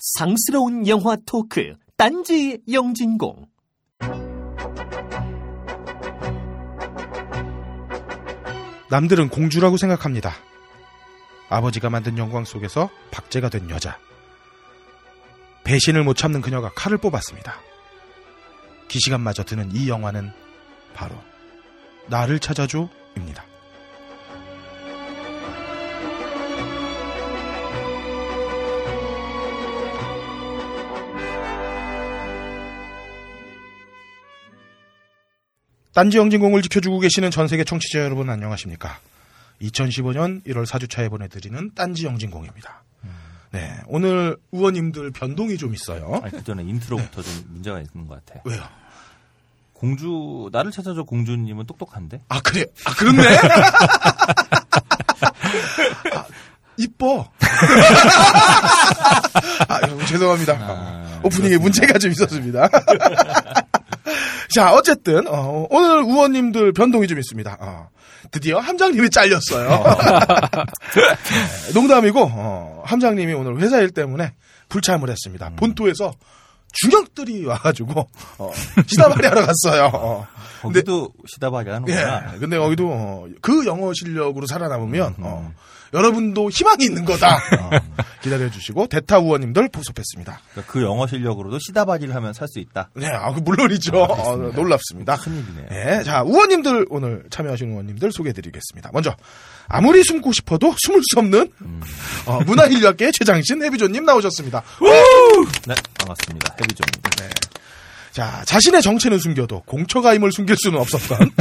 상스러운 영화 토크 딴지 영진공 남들은 공주라고 생각합니다. 아버지가 만든 영광 속에서 박제가 된 여자. 배신을 못 참는 그녀가 칼을 뽑았습니다. 기시간마저 드는 이 영화는 바로 나를 찾아줘입니다. 딴지 영진공을 지켜주고 계시는 전 세계 청취자 여러분 안녕하십니까? 2015년 1월 4주차에 보내드리는 딴지 영진공입니다. 네, 오늘 의원님들 변동이 좀 있어요. 아니, 그 전에 인트로부터 좀 문제가 있는 것 같아. 왜요? 공주, 나를 찾아줘 공주님은 똑똑한데? 아, 그래. 아, 그렇네? 아, 이뻐. 아, 여러분, 죄송합니다. 아, 오프닝에 문제가 좀 있었습니다. 자, 어쨌든, 어, 오늘 의원님들 변동이 좀 있습니다. 어, 드디어 함장님이 잘렸어요. 네, 농담이고, 어, 함장님이 오늘 회사 일 때문에 불참을 했습니다. 본토에서 중역들이 와가지고, 어, 시다발이 하러 갔어요. 어. 근데- 거기도 시다발이 하는구나. 예. 근데 거기도 어, 그 영어 실력으로 살아남으면 어, 여러분도 희망이 있는 거다. 어, 기다려주시고 대타 우원님들 보섭했습니다. 그러니까 그 영어 실력으로도 시다발이를 하면 살 수 있다. 네, 아, 그 물론이죠. 어, 놀랍습니다. 큰일이네요. 예, 자 우원님들 오늘 참여하시는 우원님들 소개해드리겠습니다. 먼저 아무리 숨고 싶어도 숨을 수 없는 어, 문화인류학계 최장신 해비조님 나오셨습니다. 네, 반갑습니다. 해비조입니다. 자, 자신의 정체는 숨겨도 공처가임을 숨길 수는 없었던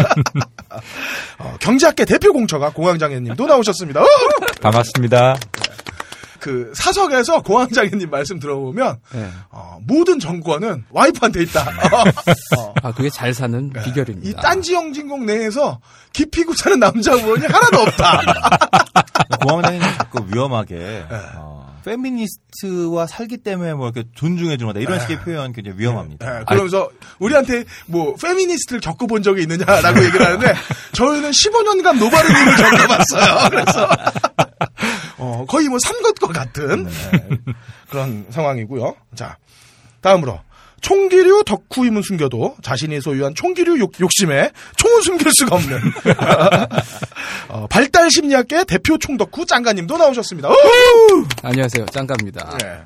어, 경제학계 대표 공처가 공황장애님도 나오셨습니다. 어! 반갑습니다. 그 사석에서 공황장애님 말씀 들어보면 네. 어, 모든 정권은 와이프한테 있다. 어, 아, 그게 잘 사는 비결입니다. 이 딴지 영 진공 내에서 기 펴고 사는 남자 의원이 하나도 없다. 공황장애는 자꾸 위험하게 네. 어, 페미니스트와 살기 때문에 뭐 이렇게 존중해 주는다 이런 식의 표현 굉장히 위험합니다. 예, 그러면서 우리한테 뭐 페미니스트를 겪어본 적이 있느냐라고 얘기를 하는데 저희는 15년간 노바르님을 겪어봤어요. 그래서 어, 거의 뭐 삼것과 같은 네, 그런 상황이고요. 자 다음으로 총기류 덕후임은 숨겨도 자신이 소유한 총기류 욕, 욕심에 총은 숨길 수가 없는 어, 발달 심리학계 대표 총덕후 짱가님도 나오셨습니다. 안녕하세요. 짱가입니다. 네.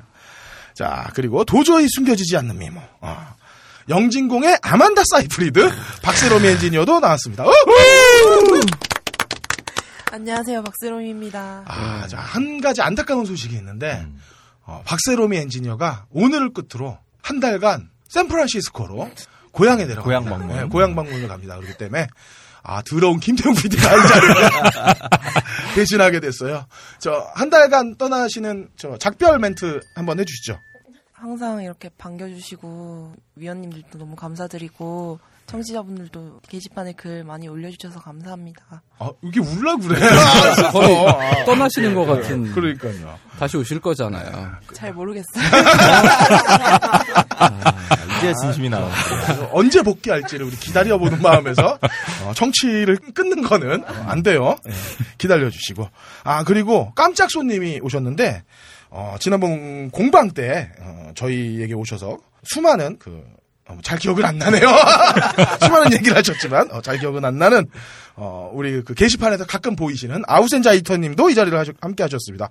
자, 그리고 도저히 숨겨지지 않는 미모. 어. 영진공의 아만다 사이프리드, 박세롬 엔지니어도 나왔습니다. 안녕하세요, 박세롬입니다. 아, 자, 한 가지 안타까운 소식이 있는데, 음. 어, 박세롬이 엔지니어가 오늘을 끝으로 한 달간 샌프란시스코로 고향에 내려갑니다. 고향 방문. 네, 고향 방문을 갑니다. 그렇기 때문에, 아, 더러운 김태훈 PD가 이 자리를 대신하게 됐어요. 저, 한 달간 떠나시는 저 작별 멘트 한번 해주시죠. 항상 이렇게 반겨주시고 위원님들도 너무 감사드리고 청취자분들도 게시판에 글 많이 올려주셔서 감사합니다. 아, 이게 울라 그래. 거의 떠나시는 것 같은. 그러니까요. 다시 오실 거잖아요. 잘 모르겠어요. 이제 진심이 나오는 언제 복귀할지를 우리 기다려보는 마음에서 어, 청취를 끊는 거는 어, 안 돼요. 예, 기다려주시고. 아, 그리고 깜짝 손님이 오셨는데, 어, 지난번 공방 때, 어, 저희에게 오셔서 수많은 그, 어, 잘 기억은 안 나네요. 수많은 얘기를 하셨지만, 어, 잘 기억은 안 나는, 어, 우리 그 게시판에서 가끔 보이시는 아우센자이터 님도 이 자리를 하셨- 함께 하셨습니다.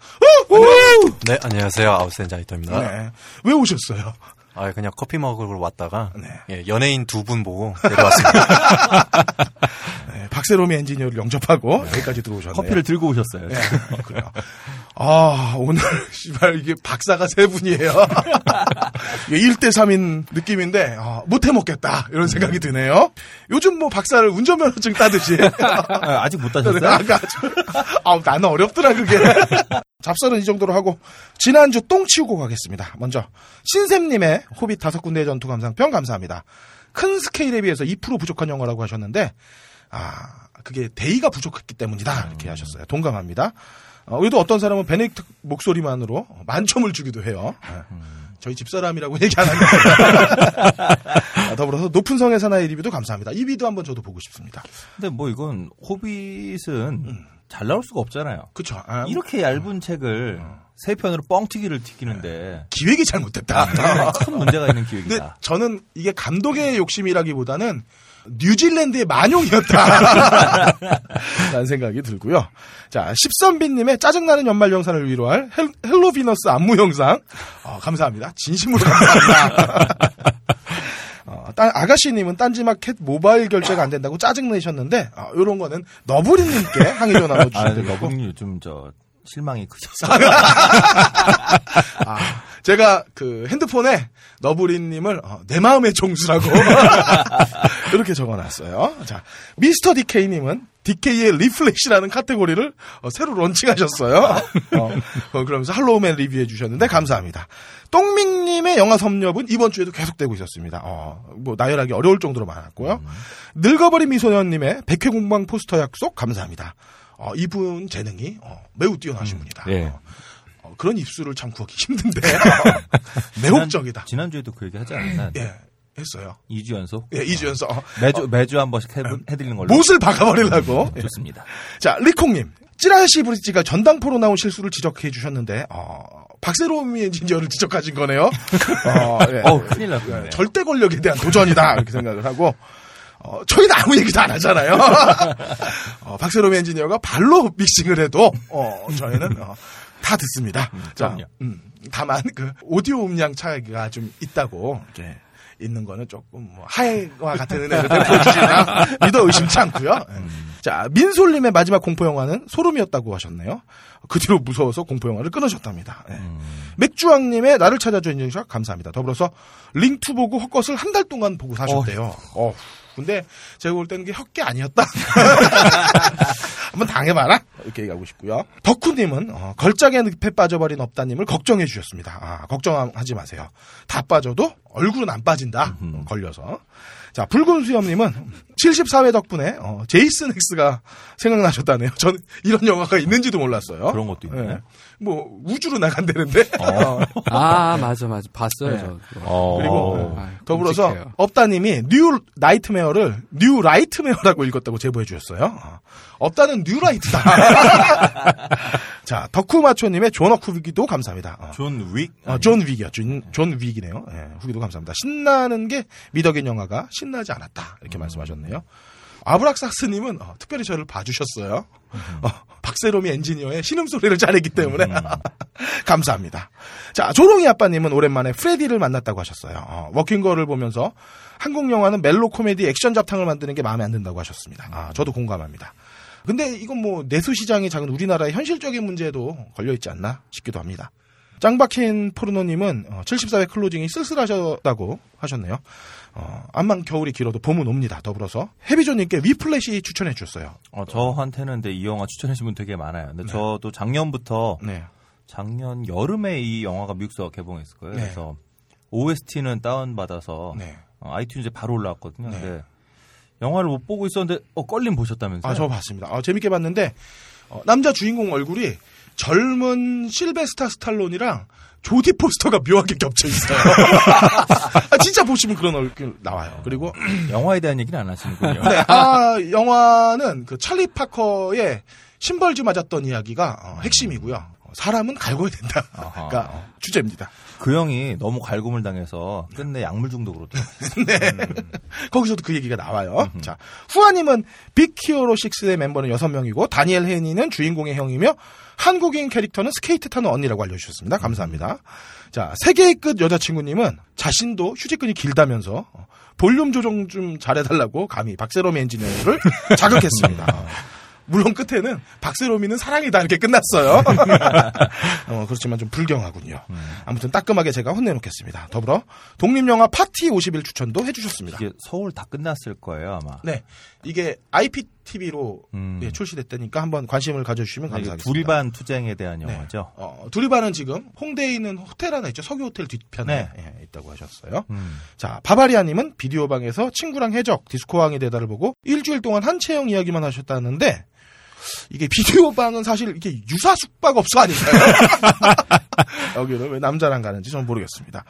네, 안녕하세요. 아웃센자이터입니다. 네. 왜 오셨어요? 아, 그냥 커피 먹으러 왔다가 네. 예, 연예인 두 분 보고 내려왔습니다. 네, 박세롬이 엔지니어를 영접하고 여기까지 들어오셨네요. 커피를 들고 오셨어요. 네, 그래요. 아, 오늘, 씨발, 이게 박사가 세 분이에요. 이게 1대 3인 느낌인데, 아, 못해 먹겠다. 이런 생각이 드네요. 요즘 뭐 박사를 운전면허증 따듯이. 아, 아직 못 따셨어요? 아까, 아, 나는 어렵더라, 그게. 잡설은 이 정도로 하고, 지난주 똥 치우고 가겠습니다. 먼저, 신샘님의 호빗 다섯 군데의 전투 감상평 감사합니다. 큰 스케일에 비해서 2% 부족한 영화라고 하셨는데, 아, 그게 대의가 부족했기 때문이다. 이렇게 하셨어요. 동감합니다. 어, 우리도 어떤 사람은 베네딕트 목소리만으로 만점을 주기도 해요. 예. 저희 집사람이라고 얘기 안 합니다. 아, 더불어서 높은 성의 사나이 리뷰도 감사합니다. 이 비도 한번 저도 보고 싶습니다. 근데 뭐 이건 호빗은 잘 나올 수가 없잖아요. 그쵸. 아, 이렇게 얇은 책을 세 편으로 뻥튀기를 튀기는데 기획이 잘못됐다. 큰 문제가 있는 근데 기획이다. 저는 이게 감독의 욕심이라기보다는 뉴질랜드의 만용이었다. 라는 생각이 들고요. 자, 십선비님의 짜증나는 연말 영상을 위로할 헬, 헬로 비너스 안무 영상. 어, 감사합니다. 진심으로 감사합니다. 어, 딴- 아가씨님은 딴지마켓 모바일 결제가 안 된다고 짜증내셨는데, 어, 요런 거는 너부리님께 항의 전화 아, 주시면 되고. 너분이 요즘 저 실망이 크셔서 아, 제가 그 핸드폰에 너부리님을 어, 내 마음의 종수라고 이렇게 적어놨어요. 자, 미스터 디케이님은 DK의 리플렉시라는 카테고리를 어, 새로 론칭하셨어요. 어, 어, 그러면서 할로우맨 리뷰해 주셨는데 감사합니다. 똥밍님의 영화 섭렵은 이번 주에도 계속되고 있었습니다. 어, 뭐 나열하기 어려울 정도로 많았고요. 늙어버린 미소년님의 백회 공방 포스터 약속 감사합니다. 어, 이분 재능이 어, 매우 뛰어나신 분이다. 예. 어, 어, 그런 입술을 참 구하기 힘든데 어, 매혹적이다. 지난 주에도 그 얘기 하지 않았나? 예, 했어요. 2주 연속? 예, 이주연서 어, 매주 매주 한 번씩 해, 해드리는 걸로 못을 박아버리려고. 예. 좋습니다. 자, 리콩님. 찌라시 브릿지가 전당포로 나온 실수를 지적해 주셨는데, 어, 박세롬 엔지니어를 지적하신 거네요. 어, 예. 어우 큰일 날 뻔했네. 절대 권력에 대한 도전이다. 이렇게 생각을 하고, 어, 저희는 아무 얘기도 안 하잖아요. 어, 박세롬 엔지니어가 발로 믹싱을 해도, 어, 저희는, 어, 다 듣습니다. 자, 그럼요. 음, 다만, 그, 오디오 음량 차이가 좀 있다고, 이렇게, 있는 거는 조금, 뭐, 하해와 같은 은혜를 베풀어주시나 믿어 의심치 않고요. 예. 자, 민솔님의 마지막 공포 영화는 소름이었다고 하셨네요. 그 뒤로 무서워서 공포 영화를 끊으셨답니다. 예. 맥주왕님의 나를 찾아줘 인증샷 감사합니다. 더불어서 Ring Two 보고 헛것을 한 달 동안 보고 사셨대요. 어. 근데 제가 볼 때는 게 헛게 아니었다. 한번 당해봐라. 이렇게 얘기하고 싶고요. 덕후님은 어, 걸작의 늪에 빠져버린 업다님을 걱정해 주셨습니다. 아, 걱정하지 마세요. 다 빠져도 얼굴은 안 빠진다. 어, 걸려서. 자, 붉은 수염님은 74회 덕분에 어, Jason X가 생각나셨다네요. 전 이런 영화가 있는지도 몰랐어요. 그런 것도 있네. 예. 뭐 우주로 나간다는데. 어. 아, 맞아, 맞아. 봤어요, 네. 저. 어. 그리고 아, 더불어서 끔찍해요. 업다님이 New Nightmare를 New Rightmare라고 읽었다고 제보해 주셨어요. 어. 업다는 뉴 라이트다. 자 덕후마초님의 존워크 후기도 감사합니다. 어. 존 윅? 어, 존 윅이요. 존, 존 윅이네요. 예, 후기도 감사합니다. 신나는 게 미덕인 영화가 신나지 않았다. 이렇게 말씀하셨네요. 아브락사스님은 어, 특별히 저를 봐주셨어요. 어, 박세롬이 엔지니어의 신음소리를 잘했기 때문에 감사합니다. 자 조롱이 아빠님은 오랜만에 프레디를 만났다고 하셨어요. 어, 워킹걸을 보면서 한국 영화는 멜로 코미디 액션 잡탕을 만드는 게 마음에 안 든다고 하셨습니다. 아, 저도 공감합니다. 근데 이건 뭐 내수 시장이 작은 우리나라의 현실적인 문제도 걸려 있지 않나 싶기도 합니다. 짱박힌 포르노님은 어, 74회 클로징이 쓸쓸하셨다고 하셨네요. 어, 암만 겨울이 길어도 봄은 옵니다. 더불어서 해비조님께 위플래시 추천해 주셨어요. 어, 저한테는 근데 이 영화 추천해 주신 분 되게 많아요. 근데 저도 작년부터 네. 작년 여름에 이 영화가 미국에서 개봉했을 거예요. 네. 그래서 OST는 다운 받아서 네. 어, 아이튠즈에 바로 올라왔거든요. 네. 근데 영화를 못 보고 있었는데 어 껄림 보셨다면서요? 아, 저 봤습니다. 아, 재밌게 봤는데 어, 남자 주인공 얼굴이 젊은 실베스타 스탈론이랑 조디 포스터가 묘하게 겹쳐 있어요. 아, 진짜 보시면 그런 얼굴 나와요. 그리고 영화에 대한 얘기는 안 하시는군요. 네, 아, 영화는 그 찰리 파커의 신벌주 맞았던 이야기가 어, 핵심이고요. 어, 사람은 갈고야 된다. 아하. 어, 주제입니다. 그 형이 너무 갈굼을 당해서 끝내 약물 중독으로 또 네. 거기서도 그 얘기가 나와요. 자, 후아님은 빅히어로 6의 멤버는 6명이고, 다니엘 헤니는 주인공의 형이며, 한국인 캐릭터는 스케이트 타는 언니라고 알려주셨습니다. 감사합니다. 자, 세계의 끝 여자친구님은 자신도 휴지끈이 길다면서, 어, 볼륨 조정 좀 잘해달라고 감히 박세롬 엔지니어를 자극했습니다. 어, 물론 끝에는 박세롬이는 사랑이다 이렇게 끝났어요. 어, 그렇지만 좀 불경하군요. 아무튼 따끔하게 제가 혼내놓겠습니다. 더불어 독립영화 파티 51 추천도 해주셨습니다. 이게 서울 다 끝났을 거예요 아마. 네, 이게 IPTV로 예, 음. 출시됐다니까 한번 관심을 가져주시면 감사하겠습니다. 두리반 투쟁에 대한 네. 영화죠. 어, 두리반은 지금 홍대에 있는 호텔 하나 있죠. 서교 호텔 뒤편에 예, 있다고 하셨어요. 음. 자, 바바리아님은 비디오 방에서 친구랑 해적 디스코왕 되다를 보고 일주일 동안 한채영 이야기만 하셨다는데 이게 비디오 방은 사실 이게 유사 숙박업소 아닌가요? 여기를 왜 남자랑 가는지 저는 모르겠습니다.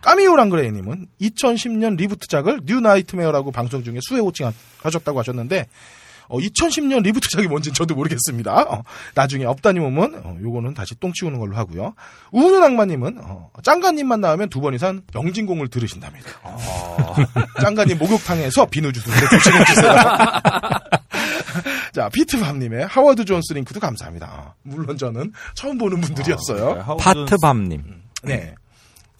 까미오 랑 그레이님은 2010년 reboot작을 New Nightmare라고 방송 중에 수회 호칭 하셨다고 하셨는데 어, 2010년 리부트작이 뭔지 저도 모르겠습니다. 어, 나중에 업다님 오면 어, 요거는 다시 똥 치우는 걸로 하고요. 우는 악마님은 어, 짱가님만 나오면 두 번 이상 영진공을 들으신답니다. 어, 짱가님 목욕탕에서 비누 주스를 조심해 주세요. 자, 피트밤님의 하워드 존스 링크도 감사합니다. 어, 물론 저는 처음 보는 분들이었어요. 네, 하워드 존스- 파트밤님. 네.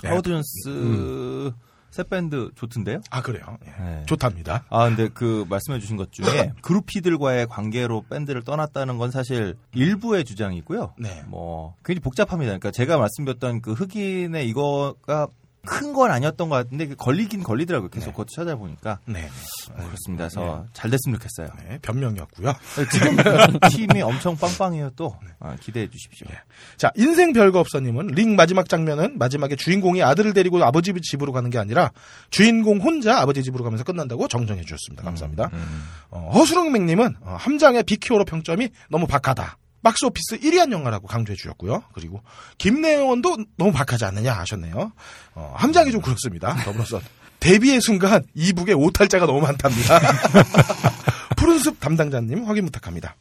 네. 하워드 존스 새 밴드 좋던데요? 아, 그래요. 예. 네. 좋답니다. 아, 근데 그 말씀해주신 것 중에 그루피들과의 관계로 밴드를 떠났다는 건 사실 일부의 주장이고요. 네. 뭐 굉장히 복잡합니다. 그러니까 제가 말씀드렸던 그 흑인의 이거가 큰 건 아니었던 것 같은데 그 걸리긴 걸리더라고요. 계속 그것도 찾아보니까 네. 그렇습니다. 그래서 잘 됐으면 좋겠어요. 네, 변명이었고요. 지금 팀이 엄청 빵빵해요. 또 아, 기대해 주십시오. 자, 인생 별거 없어님은 링 마지막 장면은 마지막에 주인공이 아들을 데리고 아버지 집으로 가는 게 아니라 주인공 혼자 아버지 집으로 가면서 끝난다고 정정해 주셨습니다. 감사합니다. 어, 허수롱맹님은 어, 함장의 빅 히어로 평점이 너무 박하다. 박스 오피스 1위한 영화라고 강조해 주셨고요. 그리고 김내원도 너무 박하지 않느냐 하셨네요. 어, 함장이 좀 그렇습니다. 더불어서 데뷔의 순간 이북에 오탈자가 너무 많답니다. 푸른숲 담당자님 확인 부탁합니다.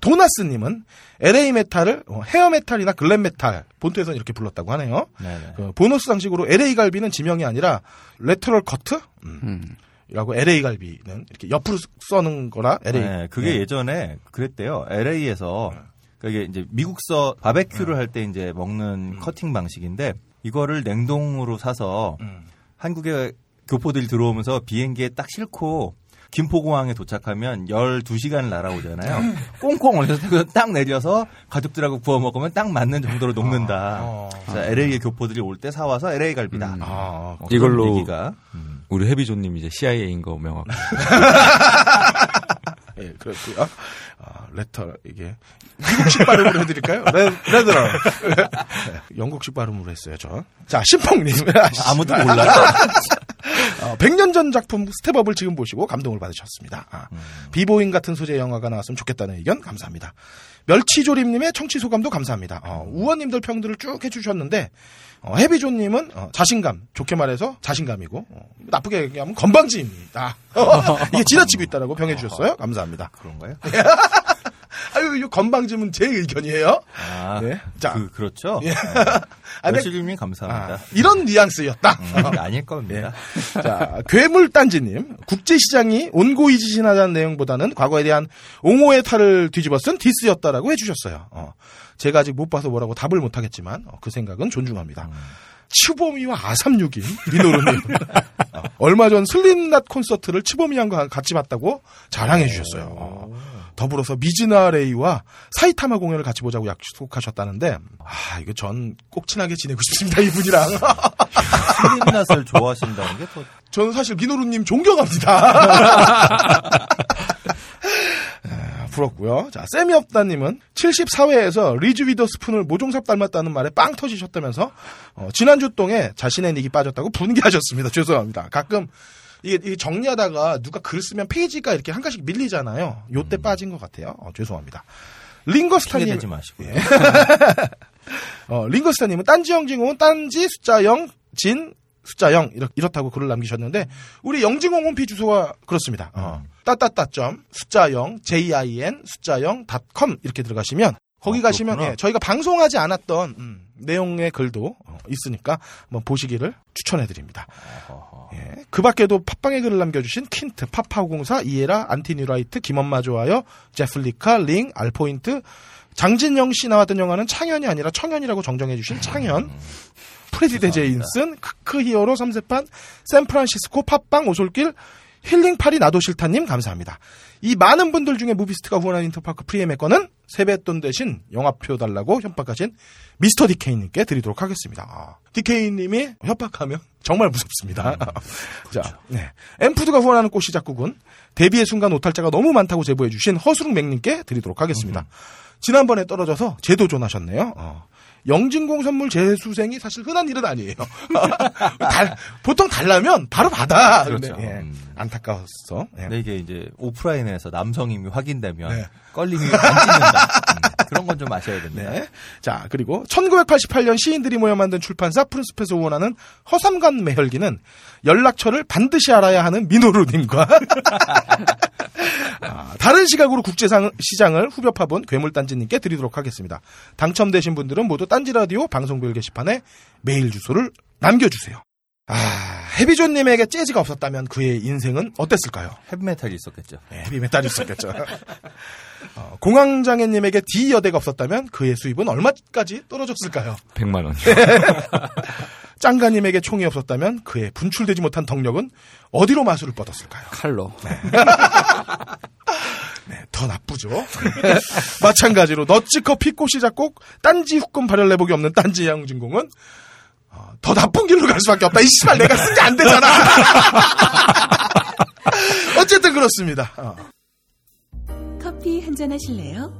도나스님은 LA 메탈을 어, hair metal이나 glam metal 본토에서는 이렇게 불렀다고 하네요. 네네. 그 보너스 상식으로 LA 갈비는 지명이 아니라 레터럴 커트? 음. 이라고 LA 갈비는 이렇게 옆으로 써는 거라 LA. 네, 그게 네. 예전에 그랬대요. LA에서 그게 이제 미국서 바베큐를 네. 할때 이제 먹는 커팅 방식인데 이거를 냉동으로 사서 음. 한국에 교포들이 들어오면서 비행기에 딱 싣고 김포공항에 도착하면 12시간을 날아오잖아요. 꽁꽁 얼려서 딱 내려서 가족들하고 구워 먹으면 딱 맞는 정도로 녹는다. 아, 그래서 LA의 교포들이 올 때 사와서 LA 갈비다. 음. 아, 뭐 이걸로 얘기가 우리 헤비조님 이제 CIA인 거 명확. 예, 그렇고요. 아, letter 이게 미국식 발음으로 해드릴까요? 레, 레더러. 네, 영국식 발음으로 했어요, 저. 자, 신펑님. 아무도 몰라요. 어, 100년 전 작품 스텝업을 지금 보시고 감동을 받으셨습니다. 아, 음. 비보잉 같은 소재의 영화가 나왔으면 좋겠다는 의견 감사합니다. 멸치조림님의 청취 소감도 감사합니다. 어, 우원님들 평들을 쭉 해주셨는데 어, 해비조님은 어, 자신감, 좋게 말해서 자신감이고 어, 나쁘게 얘기하면 건방지입니다. 이게 지나치고 있다라고 평해주셨어요. 감사합니다. 그런가요? 아유, 이 건방짐은 제 의견이에요. 아, 네. 자, 그, 그렇죠. 아, 네. 열시주님 감사합니다. 아, 이런 뉘앙스였다. 음, 아닐 겁니다. 자, 괴물단지님. 국제시장이 온고이 지신하다는 내용보다는 과거에 대한 옹호의 탈을 뒤집어 쓴 디스였다라고 해주셨어요. 어, 제가 아직 못 봐서 뭐라고 답을 못하겠지만 어, 그 생각은 존중합니다. 치보미와 아삼육인 민호루님. 어, 얼마 전 슬림낫 콘서트를 치보미양과 같이 봤다고 자랑해 주셨어요. 어, 더불어서 미즈나 레이와 사이타마 공연을 같이 보자고 약속하셨다는데 아 이거 전 꼭 친하게 지내고 싶습니다 이분이랑. 슬림낫을 좋아하신다는 게 또. 저는 사실 민호루님 존경합니다. 아, 부럽고요. 자, 쌤이 없다님은 74회에서 리즈 위더스푼을 모종삽 닮았다는 말에 빵 터지셨다면서 어, 지난주 똥에 자신의 닉이 빠졌다고 분개하셨습니다. 죄송합니다. 가끔 이게, 정리하다가 누가 글 쓰면 페이지가 이렇게 한 칸씩 밀리잖아요. 요때 빠진 것 같아요. 어, 죄송합니다. 링거스타님. 핑계대지 마시고요. 어, 링거스타님은 딴지 영진공은 딴지 숫자 0, 진 숫자 0 이렇, 이렇다고 글을 남기셨는데 우리 영진공 홈페이지 주소가 그렇습니다. 어, 따따따 점 숫자 0 jin 숫자 0 닷컴 이렇게 들어가시면 거기 어, 가시면. 예, 저희가 방송하지 않았던 음, 내용의 글도 어, 있으니까 한번 보시기를 추천해드립니다. 예, 그 밖에도 팟빵에 글을 남겨주신 킨트, 파파공사, 이에라, 안티뉴라이트, 김엄마 좋아요, 제플리카, 링, 알포인트, 장진영 씨 나왔던 영화는 창현이 아니라 청현이라고 정정해주신 창현, 프레디 데제인슨, 크크 히어로 3세판, 샌프란시스코, 팟빵, 오솔길, 힐링 파리 나도 싫다님 감사합니다. 이 많은 분들 중에 무비스트가 후원한 인터파크 프리엠의 거는 세뱃돈 대신 영화표 달라고 협박하신 미스터 디케이님께 드리도록 하겠습니다. 아, 디케이님이 협박하면 정말 무섭습니다. 자, 네. 엠푸드가 후원하는 꽃이 작국은 데뷔의 순간 오탈자가 너무 많다고 제보해주신 허수릉 맥님께 드리도록 하겠습니다. 지난번에 떨어져서 재도전하셨네요. 어. 영진공 선물 재수생이 사실 흔한 일은 아니에요. 달- 보통 달라면 바로 받아. 그렇죠. 근데, 예, 음. 안타까웠어. 예. 근데 이게 이제 오프라인에서 남성임이 확인되면 네. 껄림이 안 찍는다. 음, 그런 건 좀 아셔야 됩니다. 네. 자, 그리고 1988년 시인들이 모여 만든 출판사 프린스페서 후원하는 허삼관 매혈기는 연락처를 반드시 알아야 하는 민호루님과 아, 다른 시각으로 국제상 시장을 후벼 파본 괴물단지님께 드리도록 하겠습니다. 당첨되신 분들은 모두 딴지라디오 방송별 게시판에 메일 주소를 남겨주세요. 아, 해비존님에게 재즈가 없었다면 그의 인생은 어땠을까요? 헤비메탈이 있었겠죠. 네, 헤비메탈이 있었겠죠. 어, 공황장애님에게 D 여대가 없었다면 그의 수입은 얼마까지 떨어졌을까요? 100만 원. 짱가님에게 총이 없었다면 그의 분출되지 못한 덕력은 어디로 마술을 뻗었을까요? 칼로. 네, 더 나쁘죠. 마찬가지로 너찌커피 꽃이 작곡 딴지 후끈 발열 내복이 없는 딴지 양진공은 어, 더 나쁜 길로 갈 수밖에 없다. 이 씨발 내가 쓴 게 안 되잖아. 어쨌든 그렇습니다. 어. 커피 한 잔 하실래요?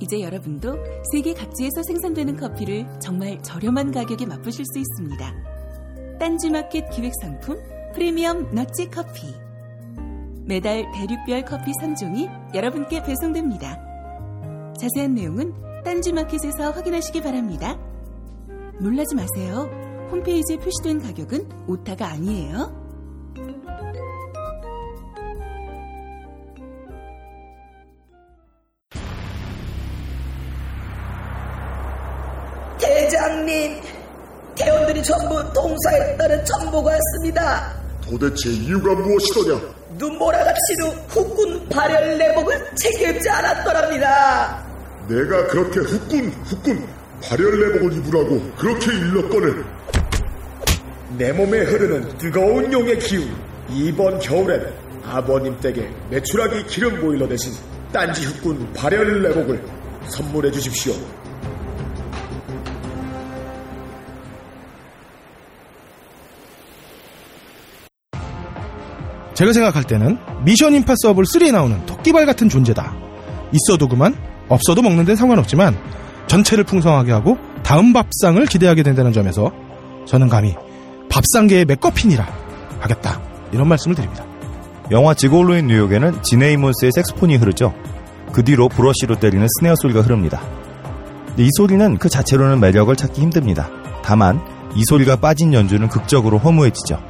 이제 여러분도 세계 각지에서 생산되는 커피를 정말 저렴한 가격에 맛보실 수 있습니다. 딴지마켓 기획상품 프리미엄 너치 커피. 매달 대륙별 커피 3종이 여러분께 배송됩니다. 자세한 내용은 딴지마켓에서 확인하시기 바랍니다. 놀라지 마세요. 홈페이지에 표시된 가격은 오타가 아니에요. 대장님, 대원들이 전부 동사했다는 정보가 왔습니다. 도대체 이유가 무엇이더냐? 눈보라가 치루 후군 발열 내복을 책임지 않았더랍니다. 내가 그렇게 후끈 후끈 발열 내복을 입으라고 그렇게 일렀거늘 내 몸에 흐르는 뜨거운 용의 기운 이번 겨울엔 아버님 댁에 메추라기 기름 보일러 대신 딴지 후군 발열 내복을 선물해 주십시오. 제가 생각할 때는 미션 임파서블 3에 나오는 토끼발 같은 존재다. 있어도 그만, 없어도 먹는 데는 상관없지만 전체를 풍성하게 하고 다음 밥상을 기대하게 된다는 점에서 저는 감히 밥상계의 맥거핀이라 하겠다. 이런 말씀을 드립니다. 영화 지골로인 뉴욕에는 지네이몬스의 색소폰이 흐르죠. 그 뒤로 브러쉬로 때리는 스네어 소리가 흐릅니다. 이 소리는 그 자체로는 매력을 찾기 힘듭니다. 다만 이 소리가 빠진 연주는 극적으로 허무해지죠.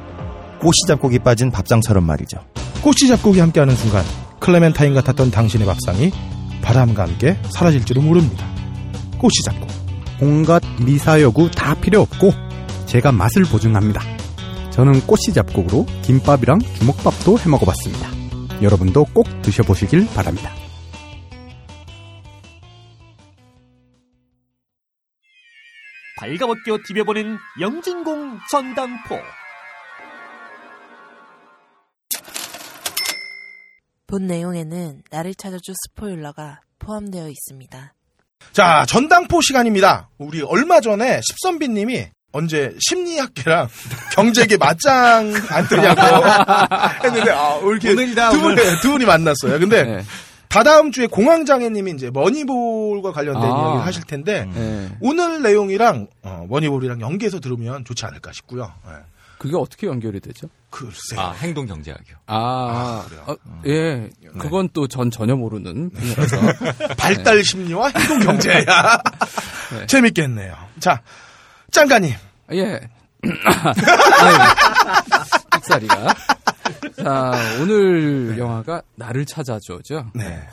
꽃이 잡곡이 빠진 밥상처럼 말이죠. 꽃이 잡곡이 함께하는 순간 클레멘타인 같았던 당신의 밥상이 바람과 함께 사라질지도 모릅니다. 꽃이 잡곡. 온갖 미사여구 다 필요 없고 제가 맛을 보증합니다. 저는 꽃이 잡곡으로 김밥이랑 주먹밥도 해 먹어봤습니다. 여러분도 꼭 드셔보시길 바랍니다. 발가벗겨 디벼보는 영진공 전당포. 본 내용에는 나를 찾아줘 스포일러가 포함되어 있습니다. 자, 전당포 시간입니다. 우리 얼마 전에 십선비님이 언제 심리학계랑 경제계 맞짱 안 뜨냐고 했는데 아, 이렇게 오늘이다, 두, 분, 오늘. 두 분이 만났어요. 근데 다다음 주에 공황장애님이 이제 머니볼과 관련된 아. 이야기를 하실 텐데 네. 오늘 내용이랑 어, 머니볼이랑 연계해서 들으면 좋지 않을까 싶고요. 네. 그게 어떻게 연결이 되죠? 글쎄. 아, 행동 경제학이요. 아, 어, 예. 그건 또 전 전혀 모르는 분야라서. 발달 심리와 행동 경제야. 네. 재밌겠네요. 자, 짱가님. 예. 삑사리가. 자, 오늘 영화가 나를 찾아줘죠. 네.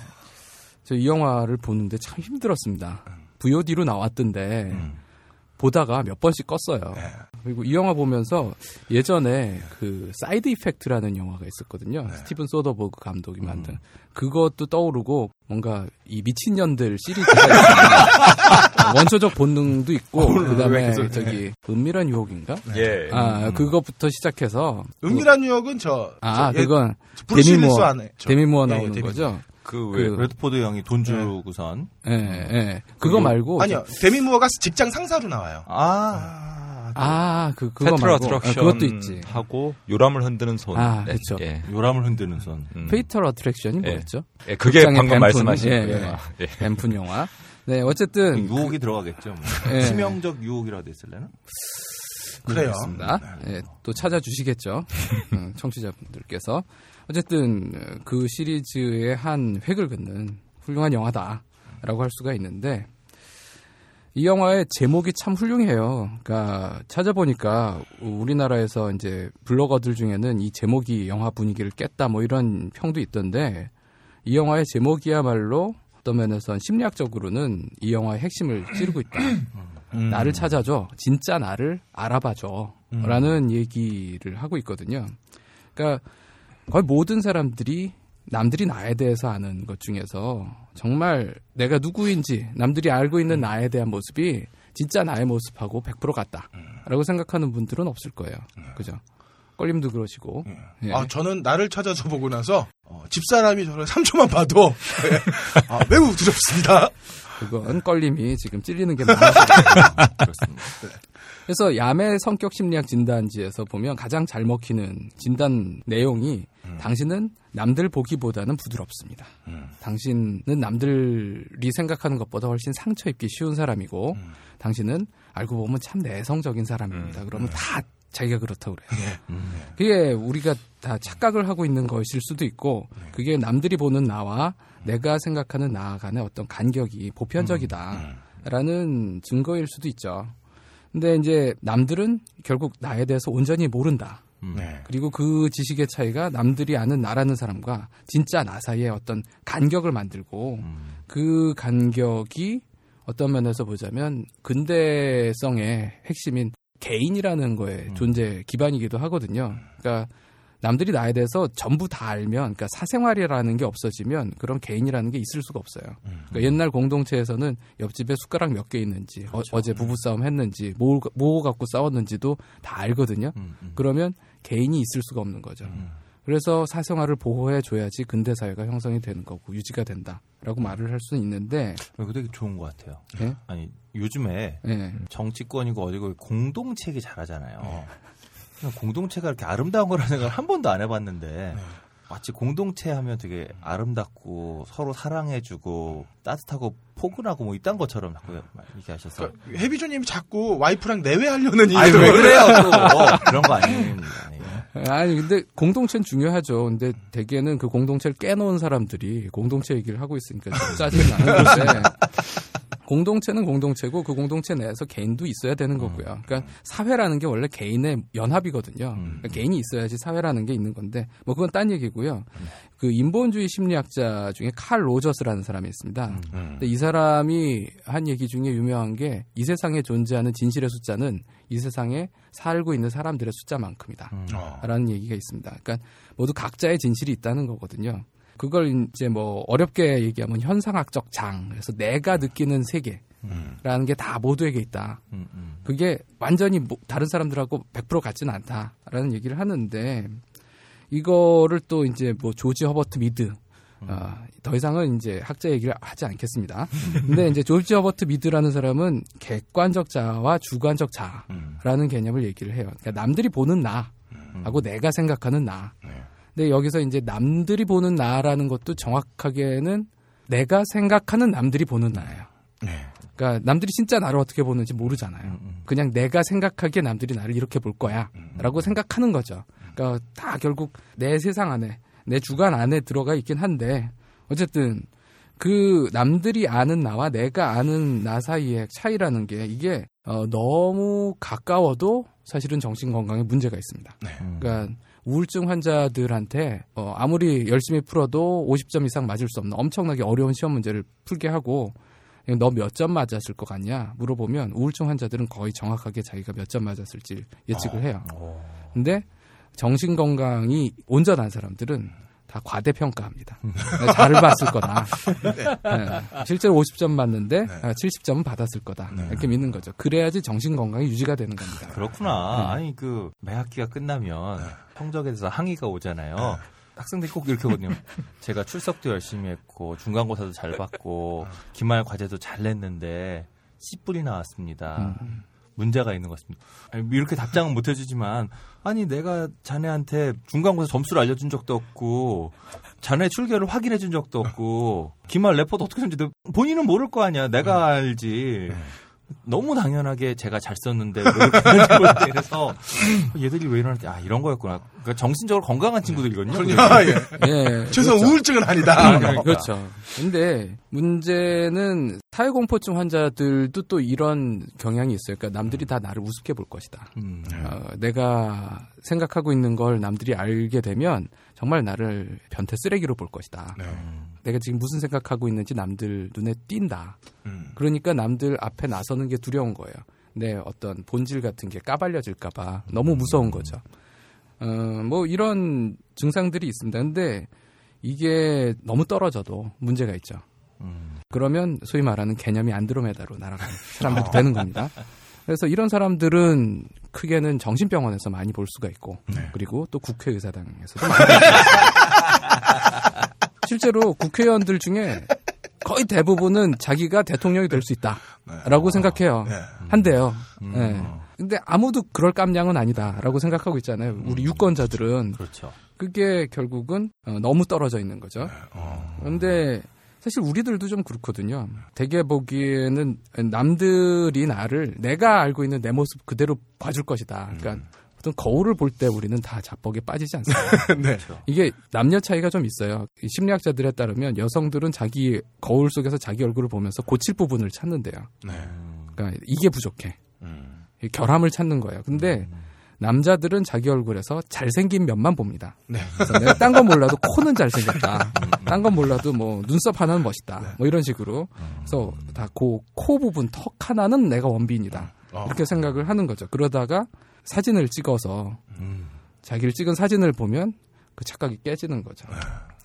저 이 영화를 보는데 참 힘들었습니다. VOD로 나왔던데 보다가 몇 번씩 껐어요. 그리고 이 영화 보면서 예전에 그 사이드 이펙트라는 영화가 있었거든요. 스티븐 소더버그 감독이 만든 그것도 떠오르고 뭔가 이 미친년들 시리즈가 있습니다. 원초적 본능도 있고 어, 왜 그다음에 계속- 저기 은밀한 유혹인가? 예. 아 그것부터 시작해서 은밀한 유혹은 저, 아저 예, 그건 브루스 데미 윌리스 무어 안에 저- 데미 무어 예, 나오는 데미 거죠. 그, 그- 왜, 레드포드 형이 돈 주고선. 예, 예. 그거 말고 아니요. 데미 무어가 직장 상사로 나와요. 아, 아, 그 그거 말고 아, 그것도 있지. 하고 요람을 흔드는 손. 아, 네, 그쵸. 예. 요람을 흔드는 손. 음. Fatal Attraction이 예. 뭐였죠? 예, 그게 방금 뱀푼, 말씀하신 예, 그 예. 영화. 예. 뱀푼 영화. 네, 어쨌든 유혹이 들어가겠죠. 뭐. 예. 치명적 유혹이라도 했을래나? 그래요. 그렇습니다. 예, 또 찾아주시겠죠. 음, 청취자분들께서. 어쨌든 어, 그 시리즈의 한 획을 긋는 훌륭한 영화다라고 할 수가 있는데 이 영화의 제목이 참 훌륭해요. 그러니까 찾아보니까 우리나라에서 이제 블로거들 중에는 이 제목이 영화 분위기를 깼다 뭐 이런 평도 있던데 이 영화의 제목이야말로 어떤 면에선 심리학적으로는 이 영화의 핵심을 찌르고 있다. 음. 나를 찾아줘. 진짜 나를 알아봐줘. 음. 라는 얘기를 하고 있거든요. 그러니까 거의 모든 사람들이 남들이 나에 대해서 아는 것 중에서 정말 내가 누구인지 남들이 알고 있는 나에 대한 모습이 진짜 나의 모습하고 100% 같다라고 생각하는 분들은 없을 거예요. 그죠? 껄림도 그러시고. 예. 아, 저는 나를 찾아서 보고 나서 어, 집사람이 저를 3초만 봐도 예, 아, 매우 두렵습니다. 그건 껄림이 지금 찔리는 게 많아서 그렇습니다. 그래서 야매 성격 심리학 진단지에서 보면 가장 잘 먹히는 진단 내용이 당신은 남들 보기보다는 부드럽습니다. 당신은 남들이 생각하는 것보다 훨씬 상처 입기 쉬운 사람이고 당신은 알고 보면 참 내성적인 사람입니다. 그러면 다 자기가 그렇다고 그래요. 그게 우리가 다 착각을 하고 있는 것일 수도 있고 그게 남들이 보는 나와 내가 생각하는 나 간의 어떤 간격이 보편적이다라는 증거일 수도 있죠. 근데 이제 남들은 결국 나에 대해서 온전히 모른다. 네. 그리고 그 지식의 차이가 남들이 아는 나라는 사람과 진짜 나 사이에 어떤 간격을 만들고 그 간격이 어떤 면에서 보자면 근대성의 핵심인 개인이라는 거에 존재 기반이기도 하거든요. 그러니까 남들이 나에 대해서 전부 다 알면, 그러니까 사생활이라는 게 없어지면 그런 개인이라는 게 있을 수가 없어요. 그러니까 옛날 공동체에서는 옆집에 숟가락 몇 개 있는지, 어, 제 부부싸움 했는지, 뭐, 뭐 갖고 싸웠는지도 다 알거든요. 그러면 개인이 있을 수가 없는 거죠. 그래서 사생활을 보호해 줘야지 근대 사회가 형성이 되는 거고 유지가 된다라고 말을 할 수는 있는데 이거 되게 좋은 것 같아요. 예? 아니 요즘에 예. 정치권이고 어디고 공동체기 잘하잖아요. 그냥 공동체가 이렇게 아름다운 거라는 생각을 한 번도 안 해봤는데 마치 공동체 하면 되게 아름답고 서로 사랑해주고 따뜻하고 포근하고 뭐 이딴 것처럼 자꾸 얘기하셔서. 해비조님이 자꾸 와이프랑 내외하려는 얘기를 왜 그래요? 또 어, 그런 거 아닙니다. 아니 근데 공동체는 중요하죠. 근데 대개는 그 공동체를 깨놓은 사람들이 공동체 얘기를 하고 있으니까 좀 짜증이 나는 건데 공동체는 공동체고 그 공동체 내에서 개인도 있어야 되는 거고요. 그러니까 사회라는 게 원래 개인의 연합이거든요. 그러니까 개인이 있어야지 사회라는 게 있는 건데 뭐 그건 딴 얘기고요. 그 인본주의 심리학자 중에 칼 로저스라는 사람이 있습니다. 근데 이 사람이 한 얘기 중에 유명한 게 이 세상에 존재하는 진실의 숫자는 이 세상에 살고 있는 사람들의 숫자만큼이다. 라는 얘기가 있습니다. 그러니까 모두 각자의 진실이 있다는 거거든요. 그걸 이제 뭐 어렵게 얘기하면 현상학적 장. 그래서 내가 느끼는 세계 라는 게 다 모두에게 있다. 그게 완전히 뭐 다른 사람들하고 100% 같지는 않다라는 얘기를 하는데 이거를 또 이제 뭐 조지 허버트 미드 어, 더 이상은 이제 학자 얘기를 하지 않겠습니다. 근데 이제 조지 허버트 미드라는 사람은 객관적 자아와 주관적 자아라는 개념을 얘기를 해요. 그러니까 남들이 보는 나하고 내가 생각하는 나. 근데 여기서 이제 남들이 보는 나라는 것도 정확하게는 내가 생각하는 남들이 보는 나예요. 그러니까 남들이 진짜 나를 어떻게 보는지 모르잖아요. 그냥 내가 생각하기에 남들이 나를 이렇게 볼 거야라고 생각하는 거죠. 그러니까 다 결국 내 세상 안에 내 주관 안에 들어가 있긴 한데 어쨌든 그 남들이 아는 나와 내가 아는 나 사이의 차이라는 게 이게 어, 너무 가까워도 사실은 정신 건강에 문제가 있습니다. 그러니까 우울증 환자들한테 어, 아무리 열심히 풀어도 50점 이상 맞을 수 없는 엄청나게 어려운 시험 문제를 풀게 하고 너 몇 점 맞았을 것 같냐 물어보면 우울증 환자들은 거의 정확하게 자기가 몇 점 맞았을지 예측을 해요. 근데 정신 건강이 온전한 사람들은 다 과대평가합니다. 잘을 봤을 거다. 네. 실제로 50점 맞는데 70점은 받았을 거다. 이렇게 믿는 거죠. 그래야지 정신 건강이 유지가 되는 겁니다. 그렇구나. 네. 아니 그 매 학기가 끝나면 성적에 대해서 항의가 오잖아요. 학생들이 꼭 이렇게 하거든요. 제가 출석도 열심히 했고 중간고사도 잘 받고 기말 과제도 잘 냈는데 C뿔이 나왔습니다. 문제가 있는 것 같습니다. 이렇게 답장은 못 해주지만 아니 내가 자네한테 중간고사 점수를 알려준 적도 없고 자네 출결을 확인해 준 적도 없고 기말 레포트 어떻게 썼는지 본인은 모를 거 아니야. 내가 알지. 너무 당연하게 제가 잘 썼는데 왜 이렇게 하는지 그래서 얘들이 왜 이러는지 아 이런 거였구나. 그러니까 정신적으로 건강한 친구들이거든요. 예. 예. 최소한 그렇죠. 우울증은 아니다. 네, 그렇죠. 근데 문제는 사회공포증 환자들도 또 이런 경향이 있어요. 그러니까 남들이 다 나를 우습게 볼 것이다. 어, 내가 생각하고 있는 걸 남들이 알게 되면 정말 나를 변태 쓰레기로 볼 것이다. 내가 지금 무슨 생각하고 있는지 남들 눈에 띈다. 음. 그러니까 남들 앞에 나서는 게 두려운 거예요. 내 어떤 본질 같은 게 까발려질까봐 너무 무서운 거죠. 어, 뭐 이런 증상들이 있습니다. 근데 이게 너무 떨어져도 문제가 있죠. 그러면 소위 말하는 개념이 안드로메다로 날아가는 사람들이 되는 겁니다. 그래서 이런 사람들은 크게는 정신병원에서 많이 볼 수가 있고 그리고 또 국회의사당에서도 많이 볼 수가 있어요. 실제로 국회의원들 중에 거의 대부분은 자기가 대통령이 될 수 있다라고 생각해요. 한대요. 네. 근데 아무도 그럴 깜냥은 아니다라고 생각하고 있잖아요. 우리 유권자들은 그렇죠. 그게 결국은 어, 너무 떨어져 있는 거죠. 그런데 사실 우리들도 좀 그렇거든요. 대개 보기에는 남들이 나를 내가 알고 있는 내 모습 그대로 봐줄 것이다. 그러니까 어떤 거울을 볼 때 우리는 다 자뻑에 빠지지 않습니까? 네. 이게 남녀 차이가 좀 있어요. 이 심리학자들에 따르면 여성들은 자기 거울 속에서 자기 얼굴을 보면서 고칠 부분을 찾는데요. 네. 그러니까 이게 부족해. 이 결함을 찾는 거예요. 근데 남자들은 자기 얼굴에서 잘생긴 면만 봅니다. 네. 그래서 내가 딴 건 몰라도 코는 잘생겼다. 딴 건 몰라도 뭐 눈썹 하나는 멋있다. 뭐 이런 식으로. 그래서 다 그 코 부분 턱 하나는 내가 원빈이다. 이렇게 생각을 하는 거죠. 그러다가 사진을 찍어서 자기를 찍은 사진을 보면 그 착각이 깨지는 거죠.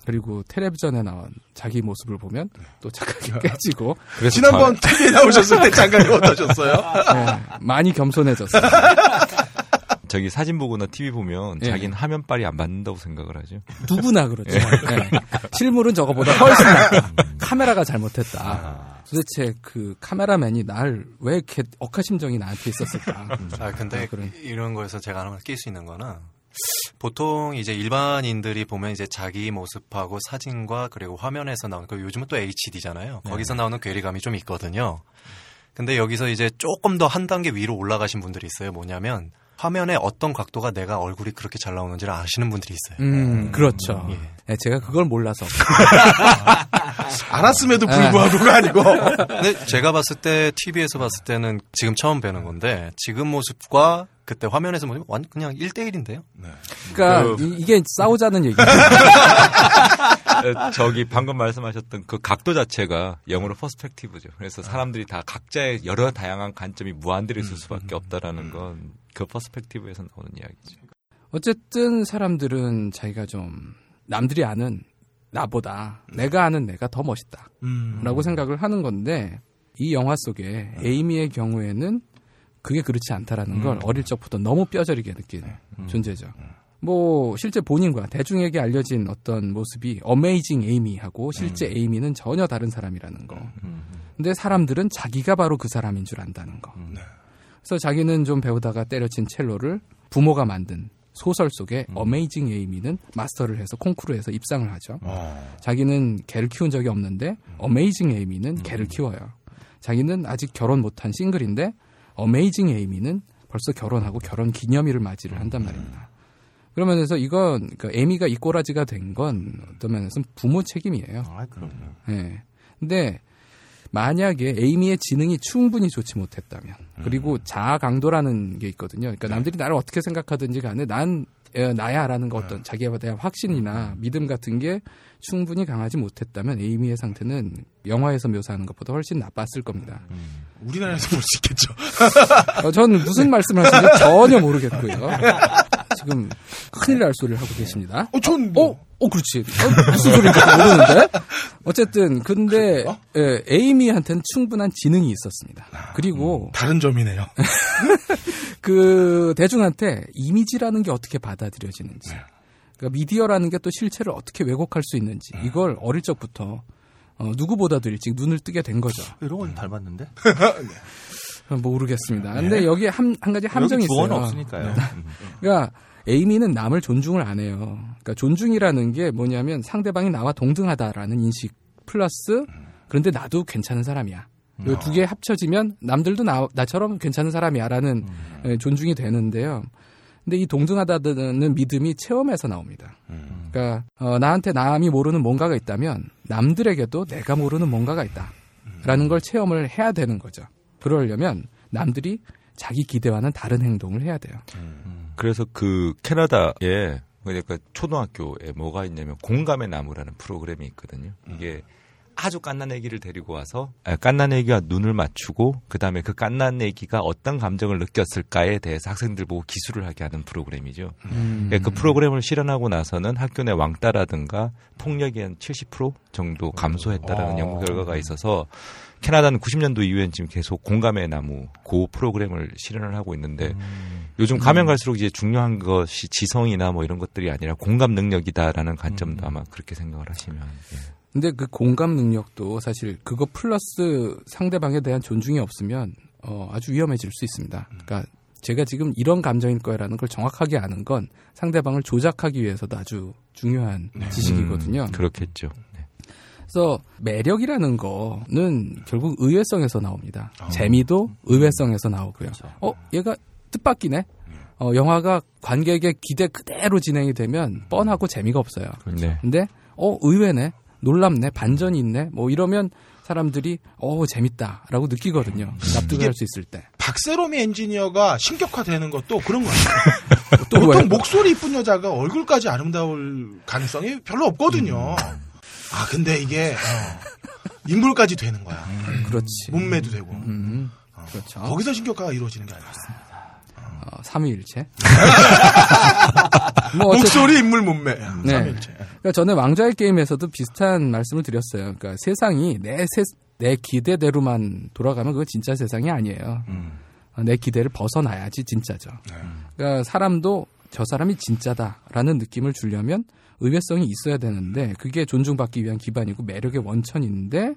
그리고 텔레비전에 나온 자기 모습을 보면 또 착각이 깨지고. 지난번 TV에 나오셨을 때 장관이 어떠셨어요? 네, 많이 겸손해졌어요. 저기 사진 보거나 TV 보면 예. 자기는 화면빨이 안 맞는다고 생각을 하죠. 누구나 그렇죠. 예. 네. 실물은 저거보다 훨씬 낫다. 카메라가 잘못했다. 도대체 그 카메라맨이 날 왜 이렇게 억하심정이 나한테 있었을까? 아 근데 그런- 이런 거에서 제가 하나 낄 수 있는 거는 보통 이제 일반인들이 보면 이제 자기 모습하고 사진과 그리고 화면에서 나오는 그 요즘은 또 HD잖아요. 네. 거기서 나오는 괴리감이 좀 있거든요. 근데 여기서 이제 조금 더 한 단계 위로 올라가신 분들이 있어요. 뭐냐면 화면에 어떤 각도가 내가 얼굴이 그렇게 잘 나오는지를 아시는 분들이 있어요. 음, 그렇죠. 네, 제가 그걸 몰라서. 알았음에도 불구하고가 아니고. 근데 제가 봤을 때 TV에서 봤을 때는 지금 처음 뵈는 건데 지금 모습과 그때 화면에서 보면 완 그냥 1대1인데요. 그러니까 그- 이, 게 싸우자는 얘기죠. 에, 저기 방금 말씀하셨던 그 각도 자체가 영어로 퍼스펙티브죠. 그래서 사람들이 다 각자의 여러 다양한 관점이 무한대로 있을 수밖에 없다라는 건 그 퍼스펙티브에서 나오는 이야기죠. 어쨌든 사람들은 자기가 좀 남들이 아는 나보다 내가 아는 내가 더 멋있다. 음. 라고 생각을 하는 건데 이 영화 속에 에이미의 경우에는 그게 그렇지 않다라는 걸 음. 어릴 적부터 너무 뼈저리게 느끼는 존재죠. 뭐 실제 본인과 대중에게 알려진 어떤 모습이 어메이징 에이미하고 실제 에이미는 전혀 다른 사람이라는 거. 근데 사람들은 자기가 바로 그 사람인 줄 안다는 거. 그래서 자기는 좀 배우다가 때려친 첼로를 부모가 만든 소설 속에 어메이징 에이미는 마스터를 해서 콩쿠르에서 입상을 하죠. 자기는 개를 키운 적이 없는데 어메이징 에이미는 개를 키워요. 자기는 아직 결혼 못한 싱글인데 어메이징 에이미는 벌써 결혼하고 결혼 기념일을 맞이를 한단 말입니다. 그러면서 이건 그러니까 에이미가 이 꼬라지가 된 건 어떤 면에서는 부모 책임이에요. 아, 그럼요. 예. 근데 만약에 에이미의 지능이 충분히 좋지 못했다면 그리고 자아 강도라는 게 있거든요. 그러니까 남들이 나를 어떻게 생각하든지 간에 난 에, 나야라는 거 어떤 자기에 대한 확신이나 믿음 같은 게 충분히 강하지 못했다면 에이미의 상태는 영화에서 묘사하는 것보다 훨씬 나빴을 겁니다. 우리나라에서 볼 수 있겠죠. 어, 저는 무슨 말씀을 하시는지 전혀 모르겠고요. 지금 큰일 날 소리를 하고 계십니다. 어, 전 어, 어, 그렇지. 어, 무슨 소리인지 모르는데. 어쨌든 근데 예, 에이미한테는 충분한 지능이 있었습니다. 그리고 다른 점이네요. 그 대중한테 이미지라는 게 어떻게 받아들여지는지, 그러니까 미디어라는 게 또 실체를 어떻게 왜곡할 수 있는지 이걸 어릴 적부터 어, 누구보다도 일찍 눈을 뜨게 된 거죠. 이런 건 닮았는데? 모르겠습니다. 근데 여기에 한, 한 가지 함정이 여기 주어는 있어요. 없으니까요. 네. 그러니까 에이미는 남을 존중을 안 해요. 그러니까 존중이라는 게 뭐냐면 상대방이 나와 동등하다라는 인식 플러스 그런데 나도 괜찮은 사람이야. 이두 개 합쳐지면 남들도 나, 나처럼 괜찮은 사람이야라는 에, 존중이 되는데요. 근데 이 동등하다는 믿음이 체험에서 나옵니다. 그러니까 어, 나한테 남이 모르는 뭔가가 있다면 남들에게도 내가 모르는 뭔가가 있다라는 걸 체험을 해야 되는 거죠. 그러려면 남들이 자기 기대와는 다른 행동을 해야 돼요. 그래서 그 캐나다에 그러니까 초등학교에 뭐가 있냐면 공감의 나무라는 프로그램이 있거든요. 이게 아주 깐난 애기를 데리고 와서 아, 깐난 애기와 눈을 맞추고 그다음에 그 깐난 애기가 어떤 감정을 느꼈을까에 대해서 학생들 보고 기술을 하게 하는 프로그램이죠. 음. 예, 그 프로그램을 실현하고 나서는 학교 내 왕따라든가 폭력이 한 70% 정도 감소했다라는 어. 연구 결과가 있어서 캐나다는 90년도 이후엔 지금 계속 공감의 나무 고 프로그램을 실현을 하고 있는데 요즘 가면 갈수록 이제 중요한 것이 지성이나 뭐 이런 것들이 아니라 공감 능력이다라는 관점도 아마 그렇게 생각을 하시면 예. 근데 그 공감 능력도 사실 그거 플러스 상대방에 대한 존중이 없으면 어, 아주 위험해질 수 있습니다. 그러니까 제가 지금 이런 감정일 거라는 걸 정확하게 아는 건 상대방을 조작하기 위해서도 아주 중요한 지식이거든요. 음, 그렇겠죠. 그래서 매력이라는 거는 결국 의외성에서 나옵니다. 재미도 의외성에서 나오고요. 어, 얘가 뜻밖이네. 어, 영화가 관객의 기대 그대로 진행이 되면 뻔하고 재미가 없어요. 네. 근데 어 의외네, 놀랍네, 반전이 있네. 뭐 이러면 사람들이 어 재밌다라고 느끼거든요. 납득을 할수 있을 때. 박세롬이 엔지니어가 신격화되는 것도 그런 거 같아요. 또 보통 왜? 목소리 이쁜 여자가 얼굴까지 아름다울 가능성이 별로 없거든요. 아 근데 이게 어, 인물까지 되는 거야. 그렇지. 몸매도 되고. 음, 그렇죠. 거기서 신격화가 이루어지는 게 아니라. 어, 삼위일체. 뭐 목소리, 인물, 몸매. 네. 삼일체. 그러니까 전에 왕좌의 게임에서도 비슷한 말씀을 드렸어요. 그러니까 세상이 내, 세, 내 기대대로만 돌아가면 그건 진짜 세상이 아니에요. 어, 내 기대를 벗어나야지 진짜죠. 그러니까 사람도 저 사람이 진짜다라는 느낌을 주려면 의외성이 있어야 되는데 그게 존중받기 위한 기반이고 매력의 원천인데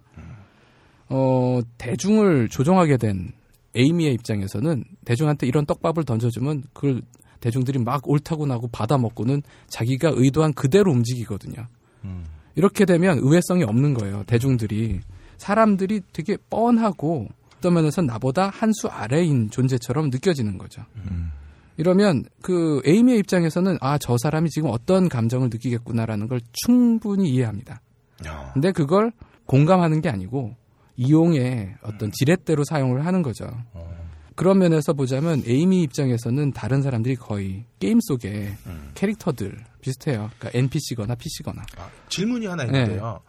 어, 대중을 조종하게 된 에이미의 입장에서는 대중한테 이런 떡밥을 던져주면 그걸 대중들이 막 옳다고 나고 받아먹고는 자기가 의도한 그대로 움직이거든요. 이렇게 되면 의외성이 없는 거예요. 대중들이 사람들이 되게 뻔하고 어떤 면에서 나보다 한 수 아래인 존재처럼 느껴지는 거죠. 이러면 그 에이미의 입장에서는 아 저 사람이 지금 어떤 감정을 느끼겠구나라는 걸 충분히 이해합니다. 근데 그걸 공감하는 게 아니고 이용의 어떤 지렛대로 사용을 하는 거죠. 그런 면에서 보자면 에이미 입장에서는 다른 사람들이 거의 게임 속의 캐릭터들 비슷해요. 그러니까 NPC거나 PC거나. 질문이 하나 있는데요.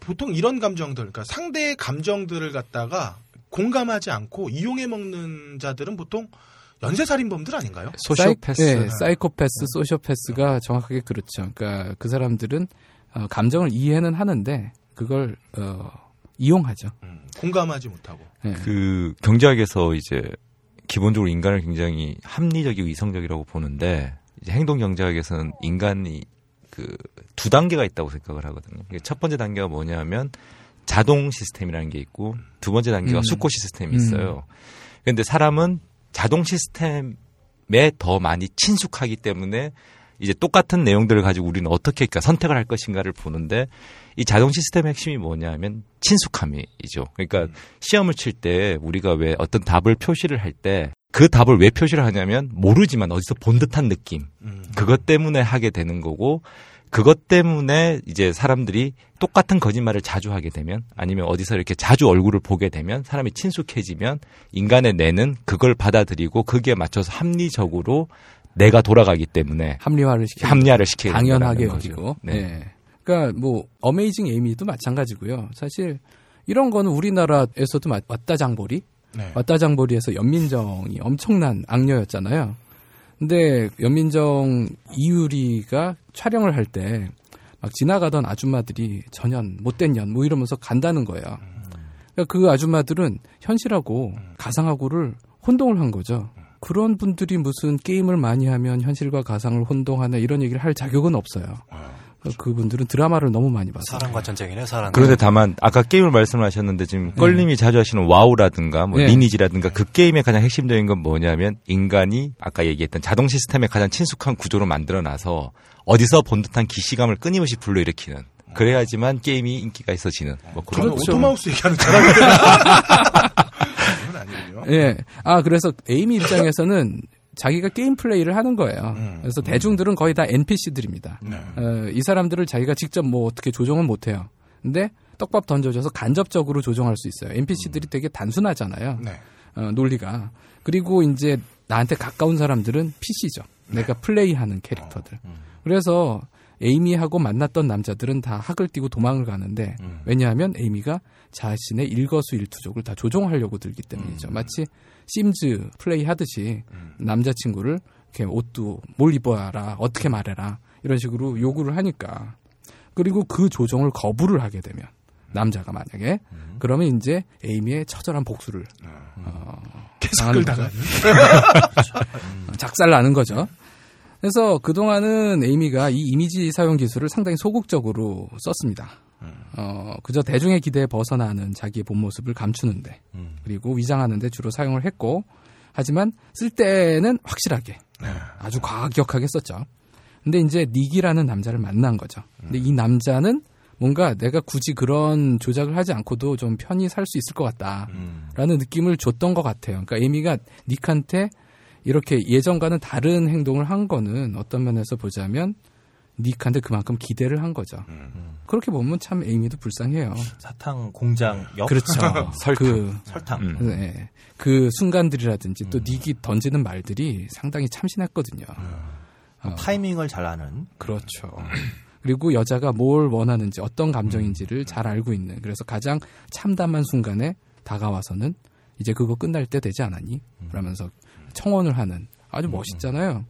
보통 이런 감정들, 그러니까 상대의 감정들을 갖다가 공감하지 않고 이용해 먹는 자들은 보통 연쇄살인범들 아닌가요? 사이, 네, 사이코패스, 소시오패스가 정확하게 그렇죠. 그러니까 그 사람들은 어, 감정을 이해는 하는데 그걸 어, 이용하죠. 공감하지 못하고. 네. 그 경제학에서 이제 기본적으로 인간을 굉장히 합리적이고 이성적이라고 보는데 이제 행동 경제학에서는 인간이 그 두 단계가 있다고 생각을 하거든요. 첫 번째 단계가 뭐냐면 자동 시스템이라는 게 있고 두 번째 단계가 음. 수고 시스템이 있어요. 그런데 사람은 자동 시스템에 더 많이 친숙하기 때문에 이제 똑같은 내용들을 가지고 우리는 어떻게 그러니까 선택을 할 것인가를 보는데 이 자동 시스템의 핵심이 뭐냐면 친숙함이죠. 그러니까 시험을 칠 때 우리가 왜 어떤 답을 표시를 할 때 그 답을 왜 표시를 하냐면 모르지만 어디서 본 듯한 느낌. 그것 때문에 하게 되는 거고 그것 때문에 이제 사람들이 똑같은 거짓말을 자주 하게 되면 아니면 어디서 이렇게 자주 얼굴을 보게 되면 사람이 친숙해지면 인간의 뇌는 그걸 받아들이고 거기에 맞춰서 합리적으로 내가 돌아가기 때문에 합리화를 시키 합리화를 시키는 당연하게. 여기고. 네. 네. 그러니까 뭐 어메이징 에이미도 마찬가지고요. 사실 이런 거는 우리나라에서도 맞- 왔다 장보리, 네. 왔다 장보리에서 연민정이 엄청난 악녀였잖아요. 근데 연민정 이유리가 촬영을 할 때 막 지나가던 아줌마들이 전현 못된 년 뭐 이러면서 간다는 거예요. 그러니까 그 아줌마들은 현실하고 가상하고를 혼동을 한 거죠. 그런 분들이 무슨 게임을 많이 하면 현실과 가상을 혼동하나 이런 얘기를 할 자격은 없어요. 그러니까 그분들은 드라마를 너무 많이 봐서. 사랑과 전쟁이네, 사랑. 그런데 다만 아까 게임을 말씀하셨는데 지금 껄님이 자주 하시는 와우라든가 뭐 네. 리니지라든가 그 게임의 가장 핵심적인 건 뭐냐면 인간이 아까 얘기했던 자동 시스템에 가장 친숙한 구조로 만들어놔서 어디서 본 듯한 기시감을 끊임없이 불러일으키는 그래야지만 게임이 인기가 있어지는 뭐 그런 저는. auto mouse 얘기하는 줄 알았는데. 아니군요. 예. 아, 그래서 에이미 입장에서는 자기가 게임 플레이를 하는 거예요. 음. 그래서 대중들은 거의 다 NPC들입니다. 네. 어, 이 사람들을 자기가 직접 뭐 어떻게 조정은 못 해요. 근데 떡밥 던져줘서 간접적으로 조정할 수 있어요. NPC들이 되게 단순하잖아요. 네. 어, 논리가. 그리고 이제 나한테 가까운 사람들은 PC죠. 내가 플레이하는 캐릭터들. 그래서 에이미하고 만났던 남자들은 다 학을 띄고 도망을 가는데 음. 왜냐하면 에이미가 자신의 일거수일투족을 다 조종하려고 들기 음. 때문이죠. 마치 심즈 플레이 하듯이 남자친구를 이렇게 옷도 뭘 입어라 어떻게 말해라 이런 식으로 요구를 하니까 그리고 그 조종을 거부를 하게 되면 남자가 만약에 음. 그러면 이제 에이미의 처절한 복수를 어, 개석을 당하는 거죠. 어, 작살 나는 거죠. 그래서 그동안은 에이미가 이 이미지 사용 기술을 상당히 소극적으로 썼습니다. 어, 그저 대중의 기대에 벗어나는 자기의 본 모습을 감추는데, 그리고 위장하는데 주로 사용을 했고, 하지만 쓸 때는 확실하게, 아주 과격하게 썼죠. 근데 이제 닉이라는 남자를 만난 거죠. 근데 이 남자는 뭔가 내가 굳이 그런 조작을 하지 않고도 좀 편히 살 수 있을 것 같다라는 느낌을 줬던 것 같아요. 그러니까 에이미가 닉한테 이렇게 예전과는 다른 행동을 한 거는 어떤 면에서 보자면 닉한테 그만큼 기대를 한 거죠. 그렇게 보면 참 에이미도 불쌍해요. 사탕 공장 역 그렇죠. 설탕 그, 설탕 음. 네. 그 순간들이라든지 또 닉이 던지는 말들이 상당히 참신했거든요. 어, 타이밍을 잘 아는 그렇죠. 그리고 여자가 뭘 원하는지 어떤 감정인지를 잘 알고 있는 그래서 가장 참담한 순간에 다가와서는 이제 그거 끝날 때 되지 않았니? 그러면서 청혼을 하는 아주 멋있잖아요.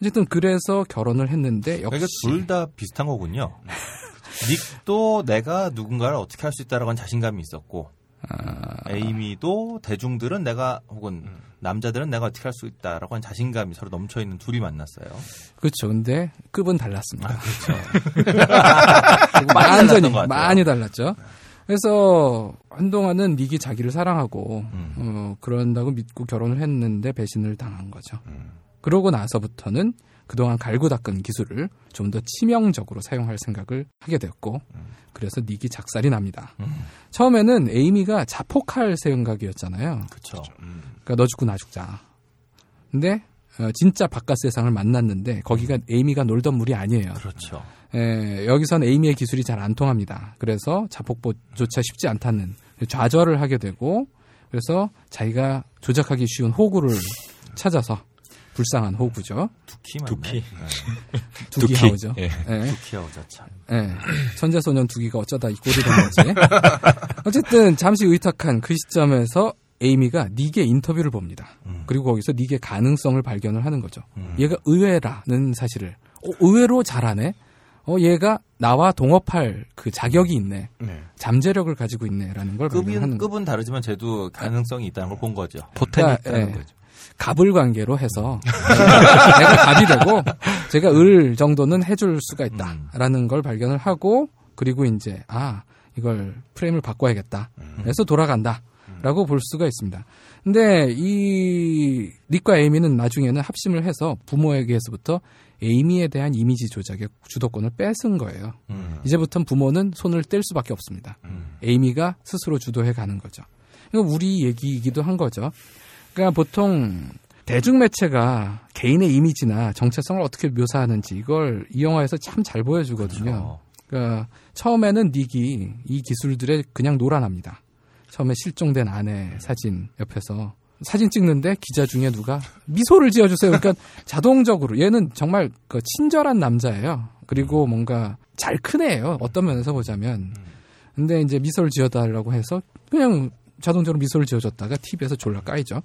어쨌든 그래서 결혼을 했는데 그러니까 역시 둘 다 비슷한 거군요. 닉도 내가 누군가를 어떻게 할 수 있다라고 하는 자신감이 있었고 아. 에이미도 대중들은 내가 혹은 남자들은 내가 어떻게 할 수 있다라고 하는 자신감이 서로 넘쳐 있는 둘이 만났어요. 그렇죠. 근데 급은 달랐습니다. 그렇죠. 그리고 많이 완전히. 많이 달랐죠. 그래서 한동안은 닉이 자기를 사랑하고 음. 어, 그런다고 믿고 결혼을 했는데 배신을 당한 거죠. 그러고 나서부터는 그동안 갈고 닦은 기술을 좀 더 치명적으로 사용할 생각을 하게 됐고 그래서 닉이 작살이 납니다. 처음에는 에이미가 자폭할 생각이었잖아요. 그렇죠. 그러니까 너 죽고 나 죽자. 근데 어, 진짜 바깥 세상을 만났는데 거기가 에이미가 놀던 물이 아니에요. 그렇죠. 에, 여기선 에이미의 기술이 잘 안 통합니다. 그래서 자폭보조차 쉽지 않다는 좌절을 하게 되고 그래서 자기가 조작하기 쉬운 호구를 찾아서 불쌍한 호구죠. 두키 맞네. 두피. 두기 두키. 하우죠. 예. 예. 두키 하우자 참. 예. 천재소년 두기가 어쩌다 이 꼴이 된 거지. 어쨌든 잠시 의탁한 그 시점에서 에이미가 닉의 인터뷰를 봅니다. 그리고 거기서 닉의 가능성을 발견을 하는 거죠. 얘가 의외라는 사실을 어, 의외로 잘하네. 어, 얘가 나와 동업할 그 자격이 있네. 잠재력을 가지고 있네라는 걸 급은 발견하는 급은 다르지만 쟤도 가능성이 있다는 걸 본 거죠. 포텐이 그러니까, 있다는 예. 거죠. 갑을 관계로 해서 내가 갑이 되고 제가 을 정도는 해줄 수가 있다라는 걸 발견을 하고 그리고 이제 아 이걸 프레임을 바꿔야겠다. 그래서 돌아간다 라고 볼 수가 있습니다. 근데 이 닉과 에이미는 나중에는 합심을 해서 부모에게서부터 에이미에 대한 이미지 조작의 주도권을 뺏은 거예요. 이제부터는 부모는 손을 뗄 수밖에 없습니다. 에이미가 스스로 주도해 가는 거죠. 이거 우리 얘기이기도 한 거죠. 그러니까 보통 대중 매체가 개인의 이미지나 정체성을 어떻게 묘사하는지 이걸 이 영화에서 참 잘 보여주거든요. 그러니까 처음에는 닉이 이 기술들에 그냥 놀아납니다. 처음에 실종된 아내 사진 옆에서 사진 찍는데 기자 중에 누가 미소를 지어주세요. 그러니까 자동적으로 얘는 정말 그 친절한 남자예요. 그리고 뭔가 잘 크네요. 어떤 면에서 보자면. 근데 이제 미소를 지어달라고 해서 그냥 자동적으로 미소를 지어줬다가 TV에서 졸라 까이죠.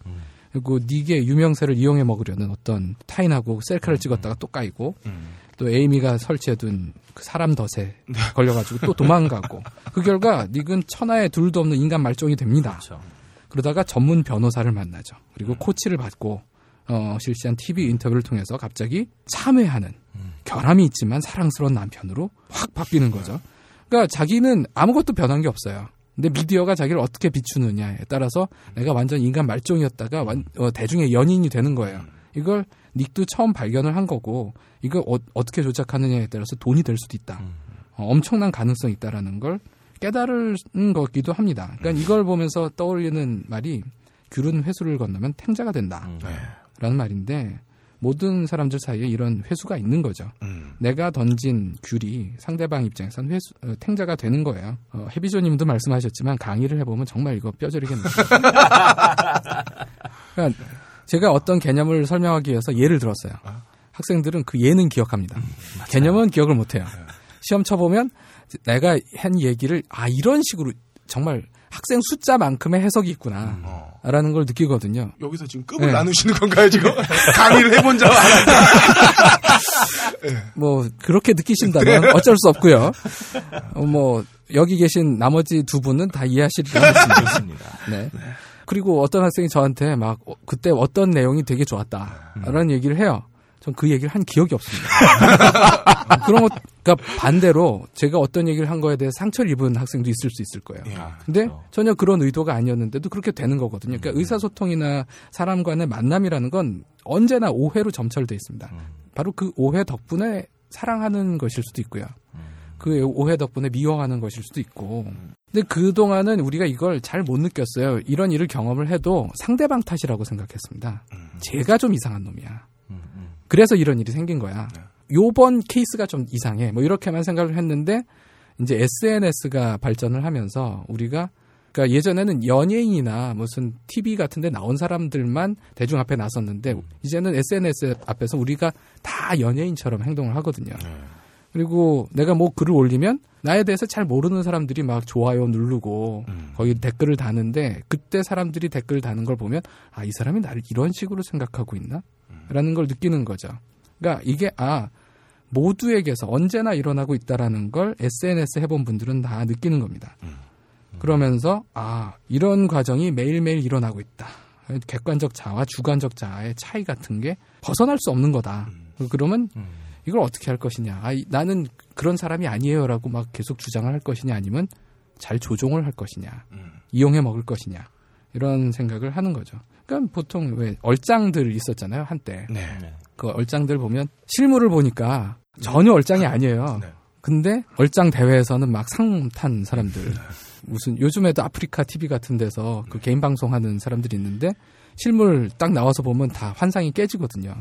그리고 닉의 유명세를 이용해 먹으려는 어떤 타인하고 셀카를 찍었다가 또 까이고 또 에이미가 설치해둔 그 사람 덫에 걸려가지고 또 도망가고 그 결과 닉은 천하에 둘도 없는 인간 말종이 됩니다. 그러다가 전문 변호사를 만나죠. 그리고 코치를 받고 어, 실시한 TV 인터뷰를 통해서 갑자기 참회하는 결함이 있지만 사랑스러운 남편으로 확 바뀌는 거죠. 그러니까 자기는 아무것도 변한 게 없어요. 근데 미디어가 자기를 어떻게 비추느냐에 따라서 내가 완전 인간 말종이었다가 완- 어, 대중의 연인이 되는 거예요. 이걸 닉도 처음 발견을 한 거고 이걸 어, 떻게 조작하느냐에 따라서 돈이 될 수도 있다. 어, 엄청난 가능성이 있다라는 걸 깨달은 거기도 합니다. 그러니까 이걸 보면서 떠올리는 말이 귤은 회수를 건너면 탱자가 된다. 라는 말인데 모든 사람들 사이에 이런 회수가 있는 거죠. 내가 던진 귤이 상대방 입장에선 회수, 어, 탱자가 되는 거예요. 어, 해비조님도 말씀하셨지만 강의를 해보면 정말 이거 뼈저리겠네요. 그러니까 제가 어떤 개념을 설명하기 위해서 예를 들었어요. 학생들은 그 예는 기억합니다. 개념은 기억을 못해요. 시험 쳐보면 내가 한 얘기를 아 이런 식으로 정말 학생 숫자만큼의 해석이 있구나. 라는 걸 느끼거든요. 여기서 지금 급을 네. 나누시는 건가요, 지금? 강의를 해본 적 뭐 그렇게 느끼신다면 어쩔 수 없고요. 어, 뭐 여기 계신 나머지 두 분은 다 이해하시리라 믿습니다. 네. 그리고 어떤 학생이 저한테 막 어, 그때 어떤 내용이 되게 좋았다라는 얘기를 해요. 전 그 얘기를 한 기억이 없습니다. 그런 것, 그러니까 반대로 제가 어떤 얘기를 한 거에 대해 상처를 입은 학생도 있을 수 있을 거예요. 근데 전혀 그런 의도가 아니었는데도 그렇게 되는 거거든요. 그러니까 의사소통이나 사람 간의 만남이라는 건 언제나 오해로 점철돼 있습니다. 바로 그 오해 덕분에 사랑하는 것일 수도 있고요. 그 오해 덕분에 미워하는 것일 수도 있고. 근데 그동안은 우리가 이걸 잘 못 느꼈어요. 이런 일을 경험을 해도 상대방 탓이라고 생각했습니다. 제가 좀 이상한 놈이야. 그래서 이런 일이 생긴 거야. 요번 케이스가 좀 이상해. 뭐 이렇게만 생각을 했는데 이제 SNS가 발전을 하면서 우리가 그러니까 예전에는 연예인이나 무슨 TV 같은 데 나온 사람들만 대중 앞에 나섰는데 이제는 SNS 앞에서 우리가 다 연예인처럼 행동을 하거든요. 그리고 내가 뭐 글을 올리면 나에 대해서 잘 모르는 사람들이 막 좋아요 누르고 거기 댓글을 다는데 그때 사람들이 댓글 다는 걸 보면 아 이 사람이 나를 이런 식으로 생각하고 있나? 라는 걸 느끼는 거죠. 그러니까 이게 아 모두에게서 언제나 일어나고 있다라는 걸 SNS 해본 분들은 다 느끼는 겁니다. 그러면서 아 이런 과정이 매일매일 일어나고 있다. 객관적 자아와 주관적 자아의 차이 같은 게 벗어날 수 없는 거다. 그러면 이걸 어떻게 할 것이냐. 아, 이- 나는 그런 사람이 아니에요라고 막 계속 주장을 할 것이냐 아니면 잘 조종을 할 것이냐. 이용해 먹을 것이냐. 이런 생각을 하는 거죠. 그러니까 보통 왜 얼짱들 있었잖아요, 한때. 그 얼짱들 보면 실물을 보니까 전혀 얼짱이 아니에요. 근데 얼짱 대회에서는 막 상 탄 사람들. 무슨 요즘에도 아프리카 TV 같은 데서 그 개인 방송하는 사람들이 있는데 실물 딱 나와서 보면 다 환상이 깨지거든요.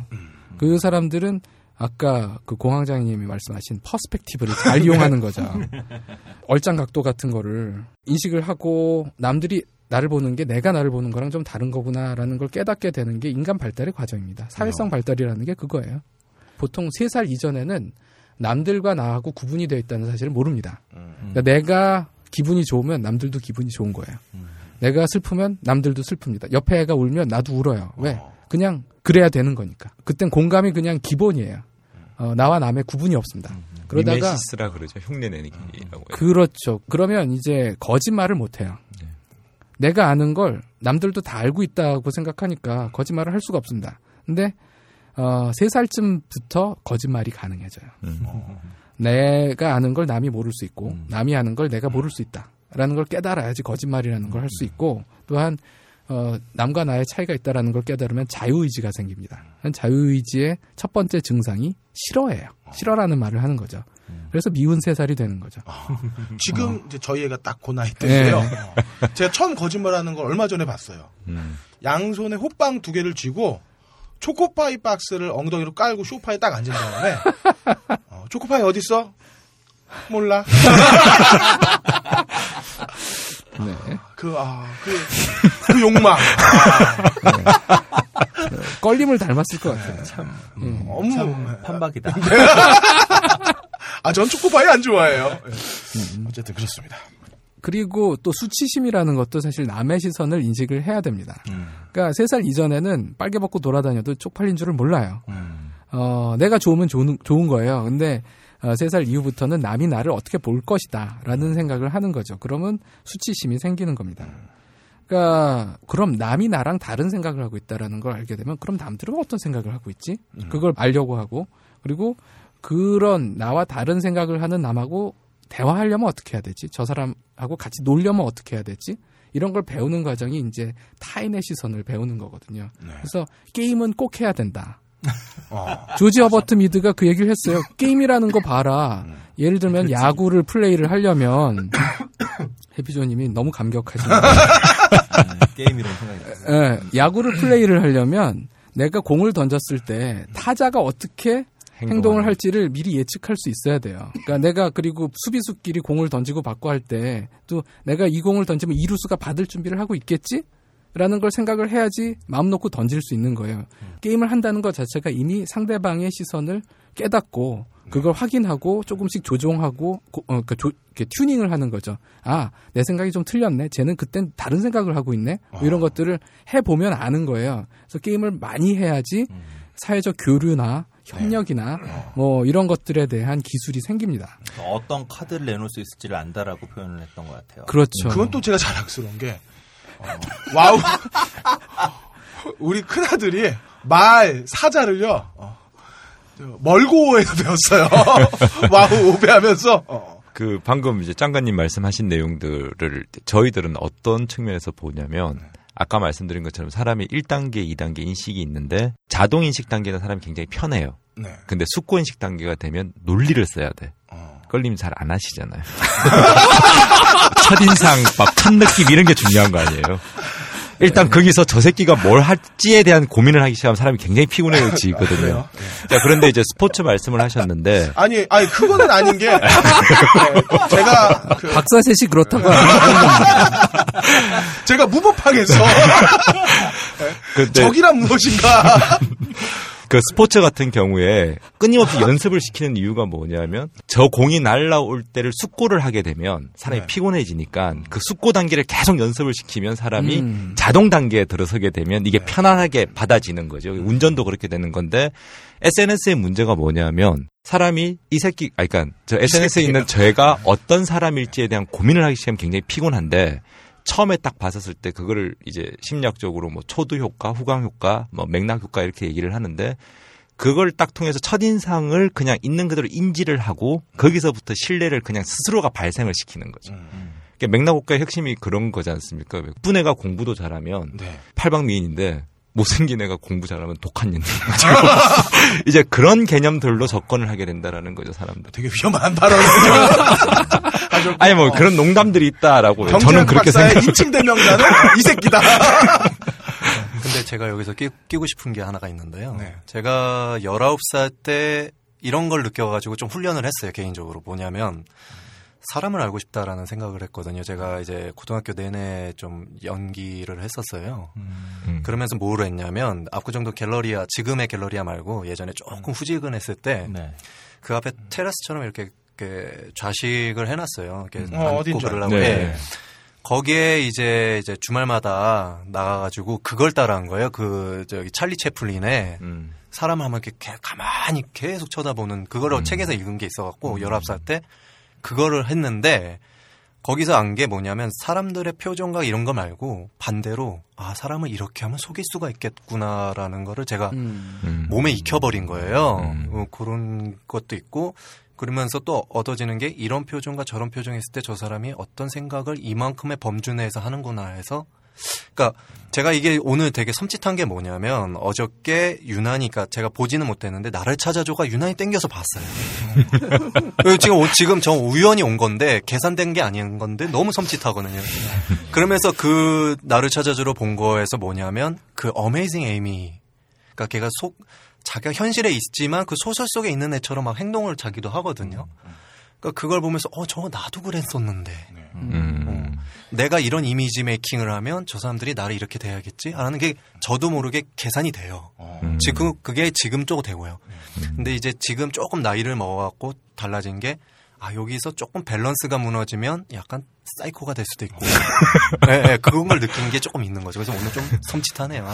그 사람들은 아까 그 공황장님이 말씀하신 퍼스펙티브를 잘 이용하는 거죠. 얼짱 각도 같은 거를 인식을 하고 남들이 나를 보는 게 내가 나를 보는 거랑 좀 다른 거구나라는 걸 깨닫게 되는 게 인간 발달의 과정입니다. 사회성 발달이라는 게 그거예요. 보통 3살 이전에는 남들과 나하고 구분이 되어 있다는 사실을 모릅니다. 그러니까 내가 기분이 좋으면 남들도 기분이 좋은 거예요. 내가 슬프면 남들도 슬픕니다. 옆에 애가 울면 나도 울어요. 왜? 그냥 그래야 되는 거니까. 그땐 공감이 그냥 기본이에요. 어, 나와 남의 구분이 없습니다. 그러다가 미메시스라 그러죠. 흉내 내기라고. 그렇죠. 그러면 이제 거짓말을 못 해요. 내가 아는 걸 남들도 다 알고 있다고 생각하니까 거짓말을 할 수가 없습니다. 근데 어, 3살쯤부터 거짓말이 가능해져요. 내가 아는 걸 남이 모를 수 있고 남이 아는 걸 내가 모를 수 있다라는 걸 깨달아야지 거짓말이라는 걸 할 수 있고 또한 어, 남과 나의 차이가 있다라는 걸 깨달으면 자유의지가 생깁니다. 자유의지의 첫 번째 증상이 싫어예요. 싫어라는 말을 하는 거죠. 그래서 미운 세 살이 되는 거죠. 지금 이제 저희 애가 딱 그 나이 때인데요. 네. 제가 처음 거짓말하는 걸 얼마 전에 봤어요. 양손에 호빵 두 개를 쥐고 초코파이 박스를 엉덩이로 깔고 소파에 딱 앉은 다음에 어, 초코파이 어디 있어? 몰라. 네. 그, 아, 그, 그 욕망. 껄림을 닮았을 것 같아요. 참, 음. 너무 참 판박이다. 아, 전 초코파이 안 좋아해요. 예. 어쨌든 그렇습니다. 그리고 또 수치심이라는 것도 사실 남의 시선을 인식을 해야 됩니다. 그러니까 세 살 이전에는 빨개 벗고 돌아다녀도 쪽팔린 줄을 몰라요. 어, 내가 좋으면 좋은, 좋은 거예요. 근데 어, 세살 이후부터는 남이 나를 어떻게 볼 것이다 라는 생각을 하는 거죠. 그러면 수치심이 생기는 겁니다. 그러니까 그럼 남이 나랑 다른 생각을 하고 있다라는 걸 알게 되면 그럼 남들은 어떤 생각을 하고 있지? 그걸 알려고 하고 그리고 그런 나와 다른 생각을 하는 남하고 대화하려면 어떻게 해야 되지? 저 사람하고 같이 놀려면 어떻게 해야 되지? 이런 걸 배우는 과정이 이제 타인의 시선을 배우는 거거든요. 그래서 게임은 꼭 해야 된다. 조지 허버트 미드가 그 얘기를 했어요. 게임이라는 거 봐라. 예를 들면 야구를 플레이를 하려면 헤비조님이 너무 감격하시네요. 게임이라는 생각이. 예, 야구를 플레이를 하려면 내가 공을 던졌을 때 타자가 어떻게 행동을 할지를 미리 예측할 수 있어야 돼요. 그러니까 내가 그리고 수비수끼리 공을 던지고 받고 할 때 또 내가 이 공을 던지면 이루수가 받을 준비를 하고 있겠지? 라는 걸 생각을 해야지 마음 놓고 던질 수 있는 거예요. 게임을 한다는 것 자체가 이미 상대방의 시선을 깨닫고 그걸 확인하고 조금씩 조종하고 고- 어, 그 조- 튜닝을 하는 거죠. 아, 내 생각이 좀 틀렸네. 쟤는 그땐 다른 생각을 하고 있네. 뭐 이런 것들을 해보면 아는 거예요. 그래서 게임을 많이 해야지 사회적 교류나 협력이나 뭐 이런 것들에 대한 기술이 생깁니다. 어떤 카드를 내놓을 수 있을지를 안다라고 표현을 했던 것 같아요. 그렇죠. 그건 또 제가 자랑스러운 게 어, WoW 우리 큰 아들이 말 사자를요 어, 저 멀고어에서 배웠어요. WoW 오베하면서 어. 그 방금 이제 짱가님 말씀하신 내용들을 저희들은 어떤 측면에서 보냐면 아까 말씀드린 것처럼 사람이 1단계, 2단계 인식이 있는데 자동 인식 단계는 사람이 굉장히 편해요. 네. 근데 숙고 인식 단계가 되면 논리를 써야 돼. 걸림 잘 안 하시잖아요. 첫인상, 막큰 느낌 이런 게 중요한 거 아니에요. 일단 거기서 저 새끼가 뭘 할지에 대한 고민을 하기 시작하면 사람이 굉장히 피곤해지거든요. 자, 그런데 이제 스포츠 말씀을 하셨는데 아니 아니 그거는 아닌 게 네, 제가 그, 박사셋이 그렇다고 제가 무법하겠어. 근데 적이란 무엇인가? 그 스포츠 같은 경우에 끊임없이 연습을 시키는 이유가 뭐냐면 저 공이 날라올 때를 숙고를 하게 되면 사람이 네. 피곤해지니까 그 숙고 단계를 계속 연습을 시키면 사람이 음. 자동 단계에 들어서게 되면 이게 편안하게 받아지는 거죠. 운전도 그렇게 되는 건데 SNS의 문제가 뭐냐면 사람이 이 새끼, 아, 그러니까 저 SNS에 있는 제가 어떤 사람일지에 대한 고민을 하기 시작하면 굉장히 피곤한데 처음에 딱 봤었을 때 그거를 이제 심리학적으로 뭐 초두 효과, 후광 효과, 뭐 맥락 효과 이렇게 얘기를 하는데 그걸 딱 통해서 첫인상을 그냥 있는 그대로 인지를 하고 거기서부터 신뢰를 그냥 스스로가 발생을 시키는 거죠. 그러니까 맥락 효과의 핵심이 그런 거지 않습니까? 쁜 애가 공부도 잘하면 네. 팔방미인인데 못생긴 애가 공부 잘하면 독한 년인 거죠. 이제 그런 개념들로 접근을 하게 된다라는 거죠, 사람들. 되게 위험한 발언이죠. 아니 뭐 그런 농담들이 있다라고 저는 그렇게 생각합니다. 인칭 대명사는 이 새끼다. 근데 제가 여기서 끼, 끼고 싶은 게 하나가 있는데요. 네. 제가 19살 때 이런 걸 느껴가지고 좀 훈련을 했어요, 개인적으로. 뭐냐면, 사람을 알고 싶다라는 생각을 했거든요. 제가 이제 고등학교 내내 좀 연기를 했었어요. 음. 그러면서 뭘 했냐면, 압구정동 갤러리아, 지금의 갤러리아 말고 예전에 조금 후지근했을 때, 네. 그 앞에 테라스처럼 이렇게, 이렇게 좌식을 해놨어요. 이렇게 어, 앉고 그러려고. 네. 해. 거기에 이제 이제 주말마다 나가가지고 그걸 따라한 거예요. 그 저기 찰리 채플린의 음. 사람 하면 이렇게 개- 가만히 계속 쳐다보는 그거를 음. 책에서 읽은 게 있어갖고 19살 때 그거를 했는데 거기서 안 게 뭐냐면 사람들의 표정과 이런 거 말고 반대로 아 사람을 이렇게 하면 속일 수가 있겠구나라는 거를 제가 음. 몸에 익혀버린 거예요. 음. 어, 그런 것도 있고 그러면서 또 얻어지는 게 이런 표정과 저런 표정 했을 때 저 사람이 어떤 생각을 이만큼의 범주 내에서 하는구나 해서 그러니까 제가 이게 오늘 되게 섬찟한 게 뭐냐면 어저께 유난히 그러니까 제가 보지는 못했는데 나를 찾아줘가 유난히 땡겨서 봤어요. 지금 오- 지금 저 우연히 온 건데 계산된 게 아닌 건데 너무 섬찟하거든요. 그러면서 그 나를 찾아주러 본 거에서 뭐냐면 그 어메이징 에이미 그러니까 걔가 속 자기가 현실에 있지만 그 소설 속에 있는 애처럼 막 행동을 자기도 하거든요. 그러니까 그걸 보면서 어 저거 나도 그랬었는데 음. 내가 이런 이미지 메이킹을 하면 저 사람들이 나를 이렇게 대하겠지? 라는 게 저도 모르게 계산이 돼요. 음. 지금 그게 지금 쪼고 되고요. 근데 이제 지금 조금 나이를 먹어갖고 달라진 게 아, 여기서 조금 밸런스가 무너지면 약간 사이코가 될 수도 있고. 예, 예, 그런 걸 느끼는 게 조금 있는 거죠. 그래서 오늘 좀 섬찟하네요.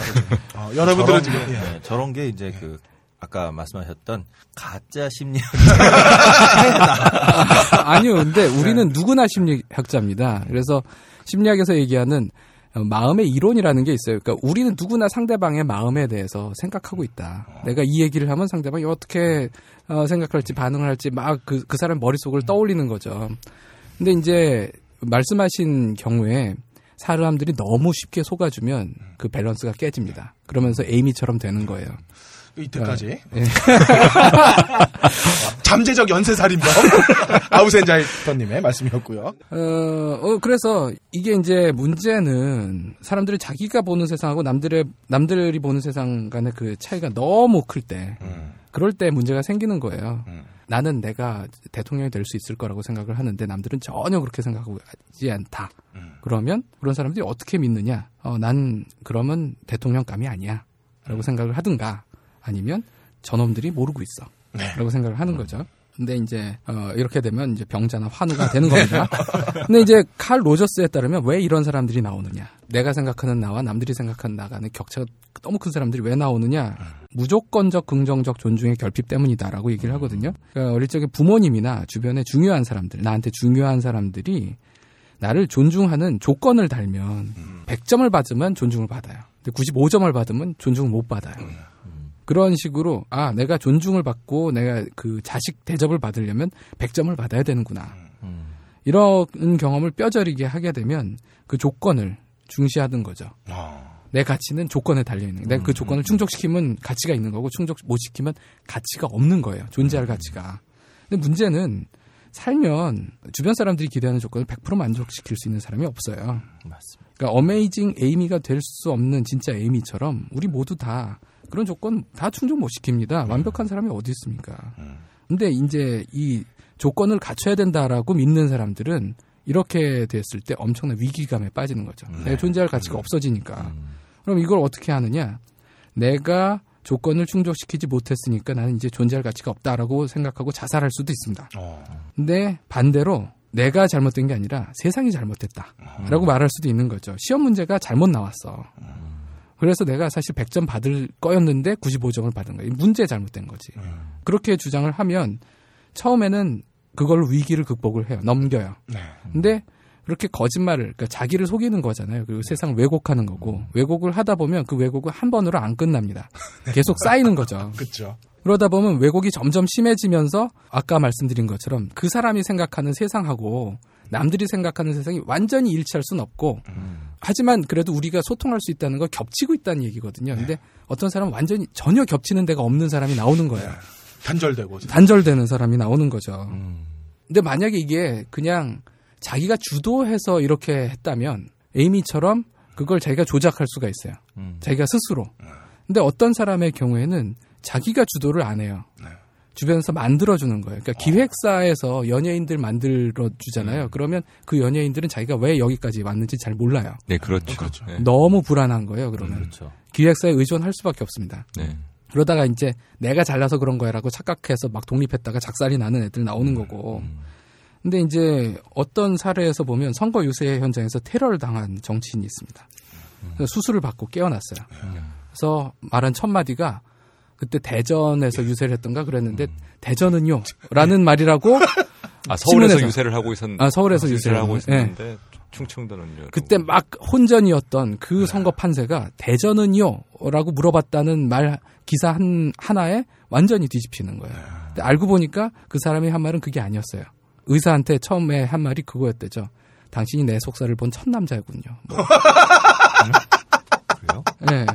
어, 여러분들은 저런, 지금 예. 네, 저런 게 이제 그 아까 말씀하셨던 가짜 심리 아니요, 근데 우리는 누구나 심리학자입니다. 그래서 심리학에서 얘기하는 어, 마음의 이론이라는 게 있어요. 그러니까 우리는 누구나 상대방의 마음에 대해서 생각하고 있다. 내가 이 얘기를 하면 상대방이 어떻게 어, 생각할지 반응을 할지 막그그 사람 머릿속을 떠올리는 거죠. 근데 이제 말씀하신 경우에 사람들이 너무 쉽게 속아주면 그 밸런스가 깨집니다. 그러면서 에이미처럼 되는 거예요. 이때까지 예. 잠재적 연쇄살인범 아우센자이터님의 말씀이었고요. 어, 어, 그래서 이게 이제 문제는 사람들이 자기가 보는 세상하고 남들의, 남들이 보는 세상 간의 그 차이가 너무 클 때, 그럴 때 문제가 생기는 거예요. 나는 내가 대통령이 될 수 있을 거라고 생각을 하는데 남들은 전혀 그렇게 생각하고 있지 않다. 그러면 그런 사람들이 어떻게 믿느냐? 어, 난 그러면 대통령감이 아니야. 라고 생각을 하든가 아니면 저놈들이 모르고 있어. 라고 생각을 하는 거죠. 근데 이제 어, 이렇게 되면 이제 병자나 환우가 되는 겁니다. 근데 이제 칼 로저스에 따르면 왜 이런 사람들이 나오느냐? 내가 생각하는 나와 남들이 생각하는 나가는 격차가 너무 큰 사람들이 왜 나오느냐? 무조건적 긍정적 존중의 결핍 때문이다라고 얘기를 하거든요. 그러니까 어릴 적에 부모님이나 주변에 중요한 사람들, 나한테 중요한 사람들이 나를 존중하는 조건을 달면 100점을 받으면 존중을 받아요. 근데 95점을 받으면 존중을 못 받아요. 그런 식으로 아 내가 존중을 받고 내가 그 자식 대접을 받으려면 100점을 받아야 되는구나. 이런 경험을 뼈저리게 하게 되면 그 조건을 중시하던 거죠. 내 가치는 조건에 달려 있는. 내가 그 조건을 충족시키면 가치가 있는 거고 충족 못 시키면 가치가 없는 거예요. 존재할 가치가. 근데 문제는 살면 주변 사람들이 기대하는 조건을 100% 만족시킬 수 있는 사람이 없어요. 맞습니다. 그러니까 어메이징 에이미가 될 수 없는 진짜 에이미처럼 우리 모두 다 그런 조건 다 충족 못 시킵니다. 완벽한 사람이 어디 있습니까? 근데 이제 이 조건을 갖춰야 된다라고 믿는 사람들은 이렇게 됐을 때 엄청난 위기감에 빠지는 거죠. 내가 존재할 가치가 없어지니까. 그럼 이걸 어떻게 하느냐? 내가 조건을 충족시키지 못했으니까 나는 이제 존재할 가치가 없다라고 생각하고 자살할 수도 있습니다. 근데 반대로 내가 잘못된 게 아니라 세상이 잘못됐다라고 말할 수도 있는 거죠. 시험 문제가 잘못 나왔어. 그래서 내가 사실 100점 받을 거였는데 95점을 받은 거예요. 문제 잘못된 거지. 그렇게 주장을 하면 처음에는 그걸로 위기를 극복을 해요. 넘겨요. 근데 그렇게 거짓말을 그러니까 자기를 속이는 거잖아요. 그리고 세상을 왜곡하는 거고 왜곡을 하다 보면 그 왜곡은 한 번으로 안 끝납니다. 계속 쌓이는 거죠. 그렇죠. 그러다 보면 왜곡이 점점 심해지면서 아까 말씀드린 것처럼 그 사람이 생각하는 세상하고 남들이 생각하는 세상이 완전히 일치할 수는 없고 하지만 그래도 우리가 소통할 수 있다는 걸 겹치고 있다는 얘기거든요. 근데 어떤 사람은 완전히 전혀 겹치는 데가 없는 사람이 나오는 거예요. 단절되고 단절되는 사람이 나오는 거죠. 근데 만약에 이게 그냥 자기가 주도해서 이렇게 했다면 에이미처럼 그걸 자기가 조작할 수가 있어요. 자기가 스스로. 근데 어떤 사람의 경우에는 자기가 주도를 안 해요. 주변에서 만들어주는 거예요. 그러니까 기획사에서 연예인들 만들어 주잖아요. 그러면 그 연예인들은 자기가 왜 여기까지 왔는지 잘 몰라요. 네, 그렇죠. 네. 너무 불안한 거예요. 그러면 그렇죠. 기획사에 의존할 수밖에 없습니다. 네. 그러다가 이제 내가 잘나서 그런 거야라고 착각해서 막 독립했다가 작살이 나는 애들 나오는 거고. 근데 이제 어떤 사례에서 보면 선거 유세 현장에서 테러를 당한 정치인이 있습니다. 그래서 수술을 받고 깨어났어요. 그래서 말한 첫 마디가 그때 대전에서 유세를 했던가 그랬는데 대전은요 라는 말이라고 아 서울에서 신문에서. 유세를 하고 있었 아 서울에서 유세를 유세를 하고 있었는데 충청도는요. 그때 막 혼전이었던 그 선거 판세가 대전은요라고 물어봤다는 말 기사 한 하나에 완전히 뒤집히는 거예요. 근데 알고 보니까 그 사람이 한 말은 그게 아니었어요. 의사한테 처음에 한 말이 그거였대죠. 당신이 내 속살을 본 첫 남자군요. 뭐. 그래요? 네.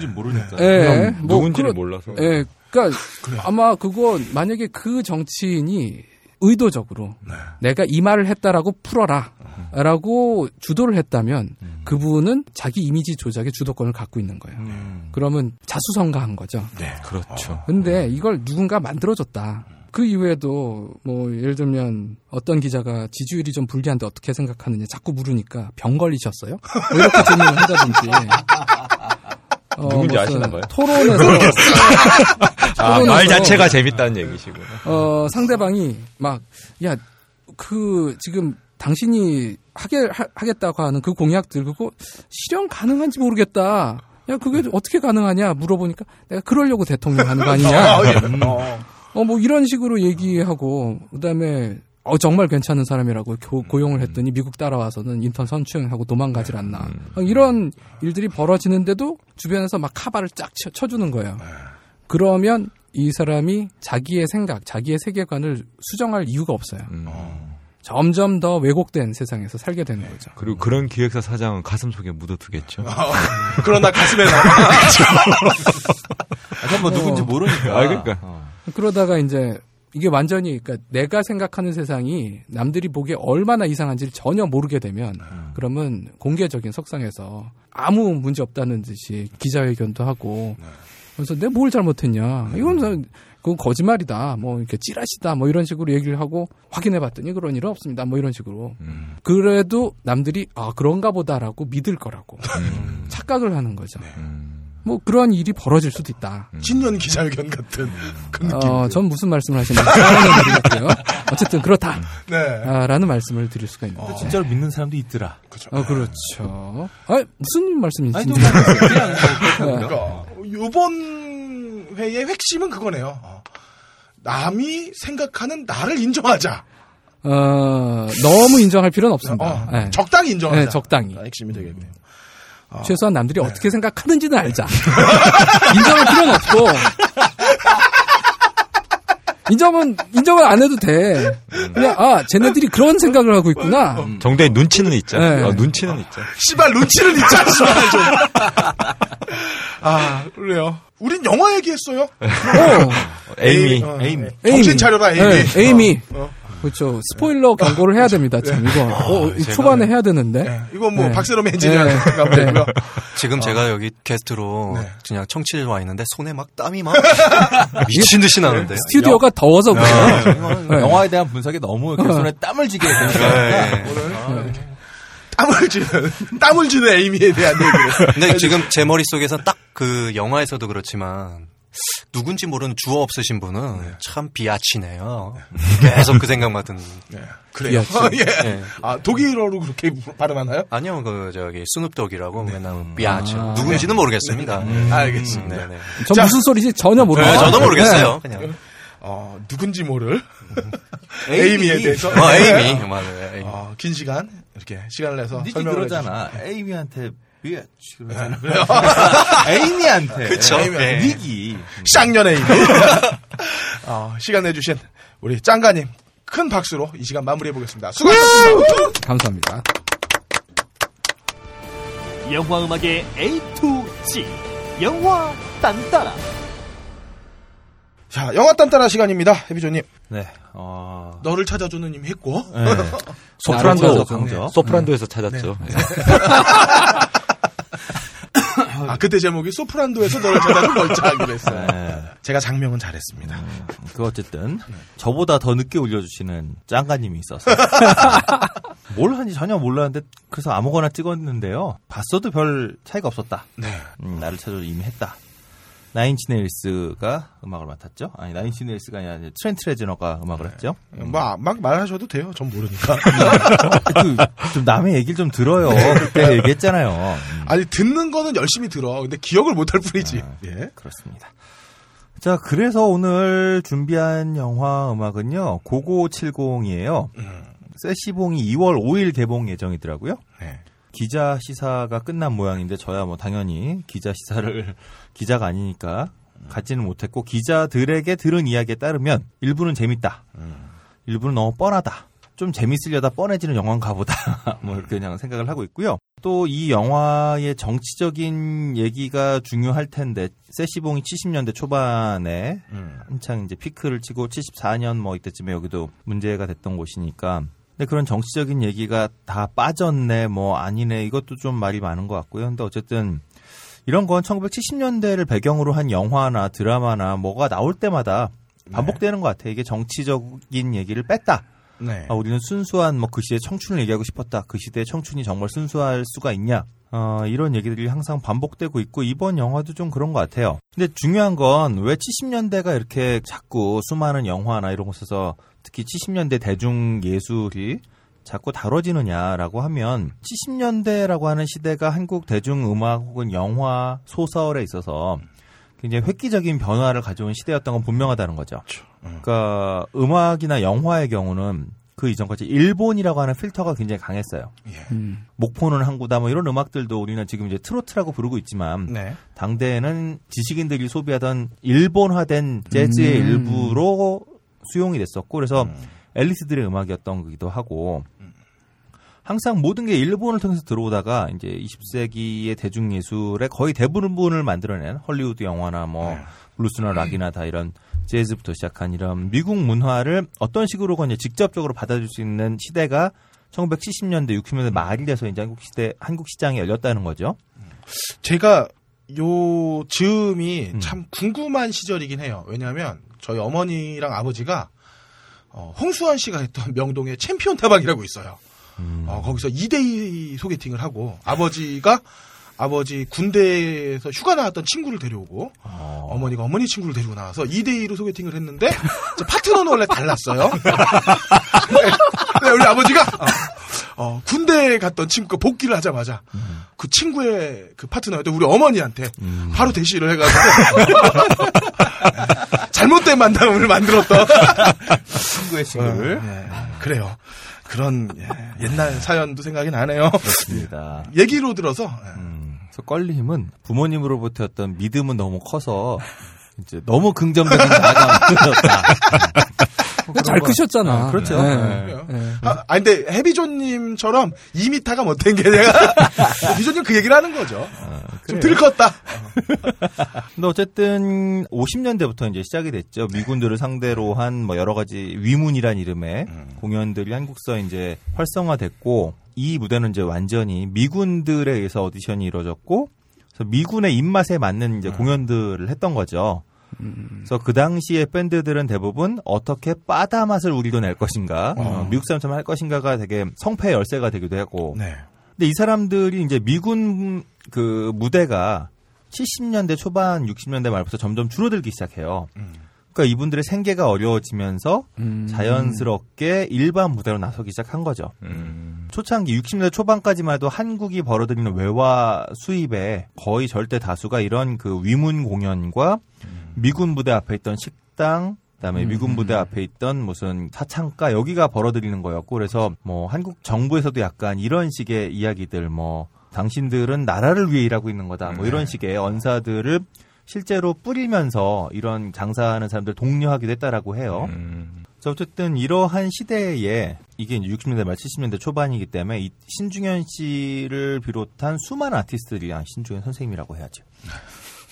누군지 모르니까. 예, 그럼 누군지를 몰라서. 예, 그러니까 아마 그거 만약에 그 정치인이 의도적으로 내가 이 말을 했다라고 풀어라 라고 주도를 했다면 그분은 자기 이미지 조작의 주도권을 갖고 있는 거예요. 그러면 자수성가한 거죠. 네. 그렇죠. 근데 이걸 누군가 만들어줬다. 그 이후에도 뭐 예를 들면 어떤 기자가 지지율이 좀 불리한데 어떻게 생각하느냐 자꾸 물으니까 병 걸리셨어요? 뭐 이렇게 질문을 한다든지. 어, 누군지 아시나 봐요? 토론에서 아, 말 자체가 재밌다는 얘기시구나. 어, 상대방이 막, 야, 그, 지금 당신이 하게, 하, 하겠다고 하는 그 공약들, 그거 실현 가능한지 모르겠다. 야, 그게 어떻게 가능하냐 물어보니까 내가 그러려고 대통령 하는 거 아니냐. 어, 뭐 이런 식으로 얘기하고, 그 다음에, 어, 정말 괜찮은 사람이라고 고, 고용을 했더니 미국 따라와서는 인턴 선출하고 도망가질 않나. 어, 이런 일들이 벌어지는데도 주변에서 막 카바를 쫙 쳐, 쳐주는 거예요. 그러면 이 사람이 자기의 생각, 자기의 세계관을 수정할 이유가 없어요. 점점 더 왜곡된 세상에서 살게 되는 거죠. 그리고 그런 기획사 사장은 가슴 속에 묻어두겠죠. 그러나 가슴에 나. 아, 뭐 누군지 모르니까. 아, 그러니까. 어. 그러다가 이제 이게 완전히 그러니까 내가 생각하는 세상이 남들이 보기에 얼마나 이상한지를 전혀 모르게 되면 그러면 공개적인 석상에서 아무 문제 없다는 듯이 기자회견도 하고 그래서 내가 뭘 잘못했냐 이건 그건 거짓말이다. 뭐 이렇게 찌라시다. 뭐 이런 식으로 얘기를 하고 확인해 봤더니 그런 일은 없습니다. 뭐 이런 식으로. 그래도 남들이 아 그런가 보다라고 믿을 거라고 착각을 하는 거죠. 뭐 그러한 일이 벌어질 수도 있다. 신년 기자회견 같은 그 느낌. 어, 전 무슨 말씀을 하시는지 모르겠고요. 어쨌든 그렇다. 네. 아, 라는 말씀을 드릴 수가 있는 근데 거죠. 진짜로 믿는 사람도 있더라. 어, 그렇죠. 아, 무슨 말씀이신지. 아니, 그러니까 이번 회의 핵심은 그거네요. 어. 남이 생각하는 나를 인정하자. 어, 너무 인정할 필요는 없습니다. 어, 네. 적당히 인정하자. 네, 적당히. 아, 핵심이 되겠네요. 최소한 남들이 어떻게 생각하는지는 알자. 인정할 필요는 없고. 인정은, 인정을 안 해도 돼. 그냥, 아, 쟤네들이 그런 생각을 하고 있구나. 정도의 눈치는 있죠. 네. 어, 눈치는 있죠. 씨발 눈치를 있자 씨발 좀. 아 그래요. 우린 영화 얘기했어요. 어, 에이미. 어, 에이미. 정신 차려라 에이미. 네, 에이미. 어, 어. 그렇죠. 스포일러 경고를 해야 됩니다. 참, 이거. 어, 제가- 초반에 해야 되는데. 네, 이건 뭐 네. 박세롬 엔지니어한테 네. 가면 되고요. 지금 제가 여기 게스트로 네. 그냥 청취를 와 있는데 손에 막 땀이 막 미친 듯이 나는데. 스튜디오가 더워서 그래요. 네. 영화에 대한 분석이 너무 이렇게 손에 땀을 쥐게 되니까 네. 땀을 쥐는 땀을 쥐는 에이미에 대한 얘기를. 근데 지금 제 머릿속에서 딱 그 영화에서도 그렇지만 누군지 모르는 주어 없으신 분은 참 비아치네요. 계속 그 생각만 드는. 네, 그래요. 예. 네. 아 독일어로 그렇게 발음하나요? 아니요, 그 저기 스눕독이라고 맨날 비아치. 아, 누군지는 모르겠습니다. 알겠습니다. 네, 네. 전 자. 무슨 소리인지 전혀 모르겠어요. 네, 저도 모르겠어요. 그냥. 어 누군지 모를 에이미 에 대해서 어, 에이미. 맞아요. 에이미. 어, 긴 시간 이렇게 시간을 내서 니지 설명을 그러잖아. 에이미한테 비치 그러잖아. 에이미한테. 그쵸. 네. 니기. 쌍년 에이미. 어, 시간 내주신 우리 짱가님 큰 박수로 이 시간 마무리해 보겠습니다. 수고하셨습니다. 감사합니다. 영화 음악의 A to Z 영화 딴따라 자 영화 딴따라 시간입니다. 해비조님 네. 어. 너를 찾아주는 님 했고 네. 소프란도, 찾아줘. 소프란도에서 찾았죠. 네. 아 그때 제목이 소프란도에서 너를 찾아준 멀쩡하기로 했어요. 네. 제가 장명은 잘했습니다. 그 어쨌든 저보다 더 늦게 올려주시는 짱가님이 있어서 뭘 하는지 전혀 몰랐는데 그래서 아무거나 찍었는데요. 봤어도 별 차이가 없었다. 네. 음, 나를 찾아 이미 했다. 나인치네일스가 음악을 맡았죠. 아니 나인치네일스가 아니라 트렌트 레즈너가 음악을 했죠. 뭐막 말하셔도 돼요. 전 모르니까. 그, 좀 남의 얘기를 좀 들어요. 그때 얘기했잖아요. 음, 아니 듣는 거는 열심히 들어. 근데 기억을 못할 뿐이지. 예. 그렇습니다. 자, 그래서 오늘 준비한 영화 음악은요. 고고 70이에요. 세시봉이 2월 5일 개봉 예정이더라고요. 네. 기자 시사가 끝난 모양인데 저야 뭐 당연히 기자 시사를 기자가 아니니까 갖지는 못했고 기자들에게 들은 이야기에 따르면 일부는 재밌다. 일부는 너무 뻔하다. 좀 재밌으려다 뻔해지는 영화인가 보다. 뭐 이렇게 그냥 생각을 하고 있고요. 또 이 영화의 정치적인 얘기가 중요할 텐데 세시봉이 70년대 초반에 한창 이제 피크를 치고 74년 뭐 이때쯤에 여기도 문제가 됐던 곳이니까 근데 그런 정치적인 얘기가 다 빠졌네 뭐 아니네 이것도 좀 말이 많은 것 같고요. 근데 어쨌든 이런 건 1970년대를 배경으로 한 영화나 드라마나 뭐가 나올 때마다 반복되는 것 같아요. 이게 정치적인 얘기를 뺐다. 네. 아, 우리는 순수한 뭐 그 시대의 청춘을 얘기하고 싶었다. 그 시대의 청춘이 정말 순수할 수가 있냐? 어, 이런 얘기들이 항상 반복되고 있고 이번 영화도 좀 그런 것 같아요. 근데 중요한 건 왜 70년대가 이렇게 자꾸 수많은 영화나 이런 곳에서 특히 70년대 대중 예술이 자꾸 다뤄지느냐라고 하면 70년대라고 하는 시대가 한국 대중 음악 혹은 영화 소설에 있어서 굉장히 획기적인 변화를 가져온 시대였던 건 분명하다는 거죠. 그러니까 음악이나 영화의 경우는 그 이전까지 일본이라고 하는 필터가 굉장히 강했어요. 음. 목포는 항구다 뭐 이런 음악들도 우리는 지금 이제 트로트라고 부르고 있지만 네. 당대에는 지식인들이 소비하던 일본화된 재즈의 음. 일부로 수용이 됐었고 그래서 엘리트들의 음악이었던 거기도 하고 항상 모든 게 일본을 통해서 들어오다가 이제 20세기의 대중 예술의 거의 대부분을 만들어낸 헐리우드 영화나 뭐 블루스나 락이나 다 이런 재즈부터 시작한 이런 미국 문화를 어떤 식으로건 직접적으로 받아줄 수 있는 시대가 1970년대, 60년대 말이 돼서 이제 한국 시대 한국 시장이 열렸다는 거죠. 제가 요 즈음이 음. 참 궁금한 시절이긴 해요. 왜냐하면 저희 어머니랑 아버지가 어, 홍수환 씨가 했던 명동의 챔피언 다방이라고 있어요. 어, 거기서 2대2 소개팅을 하고 아버지가 아버지 군대에서 휴가 나왔던 친구를 데려오고 어. 머니가 어머니 친구를 데리고 나와서 2대2로 소개팅을 했는데 파트너는 원래 달랐어요. 네, 우리 아버지가 어, 어, 군대에 갔던 친구가 복귀를 하자마자 그 친구의 그 파트너였던 우리 어머니한테 바로 대시를 해가지고 잘못된 만남을 만들었던 친구의 친구를. 어, 예, 그래요. 그런 예, 옛날 사연도 생각이 나네요. 그렇습니다. 얘기로 들어서 예. 그래서 껄림은 부모님으로부터 어떤 믿음은 너무 커서 이제 너무 긍정적인 자아가 잘 크셨잖아. 아, 그렇죠. 네. 네. 네. 아, 아니, 근데 해비조님처럼 2미터가 못된 게 내가 해비조님 그 얘기를 하는 거죠. 좀 들컸다. 근데 어쨌든 50년대부터 이제 시작이 됐죠. 미군들을 상대로 한 뭐 여러 가지 위문이란 이름의 공연들이 한국서 이제 활성화됐고 이 무대는 이제 완전히 미군들에 의해서 오디션이 이루어졌고 그래서 미군의 입맛에 맞는 이제 공연들을 했던 거죠. 그래서 그 당시에 밴드들은 대부분 어떻게 빠다 맛을 우리도 낼 것인가, 어, 미국 사람처럼 할 것인가가 되게 성패 열쇠가 되기도 하고. 네. 근데 이 사람들이 이제 미군 그 무대가 70년대 초반, 60년대 말부터 점점 줄어들기 시작해요. 그러니까 이분들의 생계가 어려워지면서 자연스럽게 일반 무대로 나서기 시작한 거죠. 초창기 60년대 초반까지만 해도 한국이 벌어들이는 외화 수입의 거의 절대 다수가 이런 그 위문 공연과 미군 부대 앞에 있던 식당, 그다음에 미군 부대 앞에 있던 무슨 사창가 여기가 벌어들이는 거였고 그래서 뭐 한국 정부에서도 약간 이런 식의 이야기들 뭐 당신들은 나라를 위해 일하고 있는 거다 뭐 이런 식의 언사들을 실제로 뿌리면서 이런 장사하는 사람들 독려하기도 했다라고 해요. 그래서 어쨌든 이러한 시대에 이게 이제 60년대 말 70년대 초반이기 때문에 이 신중현 씨를 비롯한 수많은 아티스트들이 아, 신중현 선생님이라고 해야죠.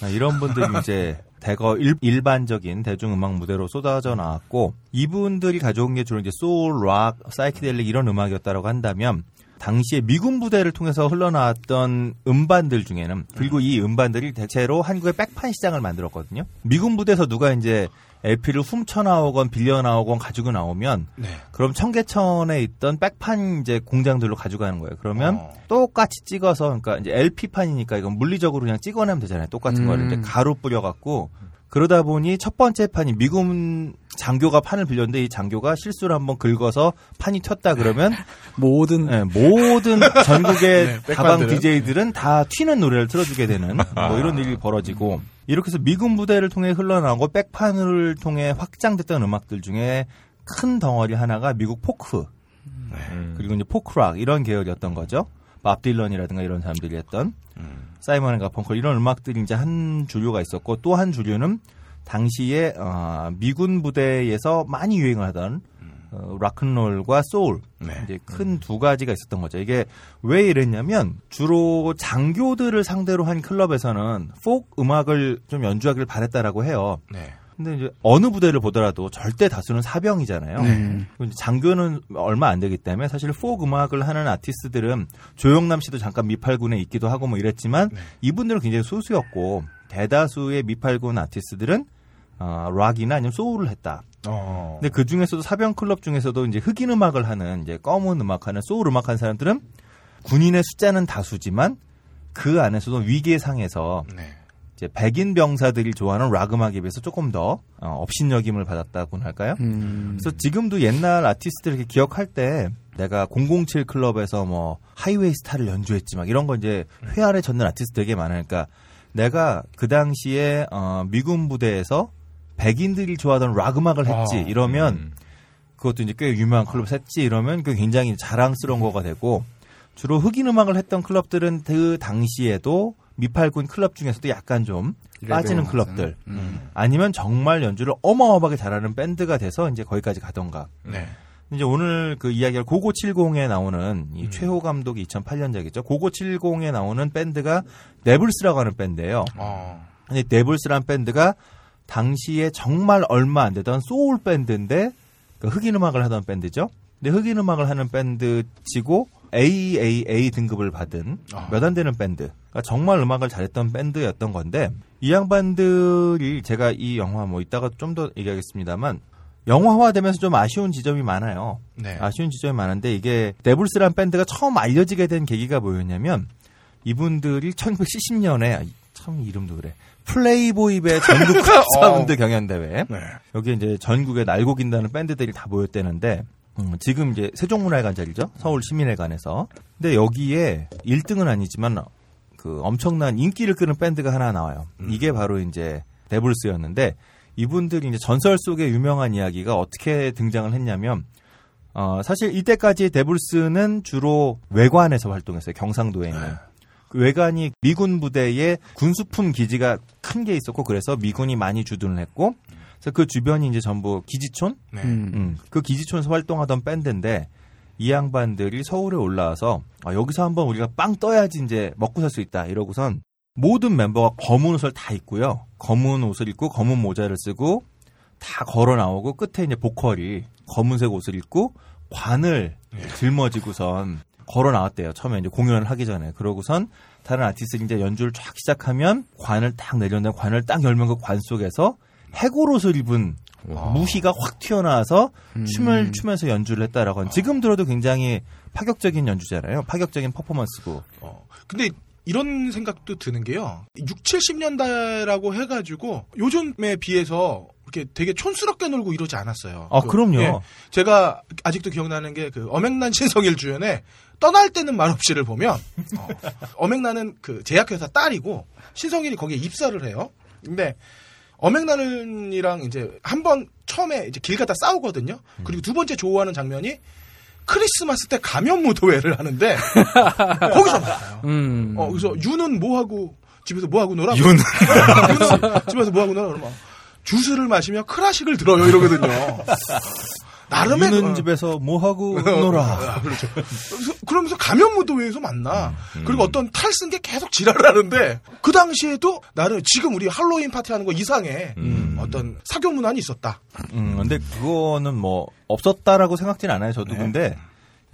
아, 이런 분들이 이제 대거 일, 반적인 대중음악 무대로 쏟아져 나왔고 이분들이 가져온 게 주로 이제 소울, 락, 사이키델릭 이런 음악이었다라고 한다면 당시에 미군 부대를 통해서 흘러나왔던 음반들 중에는 그리고 이 음반들이 대체로 한국의 백판 시장을 만들었거든요. 미군 부대에서 누가 이제 LP를 훔쳐 나오건 빌려 나오건 가지고 나오면 네. 그럼 청계천에 있던 백판 이제 공장들로 가져가는 거예요. 그러면 어. 똑같이 찍어서 그러니까 이제 LP판이니까 이건 물리적으로 그냥 찍어내면 되잖아요. 똑같은 음. 거를 이제 가루 뿌려 갖고 그러다 보니 첫 번째 판이 미군 장교가 판을 빌렸는데 이 장교가 실수를 한번 긁어서 판이 튀었다 그러면 모든 네, 모든 전국의 네, 다방 백반들은. DJ들은 다 튀는 노래를 틀어주게 되는 뭐 이런 일이 벌어지고 이렇게 해서 미군 부대를 통해 흘러나오고 백판을 통해 확장됐던 음악들 중에 큰 덩어리 하나가 미국 포크 그리고 이제 포크락 이런 계열이었던 거죠. 밥 딜런이라든가 이런 사람들이 했던 사이먼 앤 가펑클 이런 음악들이 이제 한 주류가 있었고 또 한 주류는 당시에 어, 미군 부대에서 많이 유행을 하던 어, 락큰롤과 소울 네. 이제 큰 두 가지가 있었던 거죠. 이게 왜 이랬냐면 주로 장교들을 상대로 한 클럽에서는 포크 음악을 좀 연주하기를 바랬다라고 해요. 네. 근데 이제 어느 부대를 보더라도 절대 다수는 사병이잖아요. 네. 장교는 얼마 안 되기 때문에 사실 포크 음악을 하는 아티스트들은 조영남 씨도 잠깐 미팔군에 있기도 하고 뭐 이랬지만 이분들은 굉장히 소수였고 대다수의 미팔군 아티스트들은 어, 락이나 아니면 소울을 했다. 어. 근데 그 중에서도 사병 클럽 중에서도 이제 흑인 음악을 하는 이제 검은 음악하는 소울 음악하는 사람들은 군인의 숫자는 다수지만 그 안에서도 위계 상에서 네. 이제 백인 병사들이 좋아하는 락 음악에 비해서 조금 더 어, 업신여김을 받았다고나 할까요? 음. 그래서 지금도 옛날 아티스트를 이렇게 기억할 때 내가 007 클럽에서 뭐 Highway Star를 연주했지 막 이런 거 이제 회한에 젖는 아티스트 되게 많으니까 그러니까 내가 그 당시에 어, 미군 부대에서 백인들이 좋아하던 락 음악을 했지 아, 이러면 그것도 이제 꽤 유명한 클럽에서 했지 이러면 그 굉장히 자랑스러운 거가 되고 주로 흑인 음악을 했던 클럽들은 그 당시에도 미팔군 클럽 중에서도 약간 좀 빠지는 클럽들 음. 아니면 정말 연주를 어마어마하게 잘하는 밴드가 돼서 이제 거기까지 가던가 네. 이제 오늘 그 이야기를 고고 70에 나오는 이 최호 감독이 2008년작이죠. 고고 70에 나오는 밴드가 네블스라고 하는 밴드예요. 어. 근데 네블스란 밴드가 당시에 정말 얼마 안 되던 소울 밴드인데 그 흑인 음악을 하던 밴드죠. 근데 흑인 음악을 하는 밴드치고 AAA 등급을 받은 아. 몇안 되는 밴드. 그러니까 정말 음악을 잘했던 밴드였던 건데 이 양반들이 제가 이 영화 뭐 이따가 좀 더 얘기하겠습니다만 영화화되면서 좀 아쉬운 지점이 많아요. 네. 아쉬운 지점이 많은데 이게 데블스란 밴드가 처음 알려지게 된 계기가 뭐였냐면 이분들이 1970년에 참 이름도 그래. 플레이보이의 전국 사운드 경연대회. 여기 이제 전국에 날고 긴다는 밴드들이 다 모였대는데 음, 지금 이제 세종문화회관자리죠. 서울 시민회관에서. 근데 여기에 1등은 아니지만 그 엄청난 인기를 끄는 밴드가 하나 나와요. 이게 바로 이제 데블스였는데 이분들이 이제 전설 속의 유명한 이야기가 어떻게 등장을 했냐면 어, 사실 이때까지 데블스는 주로 외관에서 활동했어요. 경상도에 있는. 그 외관이 미군 부대의 군수품 기지가 큰 게 있었고 그래서 미군이 많이 주둔을 했고 그래서 그 주변이 이제 전부 기지촌 네. 음, 그 기지촌에서 활동하던 밴드인데 이 양반들이 서울에 올라와서 아, 여기서 한번 우리가 빵 떠야지 이제 먹고 살 수 있다 이러고선 모든 멤버가 검은 옷을 다 입고요. 검은 옷을 입고 검은 모자를 쓰고 다 걸어 나오고 끝에 이제 보컬이 검은색 옷을 입고 관을 짊어지고선 걸어 나왔대요. 처음에 이제 공연을 하기 전에. 그러고선 다른 아티스트들이 이제 연주를 쫙 시작하면 관을 딱 내렸는데 관을 딱 열면 그 관 속에서 해골옷을 입은 무희가 확 튀어나와서 춤을 추면서 연주를 했다라고 하는 지금 들어도 굉장히 파격적인 연주잖아요. 파격적인 퍼포먼스고. 근데 이런 생각도 드는 게요. 6, 70년대라고 해가지고 요즘에 비해서 이렇게 되게 촌스럽게 놀고 이러지 않았어요. 아, 그 럼요. 제가 아직도 기억나는 게그 엄앵란 신성일 주연의 떠날 때는 말없이를 보면 어, 맹란은그 제약회사 딸이고 신성일이 거기에 입사를 해요. 근데 엄앵란이랑 이제 한 번 처음에 이제 길 가다 싸우거든요. 그리고 두 번째 좋아하는 장면이 크리스마스 때 가면 무도회를 하는데 거기서 만나요. 음. 어, 그래서 유는 뭐 하고 집에서 뭐 하고 놀아? 윤. 유는 집에서 뭐 하고 놀아? 그러면 주스를 마시며 클래식을 들어요 이러거든요. 나름의 유는 어. 집에서 뭐 하고 놀아. 아, 그렇죠. 그러면서 가면 무도회에서 만나. 음, 그리고 어떤 탈쓴게 계속 지랄을 하는데 그 당시에도 나는 지금 우리 할로윈 파티 하는 거 이상의 어떤 사교 문화는 있었다. 음, 근데 그거는 뭐 없었다라고 생각지는 않아요. 저도 근데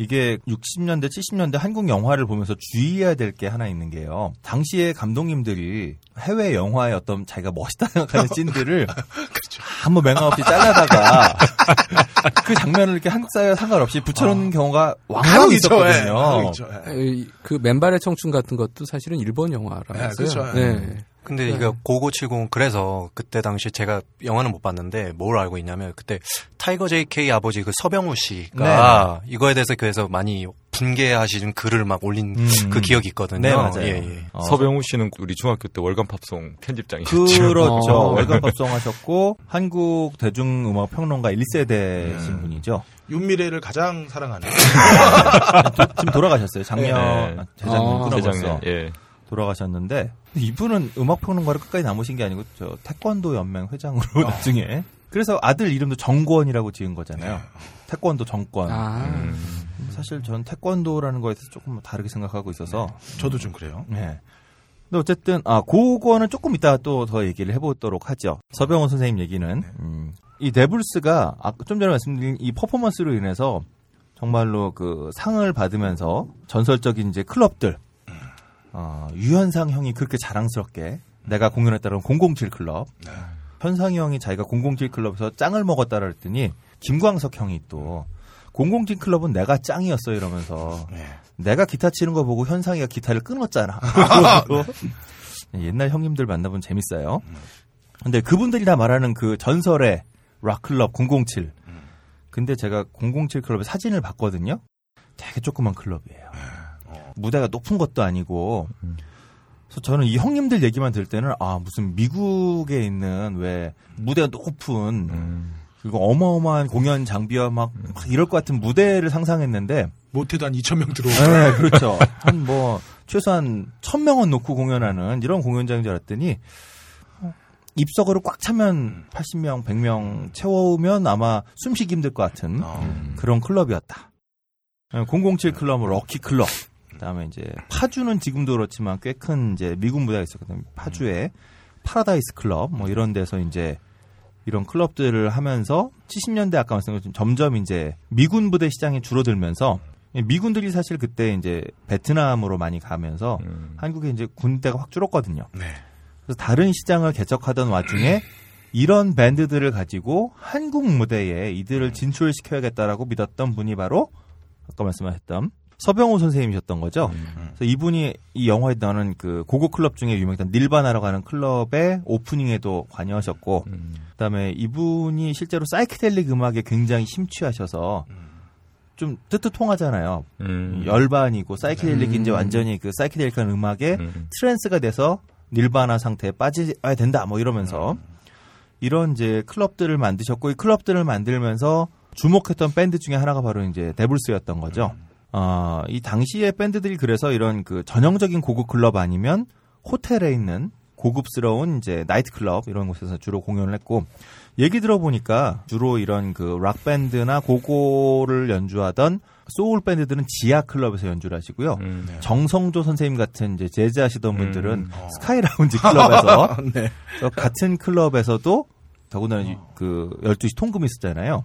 이게 60년대, 70년대 한국 영화를 보면서 주의해야 될 게 하나 있는 게요. 당시에 감독님들이 해외 영화의 어떤 자기가 멋있다 생각하는 씬들을 한번 맹아 없이 잘라다가 그 장면을 이렇게 한국 사회와 상관없이 붙여놓는 경우가 왕왕 간혹 있죠, 예. 있었거든요. 간혹 있죠, 에, 그 맨발의 청춘 같은 것도 사실은 일본 영화라서요. 네, 그렇죠. 네. 근데 네. 이거 고고70 그래서 그때 당시 제가 영화는 못 봤는데 뭘 알고 있냐면 그때 타이거 JK 아버지 그 서병후 씨가 이거에 대해서 그래서 많이 분개하시는 글을 막 올린 그 기억이 있거든요. 네, 맞아요. 예, 예. 어. 서병후 씨는 우리 중학교 때 월간 팝송 편집장이셨죠. 그렇죠. 어. 월간 팝송하셨고 한국 대중음악 평론가 1세대신 분이죠. 윤미래를 가장 사랑하는. 지금 돌아가셨어요. 작년 네. 재작년 아. 재작년, 예. 돌아가셨는데 이분은 음악 평론가로 끝까지 남으신 게 아니고 저 태권도 연맹 회장으로 나중에 그래서 아들 이름도 정권이라고 지은 거잖아요. 태권도 정권. 아. 음. 사실 전 태권도라는 거에 대해서 조금 다르게 생각하고 있어서 저도 좀 그래요. 네. 근데 어쨌든 아 그거는 조금 이따 또 더 얘기를 해보도록 하죠. 서병호 선생님 얘기는 음, 이 데블스가 아, 좀 전에 말씀드린 이 퍼포먼스로 인해서 정말로 그 상을 받으면서 전설적인 이제 클럽들 어, 유현상 형이 그렇게 자랑스럽게 내가 공연했다는 007 클럽 현상이 형이 자기가 007 클럽에서 짱을 먹었다 그랬더니 김광석 형이 또 007 클럽은 내가 짱이었어 이러면서 내가 기타 치는 거 보고 현상이가 기타를 끊었잖아. 그러고 옛날 형님들 만나보면 재밌어요. 근데 그분들이 다 말하는 그 전설의 락클럽 007. 근데 제가 007 클럽의 사진을 봤거든요. 되게 조그만 클럽이에요. 무대가 높은 것도 아니고. 그래서 저는 이 형님들 얘기만 들을 때는 아 무슨 미국에 있는 왜 무대가 높은 그리고 어마어마한 공연 장비와 막, 막 이럴 것 같은 무대를 상상했는데 못해도 한 2천 명 들어오고. 네, 그렇죠. 한 뭐 최소한 1000명은 놓고 공연하는 이런 공연장인 줄 알았더니 어, 입석으로 꽉 차면 80명, 100명 채워오면 아마 숨쉬기 힘들 것 같은 그런 클럽이었다. 007 클럽, 럭키 클럽. 그다음에 이제 파주는 지금도 그렇지만 꽤 큰 이제 미군 부대가 있었거든요. 파주에 파라다이스 클럽 뭐 이런 데서 이제 이런 클럽들을 하면서 70년대 아까 말씀드린 것처럼 점점 이제 미군 부대 시장이 줄어들면서 미군들이 사실 그때 이제 베트남으로 많이 가면서 한국에 이제 군대가 확 줄었거든요. 그래서 다른 시장을 개척하던 와중에 이런 밴드들을 가지고 한국 무대에 이들을 진출시켜야겠다라고 믿었던 분이 바로 아까 말씀하셨던 서병호 선생님이셨던 거죠. 그래서 이분이 이 영화에 나오는 그 고고 클럽 중에 유명했던 닐바나라고 하는 클럽의 오프닝에도 관여하셨고, 그다음에 이분이 실제로 사이키델릭 음악에 굉장히 심취하셔서 좀 뜨뜻통하잖아요. 음. 열반이고 사이키델릭이 음. 이제 완전히 그 사이키델릭한 음악에 trance가 돼서 nirvana 상태에 빠져야 된다 뭐 이러면서 이런 이제 클럽들을 만드셨고 이 클럽들을 만들면서 주목했던 밴드 중에 하나가 바로 이제 데블스였던 거죠. 어, 이 당시의 밴드들이 그래서 이런 그 전형적인 고급 클럽 아니면 호텔에 있는 고급스러운 이제 나이트 클럽 이런 곳에서 주로 공연을 했고 얘기 들어보니까 주로 이런 그 락 밴드나 고고를 연주하던 소울 밴드들은 지하 클럽에서 연주를 하시고요. 정성조 선생님 같은 이제 재즈 하시던 분들은 스카이 라운지 클럽에서 네. 어, 같은 클럽에서도 더군다나 이- 그 12시 통금이 있었잖아요.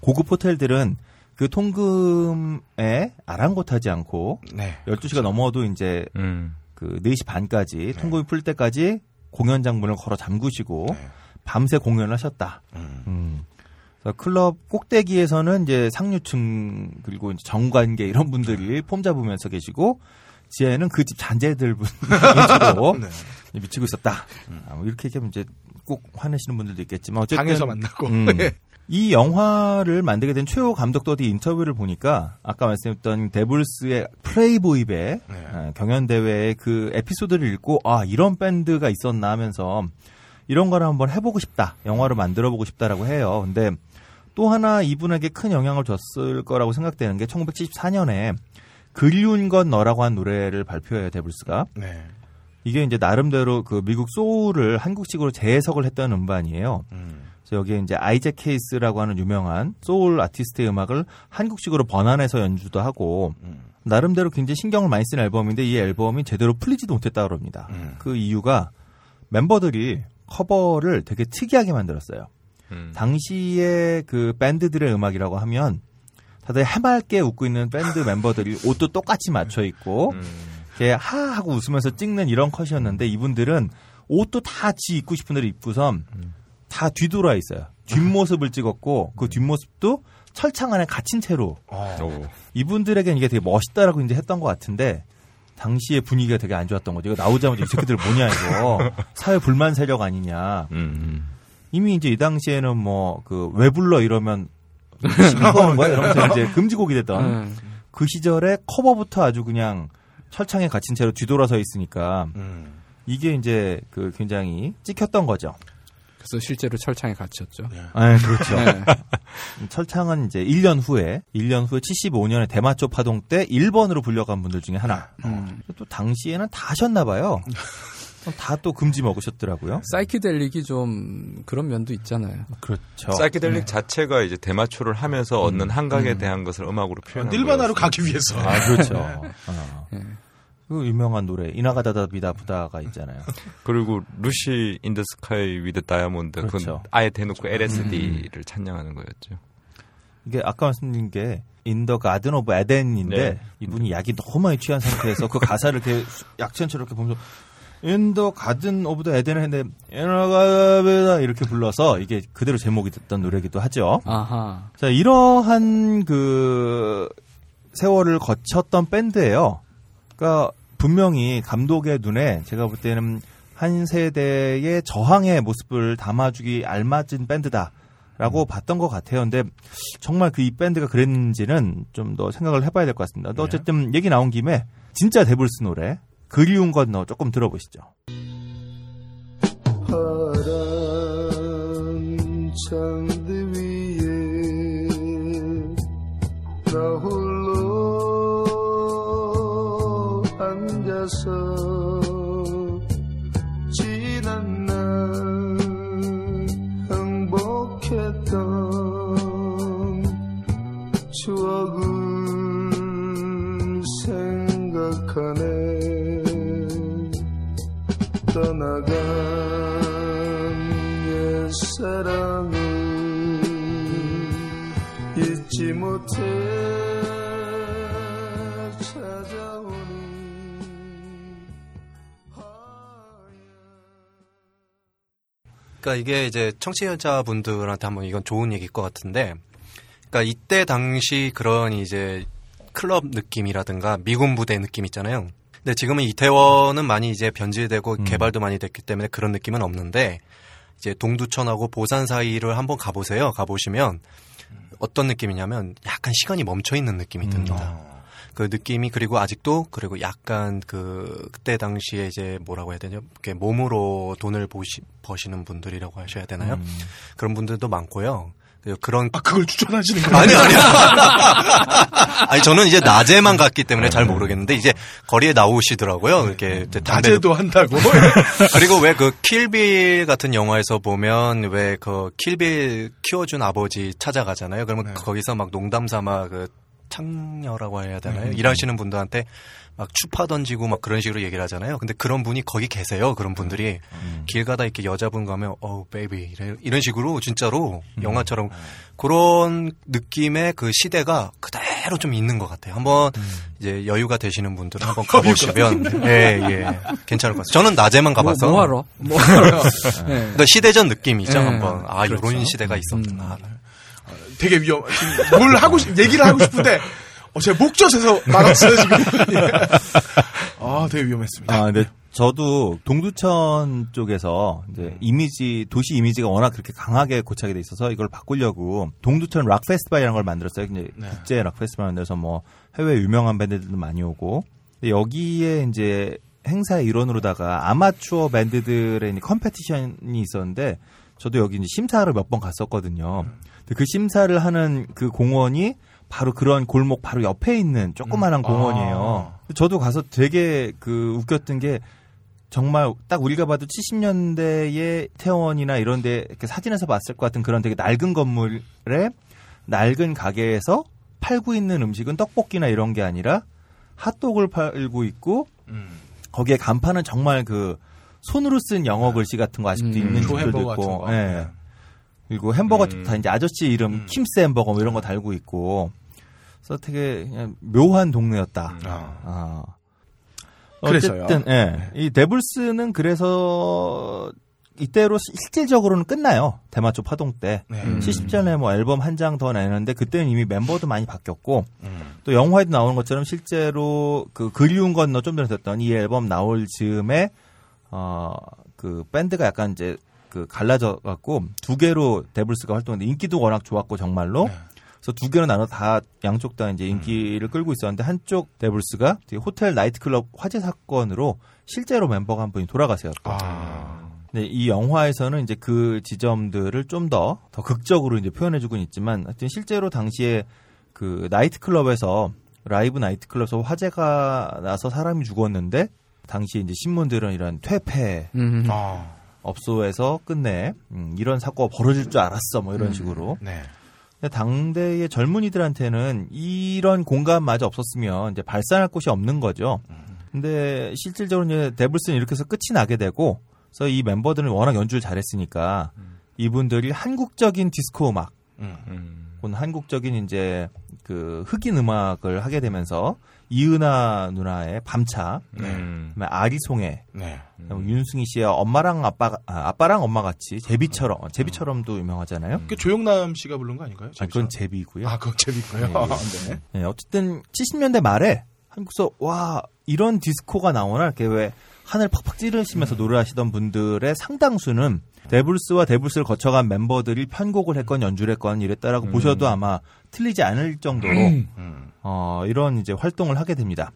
고급 호텔들은 그 통금에 아랑곳하지 않고 네. 12시가 넘어도 이제 음. 그 4시 반까지 통금이 풀 때까지 공연장 문을 걸어 잠그시고 밤새 공연을 하셨다. 음. 그래서 클럽 꼭대기에서는 이제 상류층 그리고 이제 정관계 이런 분들이 폼 잡으면서 계시고 지하에는 그 집 잔재들 분 위주로 네. 미치고 있었다. 아, 뭐 이렇게 얘기하면 이제 꼭 화내시는 분들도 있겠지만 어쨌든 방에서 만나고. 음. 네. 이 영화를 만들게 된 최호 감독도 어디 인터뷰를 보니까 아까 말씀드렸던 데블스의 플레이보이배 어, 경연 대회의 그 에피소드를 읽고 아 이런 밴드가 있었나 하면서 이런 거를 한번 해보고 싶다 영화로 만들어 보고 싶다라고 해요. 근데 또 하나 이분에게 큰 영향을 줬을 거라고 생각되는 게 1974년에 그리운 건 너라고 한 노래를 발표해요 데블스가. 네. 이게 이제 나름대로 그 미국 소울을 한국식으로 재해석을 했던 음반이에요. 그래서 여기에 이제 아이잭 케이스라고 하는 유명한 소울 아티스트의 음악을 한국식으로 번안해서 연주도 하고 나름대로 굉장히 신경을 많이 쓴 앨범인데 이 앨범이 제대로 풀리지도 못했다 그럽니다. 그 이유가 멤버들이 커버를 되게 특이하게 만들었어요. 당시에 그 밴드들의 음악이라고 하면 다들 해맑게 웃고 있는 밴드 멤버들이 옷도 똑같이 맞춰 있고 이렇게 하 하고 웃으면서 찍는 이런 컷이었는데 이분들은 옷도 다 지 입고 싶은 대로 입고선 다 뒤돌아 있어요. 뒷모습을 찍었고 그 뒷모습도 철창 안에 갇힌 채로 이분들에게는 이게 되게 멋있다라고 이제 했던 것 같은데 당시의 분위기가 되게 안 좋았던 거죠. 이거 나오자마자 이 새끼들 뭐냐 이거 사회 불만 세력 아니냐. 이미 이제 이 당시에는 뭐 그 왜 불러 이러면 신고하는 거야 이러면서 이제 금지곡이 됐던 음. 그 시절에 커버부터 아주 그냥 철창에 갇힌 채로 뒤돌아서 있으니까 이게 이제 그 굉장히 찍혔던 거죠. 그래서 실제로 철창에 갇혔죠. 아, 그렇죠. 네. 철창은 이제 1년 후에 1년 후에 75년에 대마초 파동 때 1번으로 불려간 분들 중에 하나. 음. 또 당시에는 다 하셨나 봐요. 다 또 금지 먹으셨더라고요. 사이키델릭이 좀 그런 면도 있잖아요. 그렇죠. 사이키델릭 자체가 이제 대마초를 하면서 얻는 환각에 대한 것을 음악으로 표현한 닐바나로 거였어요. 가기 위해서. 아, 그렇죠. 어. 그 유명한 노래 In-A-Gadda-Da-Vida가 있잖아요. 그리고 Lucy in the Sky with Diamonds 그 그렇죠. 아예 대놓고 LSD를 찬양하는 거였죠. 이게 아까 말씀드린 게 In the Garden of Eden인데 네. 이분이 약이 너무 많이 취한 상태에서 그 가사를 이렇게 약천처럼 이렇게 보면서 In the Garden of the Eden을 했는데 In-A-Gadda-Da-Vida 이렇게 불러서 이게 그대로 제목이 됐던 노래기도 하죠. 아하. 자 이러한 그 세월을 거쳤던 밴드예요. 그러니까 분명히 감독의 눈에 제가 볼 때는 한 세대의 저항의 모습을 담아주기 알맞은 밴드다라고 봤던 것 같아요. 근데 정말 그 이 밴드가 그랬는지는 좀 더 생각을 해봐야 될 것 같습니다. 근데 어쨌든 얘기 나온 김에 진짜 데블스 노래 그리운 건 너 조금 들어보시죠. 파란 창 그러니까 이게 이제 청취자분들한테 한번 이건 좋은 얘기일 것 같은데, 그러니까 이때 당시 그런 이제 클럽 느낌이라든가 미군 부대 느낌 있잖아요. 근데 지금은 이태원은 많이 이제 변질되고 음. 개발도 많이 됐기 때문에 그런 느낌은 없는데 이제 동두천하고 보산 사이를 한번 가보세요. 가보시면 어떤 느낌이냐면 약간 시간이 멈춰 있는 느낌이 듭니다. 그 느낌이 그리고 아직도 그리고 약간 그 그때 당시에 이제 뭐라고 해야 되냐 이렇게 몸으로 돈을 보시, 버시는 분들이라고 하셔야 되나요? 그런 분들도 많고요. 그런 아 그걸 추천하시는 거예요? 아니 아니요. 아니 저는 이제 낮에만 갔기 때문에 잘 모르겠는데 이제 거리에 나오시더라고요. 이렇게 이제 담배도- 낮에도 한다고? 그리고 왜 그 킬빌 같은 영화에서 보면 왜 그 킬빌 키워준 아버지 찾아가잖아요. 그러면 거기서 막 농담 삼아 그 창녀라고 해야 되나요? 음. 일하시는 분들한테 막 추파 던지고 막 그런 식으로 얘기를 하잖아요. 근데 그런 분이 거기 계세요. 그런 분들이 길 가다 이렇게 여자분 가면 어우 베이비 이런 식으로 진짜로 영화처럼 그런 느낌의 그 시대가 그대로 좀 있는 것 같아요. 한번 이제 여유가 되시는 분들은 한번 가보시면 예, 예. 괜찮을 것 같아요. 저는 낮에만 가봐서. 뭐 하러? 뭐 하러? 네. 그러니까 시대전 느낌이죠. 네, 한번. 아, 그렇죠. 요런 시대가 있었구나. 되게 위험. 지금 뭘 하고 싶, 얘기를 하고 싶은데 어, 제가 목젖에서 나갔어요 지금. 아, 되게 위험했습니다. 아, 근데 저도 동두천 쪽에서 이제 이미지 도시 이미지가 워낙 그렇게 강하게 고착이 돼 있어서 이걸 바꾸려고 동두천 락 페스티벌이라는 걸 만들었어요. 이제 네. 국제 락 페스티벌 만들어서 뭐 해외 유명한 밴드들도 많이 오고 여기에 이제 행사의 일원으로다가 아마추어 밴드들의 competition이 있었는데 저도 여기 이제 심사를 몇 번 갔었거든요. 근데 그 심사를 하는 그 공원이 바로 그런 골목 바로 옆에 있는 조그마한 공원이에요. 저도 가서 되게 그 웃겼던 게 정말 딱 우리가 봐도 70년대의 태원이나 이런 데 이렇게 사진에서 봤을 것 같은 그런 되게 낡은 건물에 낡은 가게에서 팔고 있는 음식은 떡볶이나 이런 게 아니라 핫도그를 팔고 있고 거기에 간판은 정말 그 손으로 쓴 영어 글씨 같은 거 아직도 음, 있는 그 집들도 있고. 예. 네. 그리고 햄버거 다 이제 아저씨 이름 킴스 햄버거 뭐 이런 거 달고 있고 그래서 되게 그냥 묘한 동네였다. 아. 그래서요. 어쨌든 예. 이 데블스는 그래서 이때로 시- 실질적으로는 끝나요. 대마초 파동 때. 네. 70전에 뭐 앨범 한 장 더 내는데 그때는 이미 멤버도 많이 바뀌었고 음. 또 영화에도 나오는 것처럼 실제로 그 그리운 건너 좀 전에 됐던 이 앨범 나올 즈음에 어 그 밴드가 약간 이제 그 갈라져 갖고 두 개로 데블스가 활동했는데 인기도 워낙 좋았고 정말로 그래서 두 개로 나눠 다 양쪽 다 이제 인기를 끌고 있었는데 한쪽 데블스가 호텔 나이트클럽 화재 사건으로 실제로 멤버가 한 분이 돌아가세요. 또. 근데 이 영화에서는 이제 그 지점들을 좀더더 극적으로 이제 표현해주고 있지만 하여튼 실제로 당시에 그 나이트클럽에서 라이브 나이트클럽에서 화재가 나서 사람이 죽었는데 당시 이제 신문들은 이런 퇴폐 음. 아. 업소에서 끝내 음, 이런 사고가 벌어질 줄 알았어 뭐 이런 음. 식으로 네. 근데 당대의 젊은이들한테는 이런 공간마저 없었으면 이제 발산할 곳이 없는 거죠. 근데 실질적으로 이제 데블스는 이렇게 해서 끝이 나게 되고, 그래서 이 멤버들은 워낙 연주를 잘했으니까 이분들이 한국적인 디스코 음악, 혹은 한국적인 이제 그 흑인 음악을 하게 되면서 이은하 누나의 밤차, 그다음에 아리송해, 네. 그다음에 윤승희 씨의 엄마랑 아빠 아, 아빠랑 엄마 같이 제비처럼 제비처럼도 유명하잖아요. 그 조영남 씨가 부른 거 아닌가요? 아, 그건 제비고요. 아, 그건 제비고요. 네. 네, 어쨌든 70년대 말에 한국에서 와 이런 디스코가 나오나 이렇게 왜 하늘 팍팍 찌르시면서 노래하시던 분들의 상당수는 데블스와 데블스를 거쳐간 멤버들이 편곡을 했건 연주를 했건 이랬다라고 보셔도 아마 틀리지 않을 정도로 어, 이런 이제 활동을 하게 됩니다.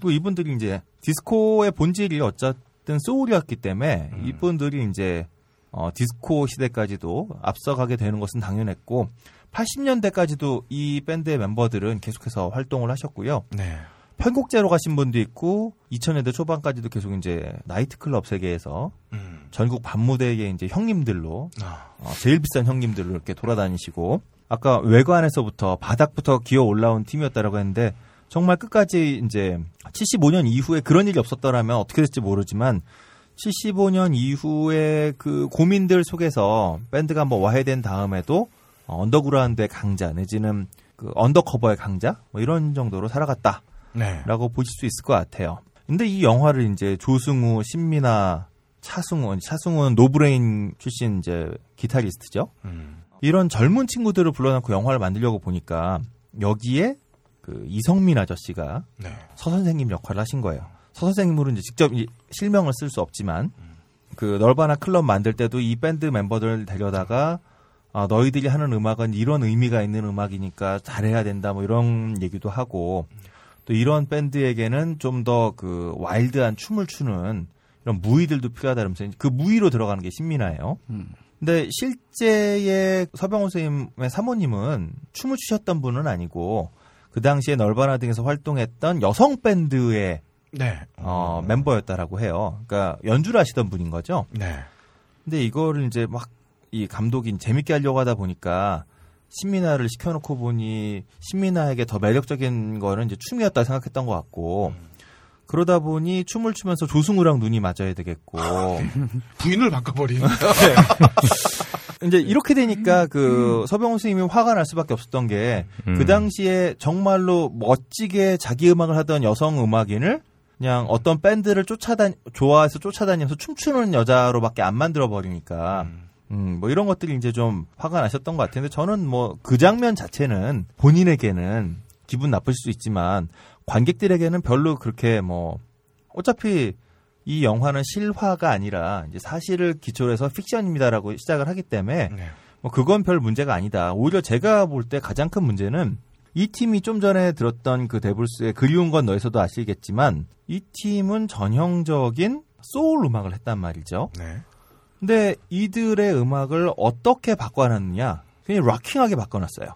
또 이분들이 이제 디스코의 본질이 어쨌든 소울이었기 때문에 이분들이 이제 어, 디스코 시대까지도 앞서가게 되는 것은 당연했고 80년대까지도 이 밴드의 멤버들은 계속해서 활동을 하셨고요. 네. 편곡제로 가신 분도 있고 2000년대 초반까지도 계속 이제 나이트클럽 세계에서 음. 전국 밤무대의 이제 형님들로 아. 어, 제일 비싼 형님들로 이렇게 돌아다니시고 아까 왜관에서부터 바닥부터 기어 올라온 팀이었다라고 했는데 정말 끝까지 이제 75년 이후에 그런 일이 없었더라면 어떻게 됐지 모르지만 75년 이후에 그 고민들 속에서 밴드가 뭐 와해된 다음에도 어, 언더그라운드의 강자 내지는 그 undercover의 강자 뭐 이런 정도로 살아갔다. 네. 라고 보실 수 있을 것 같아요. 근데 이 영화를 이제 조승우, 신민아, 차승우, 차승우 노브레인 출신 이제 기타리스트죠. 음. 이런 젊은 친구들을 불러놓고 영화를 만들려고 보니까 여기에 그 이성민 아저씨가 네. 서 선생님 역할을 하신 거예요. 서 선생님으로 이제 직접 이 실명을 쓸 수 없지만 그 널바나 클럽 만들 때도 이 밴드 멤버들 데려다가 아, 너희들이 하는 음악은 이런 의미가 있는 음악이니까 잘해야 된다 뭐 이런 얘기도 하고 또 이런 밴드에게는 좀 더 그 와일드한 춤을 추는 이런 무의들도 필요하다면서 그 무의로 들어가는 게 신민아예요. 근데 실제의 서병호 선생님의 사모님은 춤을 추셨던 분은 아니고 그 당시에 널바나 등에서 활동했던 여성 밴드의 네. 어, 멤버였다라고 해요. 그러니까 연주를 하시던 분인 거죠. 네. 근데 이거를 이제 막 이 감독이 재밌게 하려고 하다 보니까 신민아를 시켜놓고 보니 신민아에게 더 매력적인 거는 이제 춤이었다 생각했던 것 같고 그러다 보니 춤을 추면서 조승우랑 눈이 맞아야 되겠고. 부인을 바꿔버린. 이제 이렇게 되니까 그 서병호 선생님이 화가 날 수밖에 없었던 게그 음. 당시에 정말로 멋지게 자기 음악을 하던 여성 음악인을 그냥 어떤 밴드를 쫓아다 좋아해서 쫓아다니면서 춤추는 여자로밖에 안 만들어 버리니까. 음, 뭐 이런 것들이 이제 좀 화가 나셨던 것 같은데 저는 뭐 그 장면 자체는 본인에게는 기분 나쁠 수 있지만 관객들에게는 별로 그렇게 뭐 어차피 이 영화는 실화가 아니라 이제 사실을 기초로 해서 픽션입니다라고 시작을 하기 때문에 뭐 그건 별 문제가 아니다. 오히려 제가 볼 때 가장 큰 문제는 이 팀이 좀 전에 들었던 그 데블스의 그리운 건 너에서도 아시겠지만 이 팀은 전형적인 소울 음악을 했단 말이죠. 네. 근데 이들의 음악을 어떻게 바꿔놨느냐? 그냥 락킹하게 바꿔놨어요.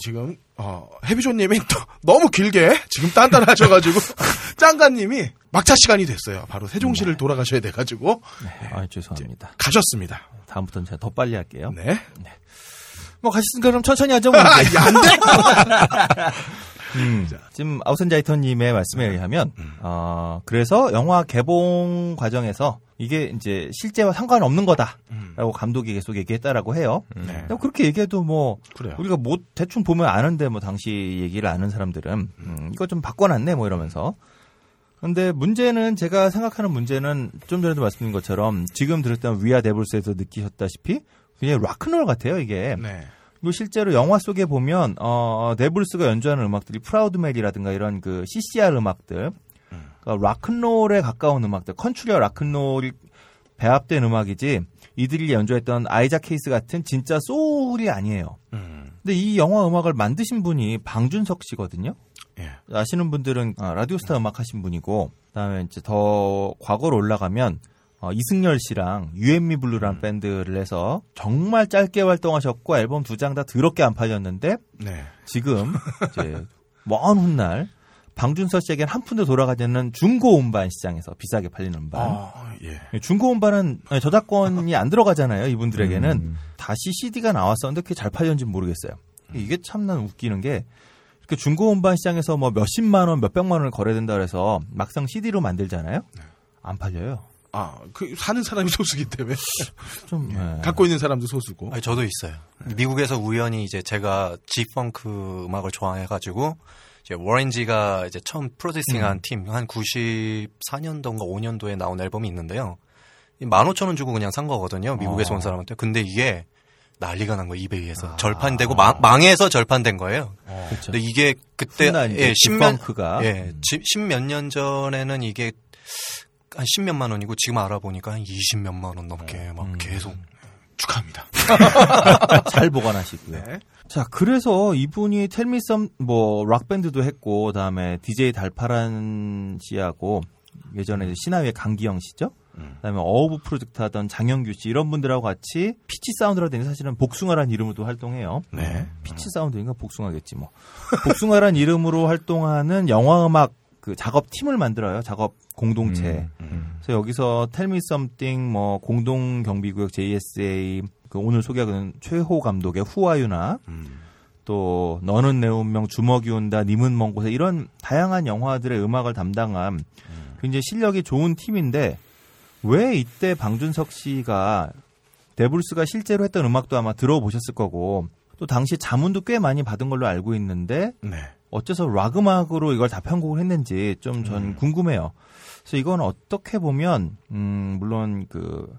지금, 어, 해비조님이 또 너무 길게 지금 딴딴하셔가지고, 짱가님이 막차 시간이 됐어요. 바로 세종시를 돌아가셔야 돼가지고. 아, 죄송합니다. 가셨습니다. 다음부터는 제가 더 빨리 할게요. 네. 뭐 가셨으니까 그럼 천천히 하죠. 뭐. 아, 안 돼? 음, 지금 아우센자이터님의 말씀에 의하면 어 그래서 영화 개봉 과정에서 이게 이제 실제와 상관없는 거다라고 감독이 계속 얘기했다라고 해요. 네. 근데 그렇게 얘기해도 뭐 그래요. 우리가 뭐 대충 보면 아는데 뭐 당시 얘기를 아는 사람들은 음, 이거 좀 바꿔놨네 뭐 이러면서. 근데 문제는 제가 생각하는 문제는 좀 전에도 말씀드린 것처럼 지금 들었던 We Are Devils에서 느끼셨다시피 그냥 락큰롤 같아요 이게. 네. 그리고 실제로 영화 속에 보면 어 데블스가 연주하는 음악들이 Proud Mary라든가 이런 그 CCR 음악들, 그러니까 락큰롤에 가까운 음악들, 컨츄리와 락큰롤이 배합된 음악이지 이들이 연주했던 아이작 헤이즈 같은 진짜 소울이 아니에요. 근데 이 영화 음악을 만드신 분이 방준석 씨거든요. 예. 아시는 분들은 아, 라디오스타 음악 하신 분이고, 그다음에 이제 더 과거로 올라가면 어, 이승열 씨랑 유앤미 블루라는 밴드를 해서 정말 짧게 활동하셨고 앨범 두 장 다 더럽게 안 팔렸는데 네. 지금 이제 먼 훗날 방준석 씨에겐 한 푼도 돌아가지 않는 중고 음반 시장에서 비싸게 팔리는 음반. 아, 예. 중고 음반은 저작권이 안 들어가잖아요. 이분들에게는 다시 CD가 나왔었는데 그게 잘 팔렸는지 모르겠어요. 이게 참 난 웃기는 게 이렇게 중고 음반 시장에서 뭐 몇십만 원, 몇백만 원을 거래된다 그래서 막상 CD로 만들잖아요. 안 팔려요. 아, 그, 사는 사람이 소수기 때문에. 좀, 네. 갖고 있는 사람도 소수고. 아니, 저도 있어요. 미국에서 우연히 이제 제가 G-펑크 음악을 좋아해가지고, 이제 워렌지가 이제 처음 프로듀싱한 음. 팀, 한 94년도인가 5년도에 나온 앨범이 있는데요. 15,000원 주고 그냥 산 거거든요. 미국에서 어. 온 사람한테. 근데 이게 난리가 난 거예요, 아. 이베이에서. 절판되고 망, 망해서 절판된 거예요. 그렇죠. 근데 이게 그때, 예, 십몇. 예, 십몇 년 전에는 이게 한 십몇만 원이고 지금 알아보니까 한 이십몇만 원 넘게 막 계속 축하합니다. 잘 보관하시고요. 자, 그래서 이분이 텔미썸 뭐 락밴드도 했고 그다음에 DJ 달파란 씨하고 예전에 이제 신화위의 강기영 씨죠. 그다음에 어어부 프로젝트 하던 장영규 씨 이런 분들하고 같이 Peach Sound라고 되는 사실은 복숭아라는 이름으로도 활동해요. 네. Peach Sound인가 복숭아겠지 뭐. 복숭아란 이름으로 활동하는 영화 음악 그 작업 팀을 만들어요. 작업 공동체. 그래서 여기서 Tell Me Something 뭐 공동 경비구역 JSA 그 오늘 소개하는 최호 감독의 후아유나 또 너는 내 운명 주먹이 온다 님은 먼 곳에 이런 다양한 영화들의 음악을 담당한 굉장히 실력이 좋은 팀인데 왜 이때 방준석 씨가 데블스가 실제로 했던 음악도 아마 들어보셨을 거고 또 당시 자문도 꽤 많이 받은 걸로 알고 있는데 네. 어째서 락 음악으로 이걸 다 편곡을 했는지 좀전 궁금해요. 그래서 이건 어떻게 보면 음 물론 그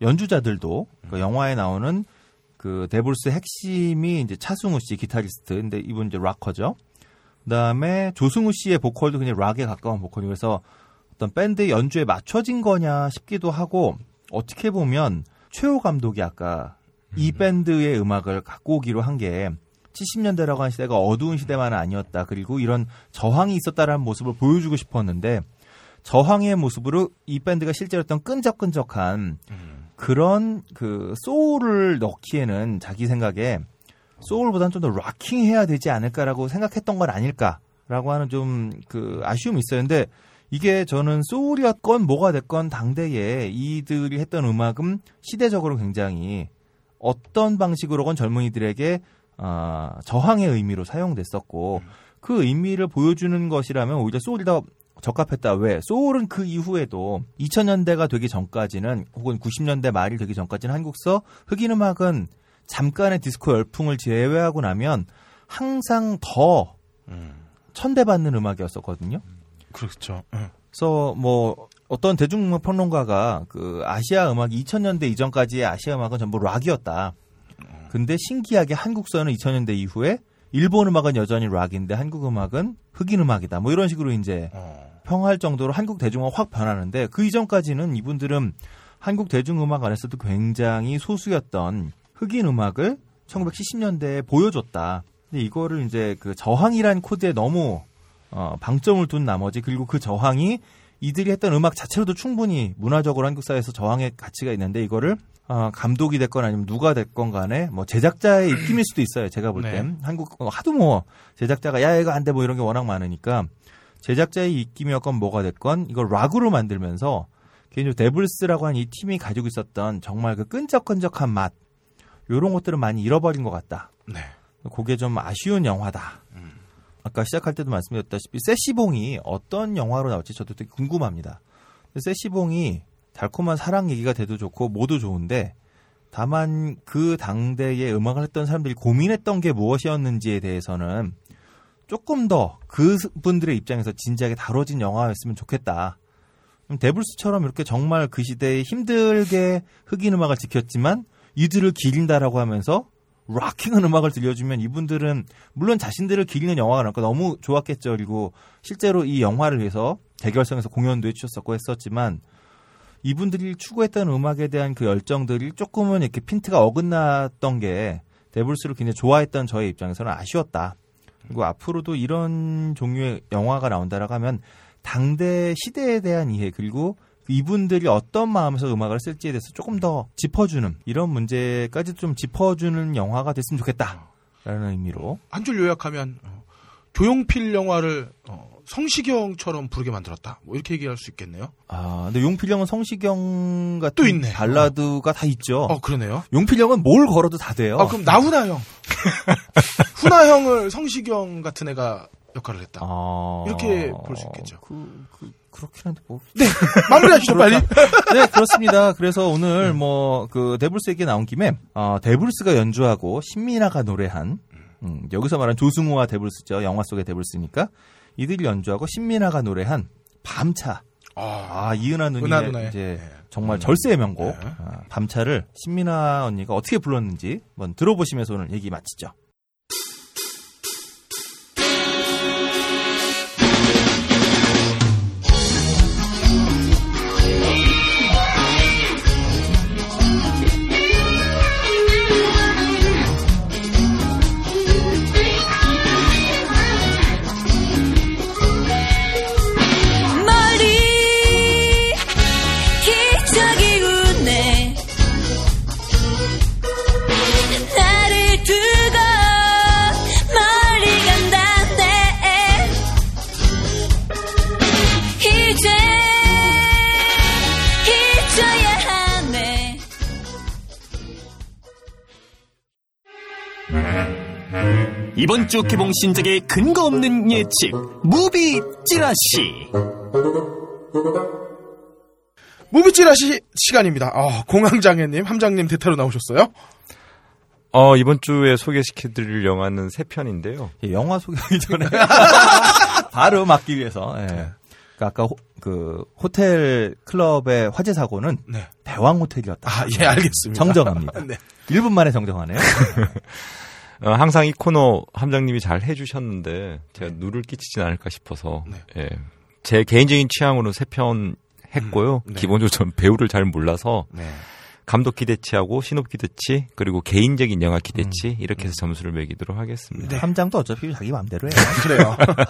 연주자들도 그 영화에 나오는 그 데블스 핵심이 이제 차승우 씨 기타리스트 근데 이분 이제 락커죠. 그다음에 조승우 씨의 보컬도 그냥 락에 가까운 보컬이 그래서 어떤 밴드 연주에 맞춰진 거냐 싶기도 하고 어떻게 보면 최호 감독이 아까 이 밴드의 음악을 갖고 오기로 한 게 70년대라고 한 시대가 어두운 시대만은 아니었다. 그리고 이런 저항이 있었다라는 모습을 보여주고 싶었는데 저항의 모습으로 이 밴드가 실제로 했던 끈적끈적한 그런 그 소울을 넣기에는 자기 생각에 소울보다는 좀 더 락킹해야 되지 않을까라고 생각했던 건 아닐까라고 하는 좀 그 아쉬움이. 근데 이게 저는 소울이었건 뭐가 됐건 당대에 이들이 했던 음악은 시대적으로 굉장히 어떤 방식으로건 젊은이들에게 어, 저항의 의미로 사용됐었고 그 의미를 보여주는 것이라면 오히려 소울이 더 적합했다. 왜? 소울은 그 이후에도 2000년대가 되기 전까지는 혹은 90년대 말이 되기 전까지는 한국서 흑인 음악은 잠깐의 디스코 열풍을 제외하고 나면 항상 더 천대받는 음악이었었거든요. 그렇죠. 그래서 뭐 어떤 대중음악 평론가가 그 아시아 음악 2000년대 이전까지의 아시아 음악은 전부 락이었다. 근데 신기하게 한국서는 2000년대 이후에 일본 음악은 여전히 락인데 한국 음악은 흑인 음악이다. 뭐 이런 식으로 이제 평할 정도로 한국 대중음악 확 변하는데 그 이전까지는 이분들은 한국 대중음악 안에서도 굉장히 소수였던 흑인 음악을 1970년대에 보여줬다. 근데 이거를 이제 그 저항이란 코드에 너무 어, 방점을 둔 나머지 그리고 그 저항이 이들이 했던 음악 자체로도 충분히 문화적으로 한국 사회에서 저항의 가치가 있는데 이거를 어, 감독이 됐건 아니면 누가 됐건 간에 뭐 제작자의 입김일 수도 있어요. 제가 볼 땐 네. 한국 어, 하도 뭐 제작자가 야 이거 안 돼 뭐 이런 게 워낙 많으니까 제작자의 입김이었건 뭐가 됐건 이걸 락으로 만들면서 개인적으로 데블스라고 하는 이 팀이 가지고 있었던 정말 그 끈적끈적한 맛 요런 것들을 많이 잃어버린 것 같다. 네. 그게 좀 아쉬운 영화다. 아까 시작할 때도 말씀드렸다시피 세시봉이 어떤 영화로 나올지 저도 되게 궁금합니다. 세시봉이 달콤한 사랑 얘기가 돼도 좋고 모두 좋은데 다만 그 당대에 음악을 했던 사람들이 고민했던 게 무엇이었는지에 대해서는 조금 더 그분들의 입장에서 진지하게 다뤄진 영화였으면 좋겠다. 음, 데블스처럼 이렇게 정말 그 시대에 힘들게 흑인 음악을 지켰지만 이들을 기린다라고 하면서 락킹한 음악을 들려주면 이분들은 물론 자신들을 기리는 영화가 나니까 너무 좋았겠죠. 그리고 실제로 이 영화를 위해서 대결성에서 공연도 해주셨었고 했었지만 이분들이 추구했던 음악에 대한 그 열정들이 조금은 이렇게 핀트가 어긋났던 게 데블스를 굉장히 좋아했던 저의 입장에서는 아쉬웠다. 그리고 앞으로도 이런 종류의 영화가 나온다라고 하면 당대 시대에 대한 이해 그리고 이분들이 어떤 마음에서 음악을 쓸지에 대해서 조금 더 짚어주는 이런 문제까지 좀 짚어주는 영화가 됐으면 좋겠다라는 의미로 한 줄 요약하면 어, 조용필 영화를 어, 성시경처럼 부르게 만들었다. 뭐 이렇게 얘기할 수 있겠네요. 아 근데 용필형은 성시경 같은 또 있네. 발라드가 다 있죠. 어 그러네요. 용필형은 뭘 걸어도 다 돼요. 아 그럼 나훈아 형, 훈아 형을 성시경 같은 애가 역할을 했다. 아, 이렇게 볼 수 있겠죠. 그, 그, 그렇긴 한데 뭐. 네, 마무리하시죠 빨리. 네, 그렇습니다. 그래서 오늘 뭐, 그, 데블스 얘기 나온 김에, 어, 데블스가 연주하고 신민아가 노래한, 음, 여기서 말한 조승우와 데블스죠. 영화 속의 데블스니까. 이들이 연주하고 신민아가 노래한 밤차. 아, 이은하 누님의. 이제 정말 절세의 명곡. 아, 밤차를 신민아 언니가 어떻게 불렀는지 한번 들어보시면서 오늘 얘기 마치죠. 주 개봉 신작의 근거 없는 예측 movie 찌라시 movie 찌라시 시간입니다. 아, 공황장애님, 함장님 대타로 나오셨어요? 어, 이번 주에 소개시켜드릴 영화는 세 편인데요. 예, 영화 소개하기 전에 바로 막기 위해서. 예. 그러니까 아까 호, 그 호텔 클럽의 화재 사고는 네. 대왕 호텔이었다. 아, 예, 알겠습니다. 정정합니다. 네. 1분 만에 정정하네요. 어, 항상 이 코너 함장님이 잘 해주셨는데 제가 누를 끼치진 않을까 싶어서 예. 제 개인적인 취향으로 세 편 했고요. 네. 기본적으로 전 배우를 잘 몰라서 네. 감독 기대치하고 신업 기대치 그리고 개인적인 영화 기대치 이렇게 해서 점수를 매기도록 하겠습니다. 함장도 어차피 자기 마음대로 해요. 그래요.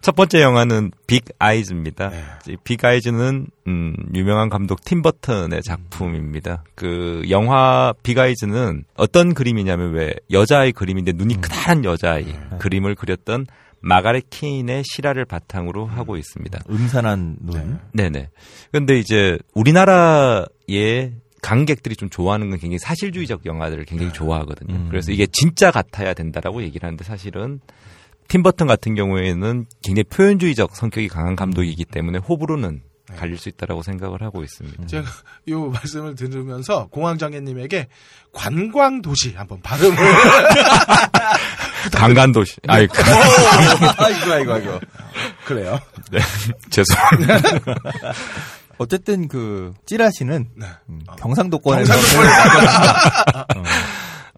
첫 번째 영화는 빅 아이즈입니다. 네. 이빅 아이즈는 음, 유명한 감독 팀 버튼의 작품입니다. 그 영화 빅 아이즈는 어떤 그림이냐면 왜 여자아이 그림인데 눈이 음. 크다란 여자아이 네. 그림을 그렸던 마가렛 킨의 실화를 바탕으로 하고 있습니다. 음산한 눈. 네네. 근데 이제 우리나라의 관객들이 좀 좋아하는 건 굉장히 사실주의적 영화들을 굉장히 좋아하거든요. 음. 그래서 이게 진짜 같아야 된다라고 얘기를 하는데 사실은 팀버튼 같은 경우에는 굉장히 표현주의적 성격이 강한 감독이기 때문에 호불호는 갈릴 수 있다라고 생각을 하고 있습니다. 제가 이 말씀을 들으면서 공황장애님에게 관광도시 한번 발음을 강간도시. 아이, 그- 아이고, 아이고, 아이고. 그래요. 네. 죄송합니다. 어쨌든 그 찌라시는 네. 음, 경상도권에서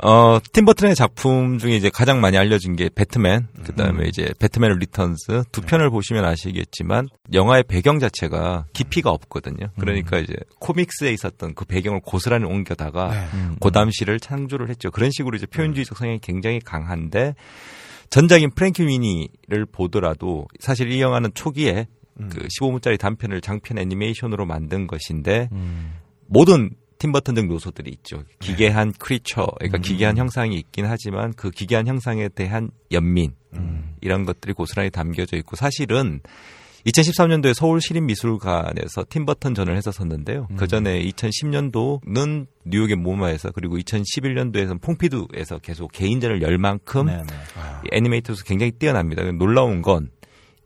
어, 팀 버튼의 작품 중에 이제 가장 많이 알려진 게 배트맨, 그 다음에 이제 배트맨 Returns. 두 편을 보시면 아시겠지만 영화의 배경 자체가 깊이가 없거든요. 그러니까 이제 comics에 있었던 그 배경을 고스란히 옮겨다가 네. 고담시를 창조를 했죠. 그런 식으로 이제 표현주의적 성향이 굉장히 강한데 전작인 프랭키 위니를 보더라도 사실 이 영화는 초기에 그 15분짜리 단편을 장편 애니메이션으로 만든 것인데 모든 팀버튼적 요소들이 있죠. 기괴한 크리처, 그러니까 기괴한 형상이 있긴 하지만 그 기괴한 형상에 대한 연민 이런 것들이 고스란히 담겨져 있고 사실은 2013년도에 서울 시립미술관에서 팀버튼 전을 했었었는데요. 그 전에 2010년도는 뉴욕의 모마에서 그리고 2011년도에서는 퐁피두에서 계속 개인전을 열 만큼 네, 네. 이 애니메이터로서 굉장히 뛰어납니다. 놀라운 건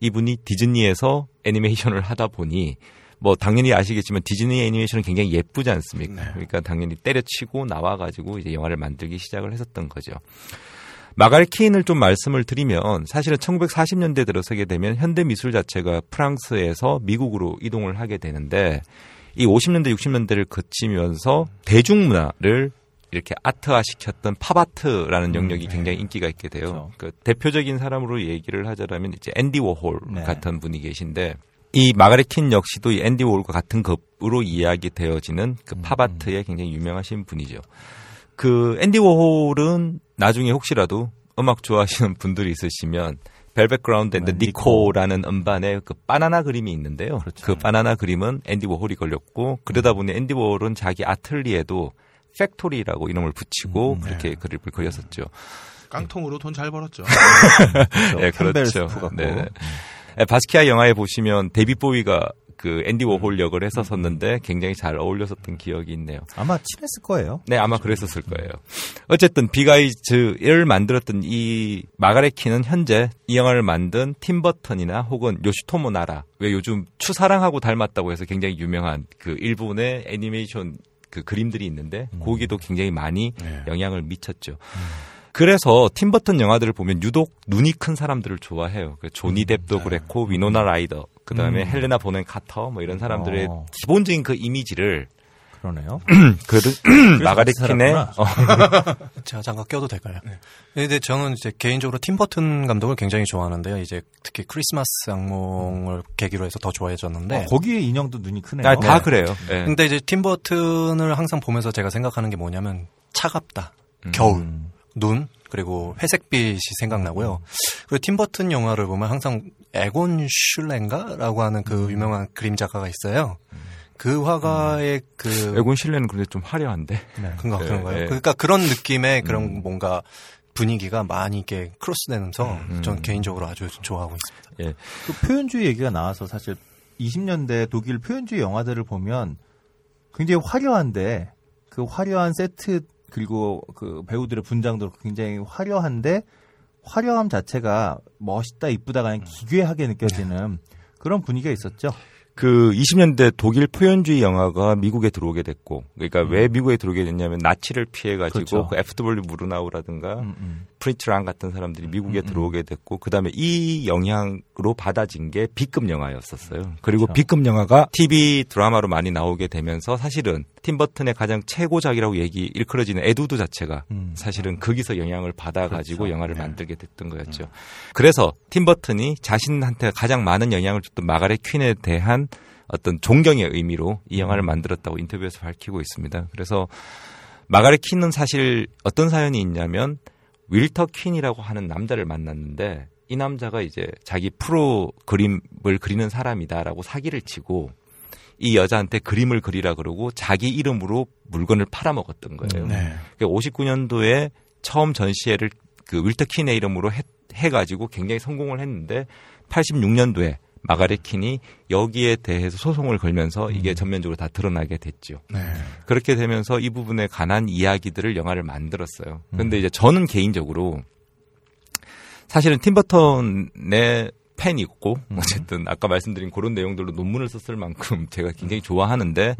이분이 디즈니에서 애니메이션을 하다 보니 뭐 당연히 아시겠지만 디즈니 애니메이션은 굉장히 예쁘지 않습니까? 그러니까 당연히 때려치고 나와가지고 이제 영화를 만들기 시작을 했었던 거죠. 마가렛 키인을 좀 말씀을 드리면 사실은 1940년대 들어서게 되면 현대 미술 자체가 프랑스에서 미국으로 이동을 하게 되는데 이 50년대 60년대를 거치면서 대중문화를 이렇게 아트화 시켰던 팝아트라는 영역이 굉장히 인기가 있게 돼요. 그 대표적인 사람으로 얘기를 하자면 이제 앤디 워홀 네. 같은 분이 계신데 이 마가렛 킨 역시도 이 앤디 워홀과 같은 급으로 이야기 되어지는 그 팝아트에 굉장히 유명하신 분이죠. 그 앤디 워홀은 나중에 혹시라도 음악 좋아하시는 분들이 있으시면 벨벳 언더그라운드 and 니코라는 음반에 그 바나나 그림이 있는데요. 그 바나나 그림은 앤디 워홀이 그렸고 그러다 보니 앤디 워홀은 자기 아틀리에도 Factory라고 이름을 붙이고 그렇게 그림을 그렸었죠. 깡통으로 돈 잘 벌었죠. 네, 캠벨 그렇죠. 스프 갖고. 네. 네, 바스키아 영화에 보시면 데이빗 보위가 그 앤디 워홀 역을 했었었는데 굉장히 잘 어울렸었던 기억이 있네요. 아마 친했을 거예요. 네, 아마 그랬었을 거예요. 어쨌든 Big Eyes를 만들었던 이 마가렛 킨은 현재 이 영화를 만든 팀 버튼이나 혹은 요시토모 나라 왜 요즘 추사랑하고 닮았다고 해서 굉장히 유명한 그 일본의 애니메이션 그 그림들이 있는데 거기도 굉장히 많이 영향을 미쳤죠. 그래서 팀버튼 영화들을 보면 유독 눈이 큰 사람들을 좋아해요. 그 조니 뎁도 그랬고 위노나 라이더, 그 다음에 음. 헬레나 보넨 카터 뭐 이런 사람들의 어. 기본적인 그 이미지를 그러네요. 그 마가렛 킨의 어, 제가 잠깐 껴도 될까요? 네. 근데 저는 이제 개인적으로 팀버튼 감독을 굉장히 좋아하는데요. 이제 특히 크리스마스 악몽을 계기로 해서 더 좋아해졌는데 어, 거기에 인형도 눈이 크네요. 아, 다 그래요. 네. 근데 이제 팀버튼을 항상 보면서 제가 생각하는 게 뭐냐면 차갑다. 겨울, 눈, 그리고 회색빛이 생각나고요. 그리고 팀버튼 영화를 보면 항상 에곤 슐렌가라고 하는 그 유명한 그림 작가가 있어요. 그 화가의 그 에곤 실레는 그런데 좀 화려한데. 그런가 네, 그런가요? 네. 그러니까 그런 느낌의 그런 뭔가 분위기가 많이 이렇게 크로스되면서 전 개인적으로 아주 좋아하고 있습니다. 예. 그 표현주의 얘기가 나와서 사실 20년대 독일 표현주의 영화들을 보면 굉장히 화려한데 그 화려한 세트 그리고 그 배우들의 분장도 굉장히 화려한데 화려함 자체가 멋있다 이쁘다가 아니라 기괴하게 느껴지는 그런 분위기가 있었죠. 그 20년대 독일 표현주의 영화가 미국에 들어오게 됐고, 그러니까 왜 미국에 들어오게 됐냐면 나치를 피해가지고 그렇죠. 그 FW 무르나우라든가 음, 음. 프리츠랑 같은 사람들이 미국에 들어오게 됐고, 그 다음에 이 영향으로 받아진 게 B급 영화였었어요. 그리고 그렇죠. B급 영화가 TV 드라마로 많이 나오게 되면서 사실은 팀버튼의 가장 최고작이라고 얘기 일컬어지는 에드 우드 자체가 음. 사실은 거기서 영향을 받아가지고 그렇죠. 영화를 네. 만들게 됐던 거였죠. 그래서 팀버튼이 자신한테 가장 많은 영향을 줬던 마가렛 퀸에 대한 어떤 존경의 의미로 이 영화를 만들었다고 인터뷰에서 밝히고 있습니다. 그래서 마가렛 퀸은 사실 어떤 사연이 있냐면 윌터 퀸이라고 하는 남자를 만났는데 이 남자가 이제 자기 프로 그림을 그리는 사람이다라고 사기를 치고 이 여자한테 그림을 그리라 그러고 자기 이름으로 물건을 팔아먹었던 거예요. 네. 59년도에 처음 전시회를 그 윌터 킨의 이름으로 해, 해가지고 굉장히 성공을 했는데 86년도에 마가렛 킨이 여기에 대해서 소송을 걸면서 이게 전면적으로 다 드러나게 됐죠. 네. 그렇게 되면서 이 부분에 관한 이야기들을 영화를 만들었어요. 그런데 이제 저는 개인적으로 사실은 팀버턴의 팬이고 어쨌든 아까 말씀드린 그런 내용들로 논문을 썼을 만큼 제가 굉장히 좋아하는데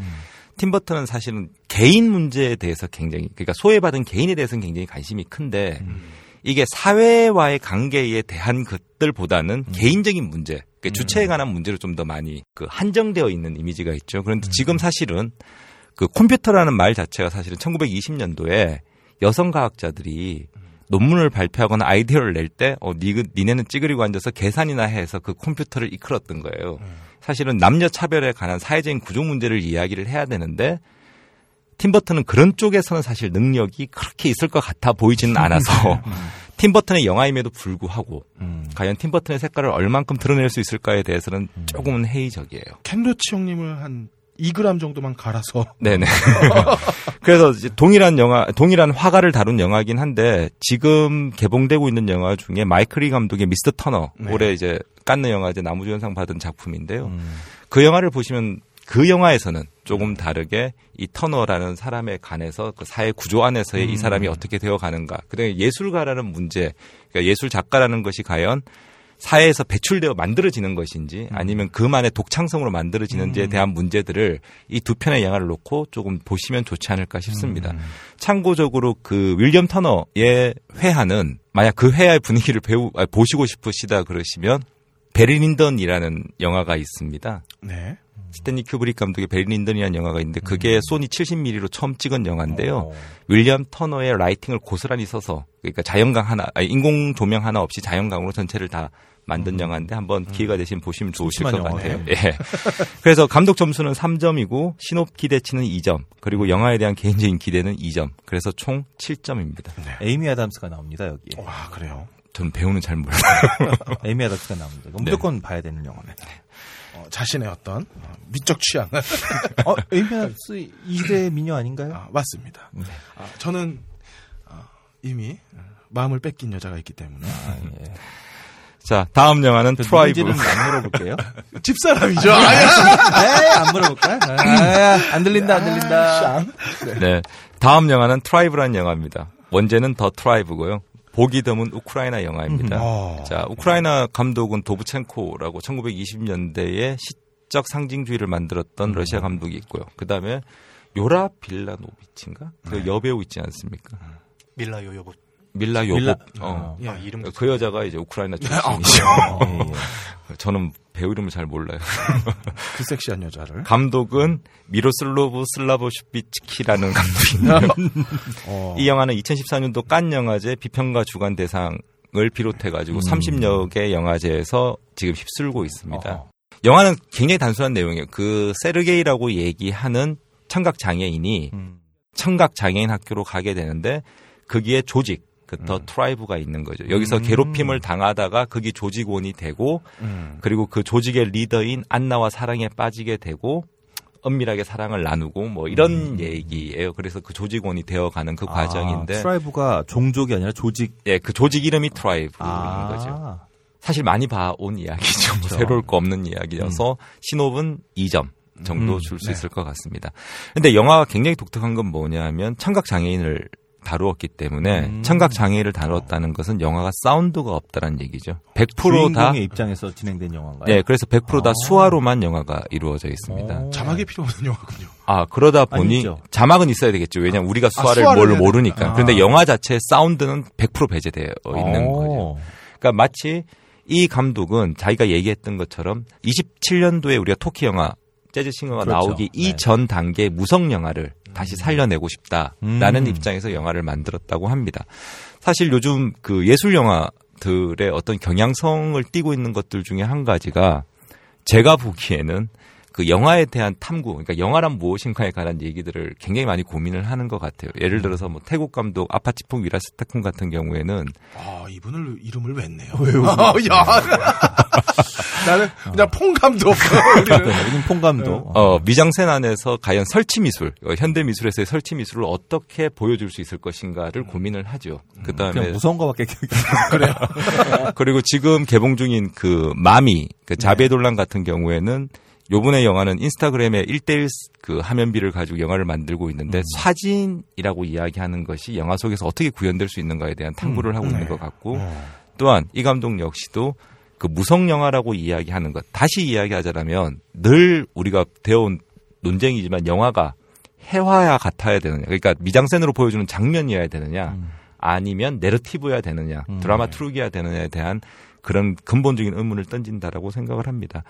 팀버턴은 사실은 개인 문제에 대해서 굉장히 그러니까 소외받은 개인에 대해서는 굉장히 관심이 큰데 이게 사회와의 관계에 대한 것들보다는 개인적인 문제, 그 주체에 관한 문제로 좀 더 많이 그 한정되어 있는 이미지가 있죠. 그런데 지금 사실은 그 컴퓨터라는 말 자체가 사실은 1920년도에 여성 과학자들이 논문을 발표하거나 아이디어를 낼 때, 어, 니, 니네는 찌그리고 앉아서 계산이나 해서 그 컴퓨터를 이끌었던 거예요. 사실은 남녀 차별에 관한 사회적인 구조 문제를 이야기를 해야 되는데, 팀버튼은 그런 쪽에서는 사실 능력이 그렇게 있을 것 같아 보이지는 않아서, 팀버튼의 영화임에도 불구하고, 과연 팀버튼의 색깔을 얼만큼 드러낼 수 있을까에 대해서는 조금은 회의적이에요. 켄로치 형님을 한 2g 정도만 갈아서 네네. 그래서 동일한 영화, 동일한 화가를 다룬 영화긴 한데 지금 개봉되고 있는 영화 중에 마이클리 감독의 미스터 터너 네. 올해 이제 깐느 영화제 나무주연상 받은 작품인데요. 그 영화를 보시면 그 영화에서는 조금 다르게 이 터너라는 사람에 관해서 그 사회 구조 안에서의 이 사람이 어떻게 되어 가는가. 그다음에 예술가라는 문제, 그러니까 예술 작가라는 것이 과연 사회에서 배출되어 만들어지는 것인지 아니면 그만의 독창성으로 만들어지는지에 대한 문제들을 이 두 편의 영화를 놓고 조금 보시면 좋지 않을까 싶습니다. 참고적으로 그 윌리엄 터너의 회화는 만약 그 회화의 분위기를 배우 아, 보시고 싶으시다 그러시면 배리 린든이라는 영화가 있습니다. 네. 스탠리 큐브릭 감독의 배리 린든이라는 영화가 있는데 그게 소니 70mm로 처음 찍은 영화인데요. 윌리엄 터너의 lighting을 고스란히 써서 그러니까 자연광 하나, 아니, 인공 조명 하나 없이 자연광으로 전체를 다 만든 영화인데 한번 기회가 되시면 보시면 좋으실 것 심심한 같아요. 예. 그래서 감독 점수는 3점이고 신업 기대치는 2점, 그리고 영화에 대한 개인적인 기대는 2점. 그래서 총 7점입니다. 에이미 아담스가 나옵니다 여기. 와 그래요. 전 배우는 잘 몰라요. 에이미 아담스가 나옵니다. 네. 무조건 봐야 되는 영화입니다. 어, 자신의 어떤 어, 미적 취향. 어, 에이미 아담스 2대 미녀 아닌가요? 아, 맞습니다. 아, 저는 어, 이미 마음을 뺏긴 여자가 있기 때문에 자, 다음 영화는 Tribe. 누군지는 안 물어볼게요. 집사람이죠. 에이, 안 물어볼까? 아, 안 들린다, 안 들린다. 네. 다음 영화는 Tribe라는 영화입니다. 원제는 The Tribe고요. 보기 드문 우크라이나 영화입니다. 어. 자, 우크라이나 감독은 도브첸코라고 1920년대에 시적 상징주의를 만들었던 러시아 감독이 있고요. 그 다음에 요라 빌라노비치인가? 그 여배우 있지 않습니까? 밀라 요요보. 밀라 요보. 밀라- 어. 아, 이름 그 여자가 이제 우크라이나 아, 출신이죠. 예, 예. 저는 배우 이름을 잘 몰라요. 그 섹시한 여자를. 감독은 미로슬로브 슬라보슈비츠키라는 감독인데요. 어. 이 영화는 2014년도 깐 영화제 비평가 주간 대상을 비롯해 가지고 음. 30여 개 영화제에서 지금 휩쓸고 있습니다. 어허. 영화는 굉장히 단순한 내용이에요. 그 세르게이라고 얘기하는 청각 장애인이 음. 청각 장애인 학교로 가게 되는데 거기에 조직 그 음. The Tribe가 있는 거죠. 여기서 괴롭힘을 당하다가 거기 조직원이 되고 음. 그리고 그 조직의 리더인 안나와 사랑에 빠지게 되고 은밀하게 사랑을 나누고 뭐 이런 얘기예요. 그래서 그 조직원이 되어가는 그 과정인데 아, Tribe가 종족이 아니라 조직. 예, 그 조직 이름이 Tribe인 아. 거죠. 사실 많이 봐온 이야기죠. 뭐 그렇죠. 새로울 거 없는 이야기여서 신호은 2점. 정도 음, 줄수 네. 있을 것 같습니다. 근데 영화가 굉장히 독특한 건 뭐냐면 청각 장애인을 다루었기 때문에 음. 청각 장애인을 다뤘다는 것은 영화가 사운드가 없다라는 얘기죠. 100%다 주인공의 입장에서 진행된 영화인가요? 네, 그래서 100%다 아. 수화로만 영화가 이루어져 있습니다. 자막이 필요 없는 영화군요. 아, 그러다 보니 아니죠. 자막은 있어야 되겠죠. 왜냐면 우리가 수화를 수화를 뭘 모르니까. 그런데 아. 영화 자체의 사운드는 100% 배제되어 있는 오. 거죠. 그러니까 마치 이 감독은 자기가 얘기했던 것처럼 27년도에 우리가 토키 영화 재즈 싱어가 그렇죠. 나오기 네. 이전 단계의 무성 영화를 다시 살려내고 싶다라는 음. 입장에서 영화를 만들었다고 합니다. 사실 요즘 그 예술 영화들의 어떤 경향성을 띠고 있는 것들 중에 한 가지가 제가 보기에는 그 영화에 대한 탐구, 그러니까 영화란 무엇인가에 관한 얘기들을 굉장히 많이 고민을 하는 것 같아요. 예를 들어서 뭐 태국 감독 아파치풍 위라스타쿤 같은 경우에는 아, 이분을 이름을 냈네요. 아, 야. 나는 그냥 퐁감도 없고. 우리는. 여긴 퐁감도. 어, 미장센 안에서 과연 설치 미술, 어, 현대 미술에서의 설치 미술을 어떻게 보여줄 수 있을 것인가를 고민을 하죠. 그 그냥 다음에 무서운 거밖에 기억이 안 나요. 그리고 지금 개봉 중인 그 마미, 그 자베돌란 같은 경우에는 요번에 영화는 인스타그램에 1대1 그 화면비를 가지고 영화를 만들고 있는데 사진이라고 이야기하는 것이 영화 속에서 어떻게 구현될 수 있는가에 대한 탐구를 하고 있는 것 같고 또한 이 감독 역시도 그 무성 영화라고 이야기하는 것 다시 이야기하자면 늘 우리가 되어온 논쟁이지만 영화가 해화야 같아야 되느냐 그러니까 미장센으로 보여주는 장면이어야 되느냐 아니면 내러티브여야 되느냐 드라마 트루기여야 되느냐에 대한 그런 근본적인 의문을 던진다라고 생각을 합니다.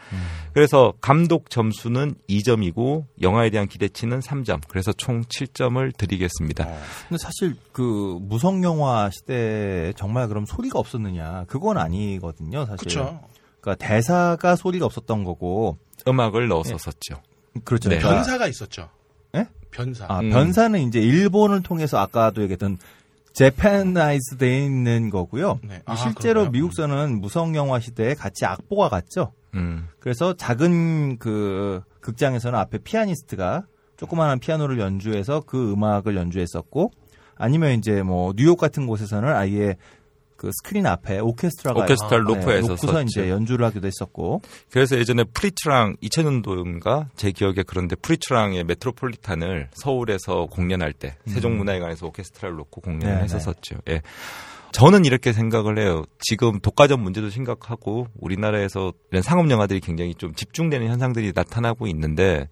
그래서 감독 점수는 2점이고 영화에 대한 기대치는 3점. 그래서 총 7점을 드리겠습니다. 근데 사실 그 무성 영화 시대에 정말 그럼 소리가 없었느냐? 그건 아니거든요, 사실. 그쵸. 그러니까 대사가 소리가 없었던 거고 음악을 넣어서 썼죠. 그렇죠. 네. 그러니까 변사가 있었죠. 예? 변사. 아, 음. 변사는 이제 일본을 통해서 아까도 얘기했던 Japanize 돼 있는 거고요. 네. 아, 실제로 그런가요? 미국서는 무성 영화 시대에 같이 악보가 갔죠. 음. 그래서 작은 그 극장에서는 앞에 피아니스트가 조그마한 피아노를 연주해서 그 음악을 연주했었고 아니면 이제 뭐 뉴욕 같은 곳에서는 아예 그 스크린 앞에 오케스트라가 오케스트라 네, 로프에서 놓고서 썼죠. 이제 연주를 하기도 했었고 그래서 예전에 프리츠랑 2000년도인가 제 기억에 그런데 프리츠랑의 메트로폴리탄을 서울에서 공연할 때 세종문화회관에서 오케스트라를 놓고 공연을 네, 했었었죠. 예. 저는 이렇게 생각을 해요. 지금 독과점 문제도 심각하고 우리나라에서 이런 상업 영화들이 굉장히 좀 집중되는 현상들이 나타나고 있는데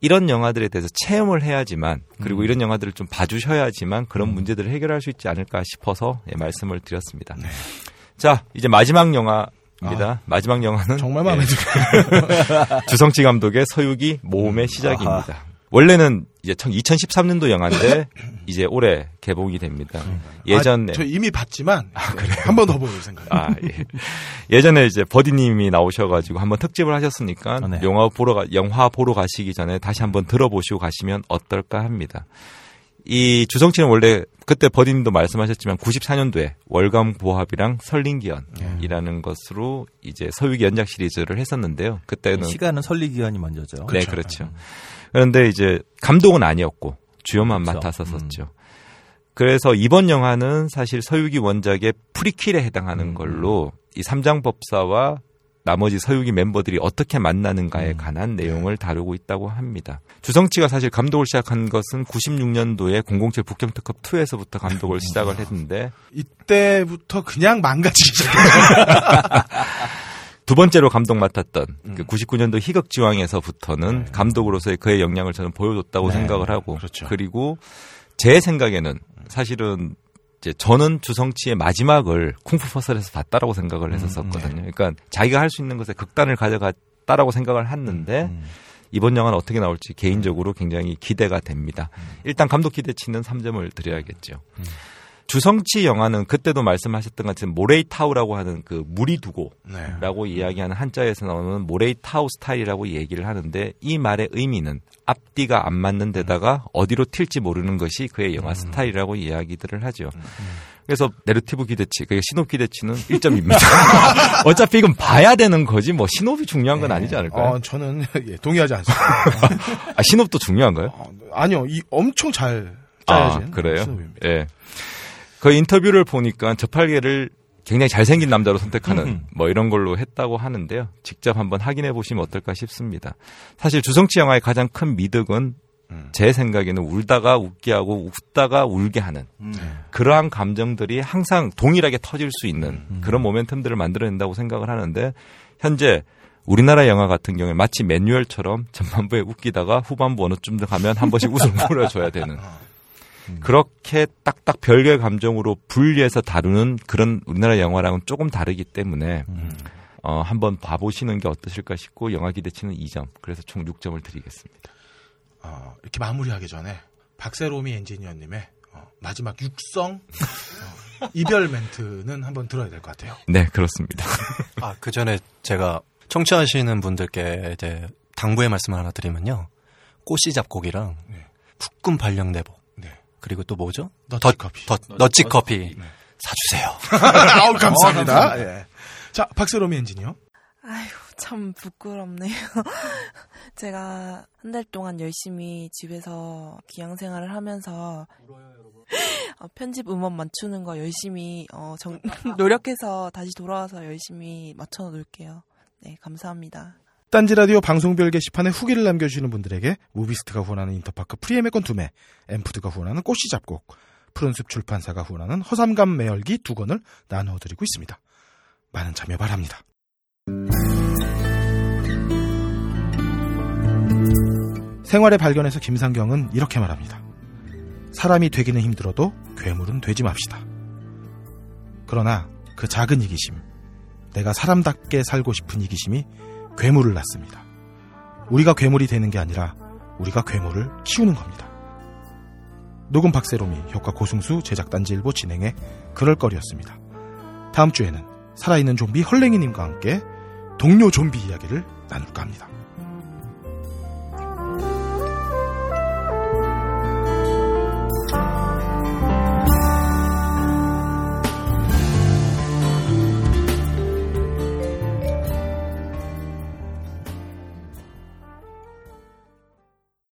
이런 영화들에 대해서 체험을 해야지만 그리고 이런 영화들을 좀 봐주셔야지만 그런 문제들을 해결할 수 있지 않을까 싶어서 예, 말씀을 드렸습니다. 자 이제 마지막 영화입니다. 마지막 영화는 정말 마음에 예, 주성치 감독의 서유기 모험의 시작입니다. 아하. 원래는 이제 2013년도 영화인데 이제 올해 개봉이 됩니다. 예전에 아, 저 이미 봤지만 한번더볼 생각. 아, 예. 예전에 이제 버디님이 나오셔가지고 한번 특집을 하셨으니까 네. 영화 보러 가, 영화 보러 가시기 전에 다시 한번 들어보시고 가시면 어떨까 합니다. 이 주성치는 원래 그때 버디님도 말씀하셨지만 94년도에 월감 보합이랑 설린기연이라는 것으로 이제 서유기 연작 시리즈를 했었는데요. 그때는 시간은 설리 기간이 먼저죠. 네, 그렇죠. 그 런데 이제 감독은 아니었고 주연만 그렇죠. 맡았었었죠. 그래서 이번 영화는 사실 서유기 원작의 프리퀄에 해당하는 걸로 이 삼장법사와 나머지 서유기 멤버들이 어떻게 만나는가에 관한 내용을 다루고 있다고 합니다. 주성치가 사실 감독을 시작한 것은 96년도에 007 북경특급 2에서부터 감독을 시작을 했는데 이때부터 그냥 망가지기 시작했어요. 두 번째로 감독 맡았던 그 99년도 희극지왕에서부터는 감독으로서의 그의 역량을 저는 보여줬다고 네. 생각을 하고 그렇죠. 리고 제 생각에는 사실은 이제 저는 주성치의 마지막을 쿵푸 허슬에서 봤다라고 생각을 했었거든요. 그러니까 자기가 할 수 있는 것에 극단을 가져갔다라고 생각을 했는데 이번 영화는 어떻게 나올지 개인적으로 굉장히 기대가 됩니다. 일단 감독 기대치는 3점을 드려야겠죠. 주성치 영화는 그때도 말씀하셨던 것처럼 無厘頭라고 하는 그 무리 두고라고 네. 이야기하는 한자에서 나오는 無厘頭 스타일이라고 얘기를 하는데 이 말의 의미는 앞뒤가 안 맞는 데다가 어디로 튈지 모르는 것이 그의 영화 스타일이라고 이야기들을 하죠. 그래서 네르티브 기대치, 그게 신호비 기대치는 1점입니다. 어차피 이건 봐야 되는 거지 뭐 신호비 중요한 건 아니지 않을까요? 어, 저는 예, 동의하지 않습니다. 아, 신호도 중요한가요? 아니요, 이 엄청 잘 짜야지. 아, 그래요? 신호비입니다. 예. 그 인터뷰를 보니까 저팔계를 굉장히 잘생긴 남자로 선택하는 음. 뭐 이런 걸로 했다고 하는데요. 직접 한번 확인해 보시면 어떨까 싶습니다. 사실 주성치 영화의 가장 큰 미덕은 제 생각에는 울다가 웃게 하고 웃다가 울게 하는 그러한 감정들이 항상 동일하게 터질 수 있는 그런 모멘텀들을 만들어낸다고 생각을 하는데 현재 우리나라 영화 같은 경우에 마치 매뉴얼처럼 전반부에 웃기다가 후반부 어느 쯤 가면 한 번씩 웃음을 뿌려줘야 되는 그렇게 딱딱 별개의 감정으로 분리해서 다루는 그런 우리나라 영화랑은 조금 다르기 때문에 어, 한번 봐보시는 게 어떠실까 싶고 영화 기대치는 2점 그래서 총 6점을 드리겠습니다. 어, 이렇게 마무리하기 전에 박세롬이 엔지니어님의 어, 마지막 육성 어, 이별 멘트는 한번 들어야 될 것 같아요. 네 그렇습니다. 아, 그 전에 제가 청취하시는 분들께 이제 당부의 말씀을 하나 드리면요. 꼬시 잡곡이랑 푸끈 발령 내복. 그리고 또 뭐죠? 너치 커피. 더, 너치 커피. 사주세요. 아우 감사합니다. 어, 예. 자 박세롬이 엔지니어. 아휴, 참 부끄럽네요. 제가 한 달 동안 열심히 집에서 귀양 생활을 하면서 어, 편집 음원 맞추는 거 열심히 어, 정- 노력해서 다시 돌아와서 열심히 맞춰 놓을게요. 네, 감사합니다. 딴지 라디오 방송별 게시판에 후기를 남겨주시는 분들에게 무비스트가 후원하는 인터파크 프리 예매권 2매, 엠푸드가 후원하는 꽃씨 잡곡, 푸른숲 출판사가 후원하는 허삼감 매혈기 두 권을 나누어드리고 있습니다. 많은 참여 바랍니다. 생활의 발견에서 김상경은 이렇게 말합니다. 사람이 되기는 힘들어도 괴물은 되지 맙시다. 그러나 그 작은 이기심, 내가 사람답게 살고 싶은 이기심이 괴물을 낳습니다. 우리가 괴물이 되는 게 아니라 우리가 괴물을 키우는 겁니다. 녹음 박세롬이 효과 고승수 제작 단지일보 진행해 그럴거리였습니다. 다음 주에는 살아있는 좀비 헐랭이님과 함께 동료 좀비 이야기를 나눌까 합니다.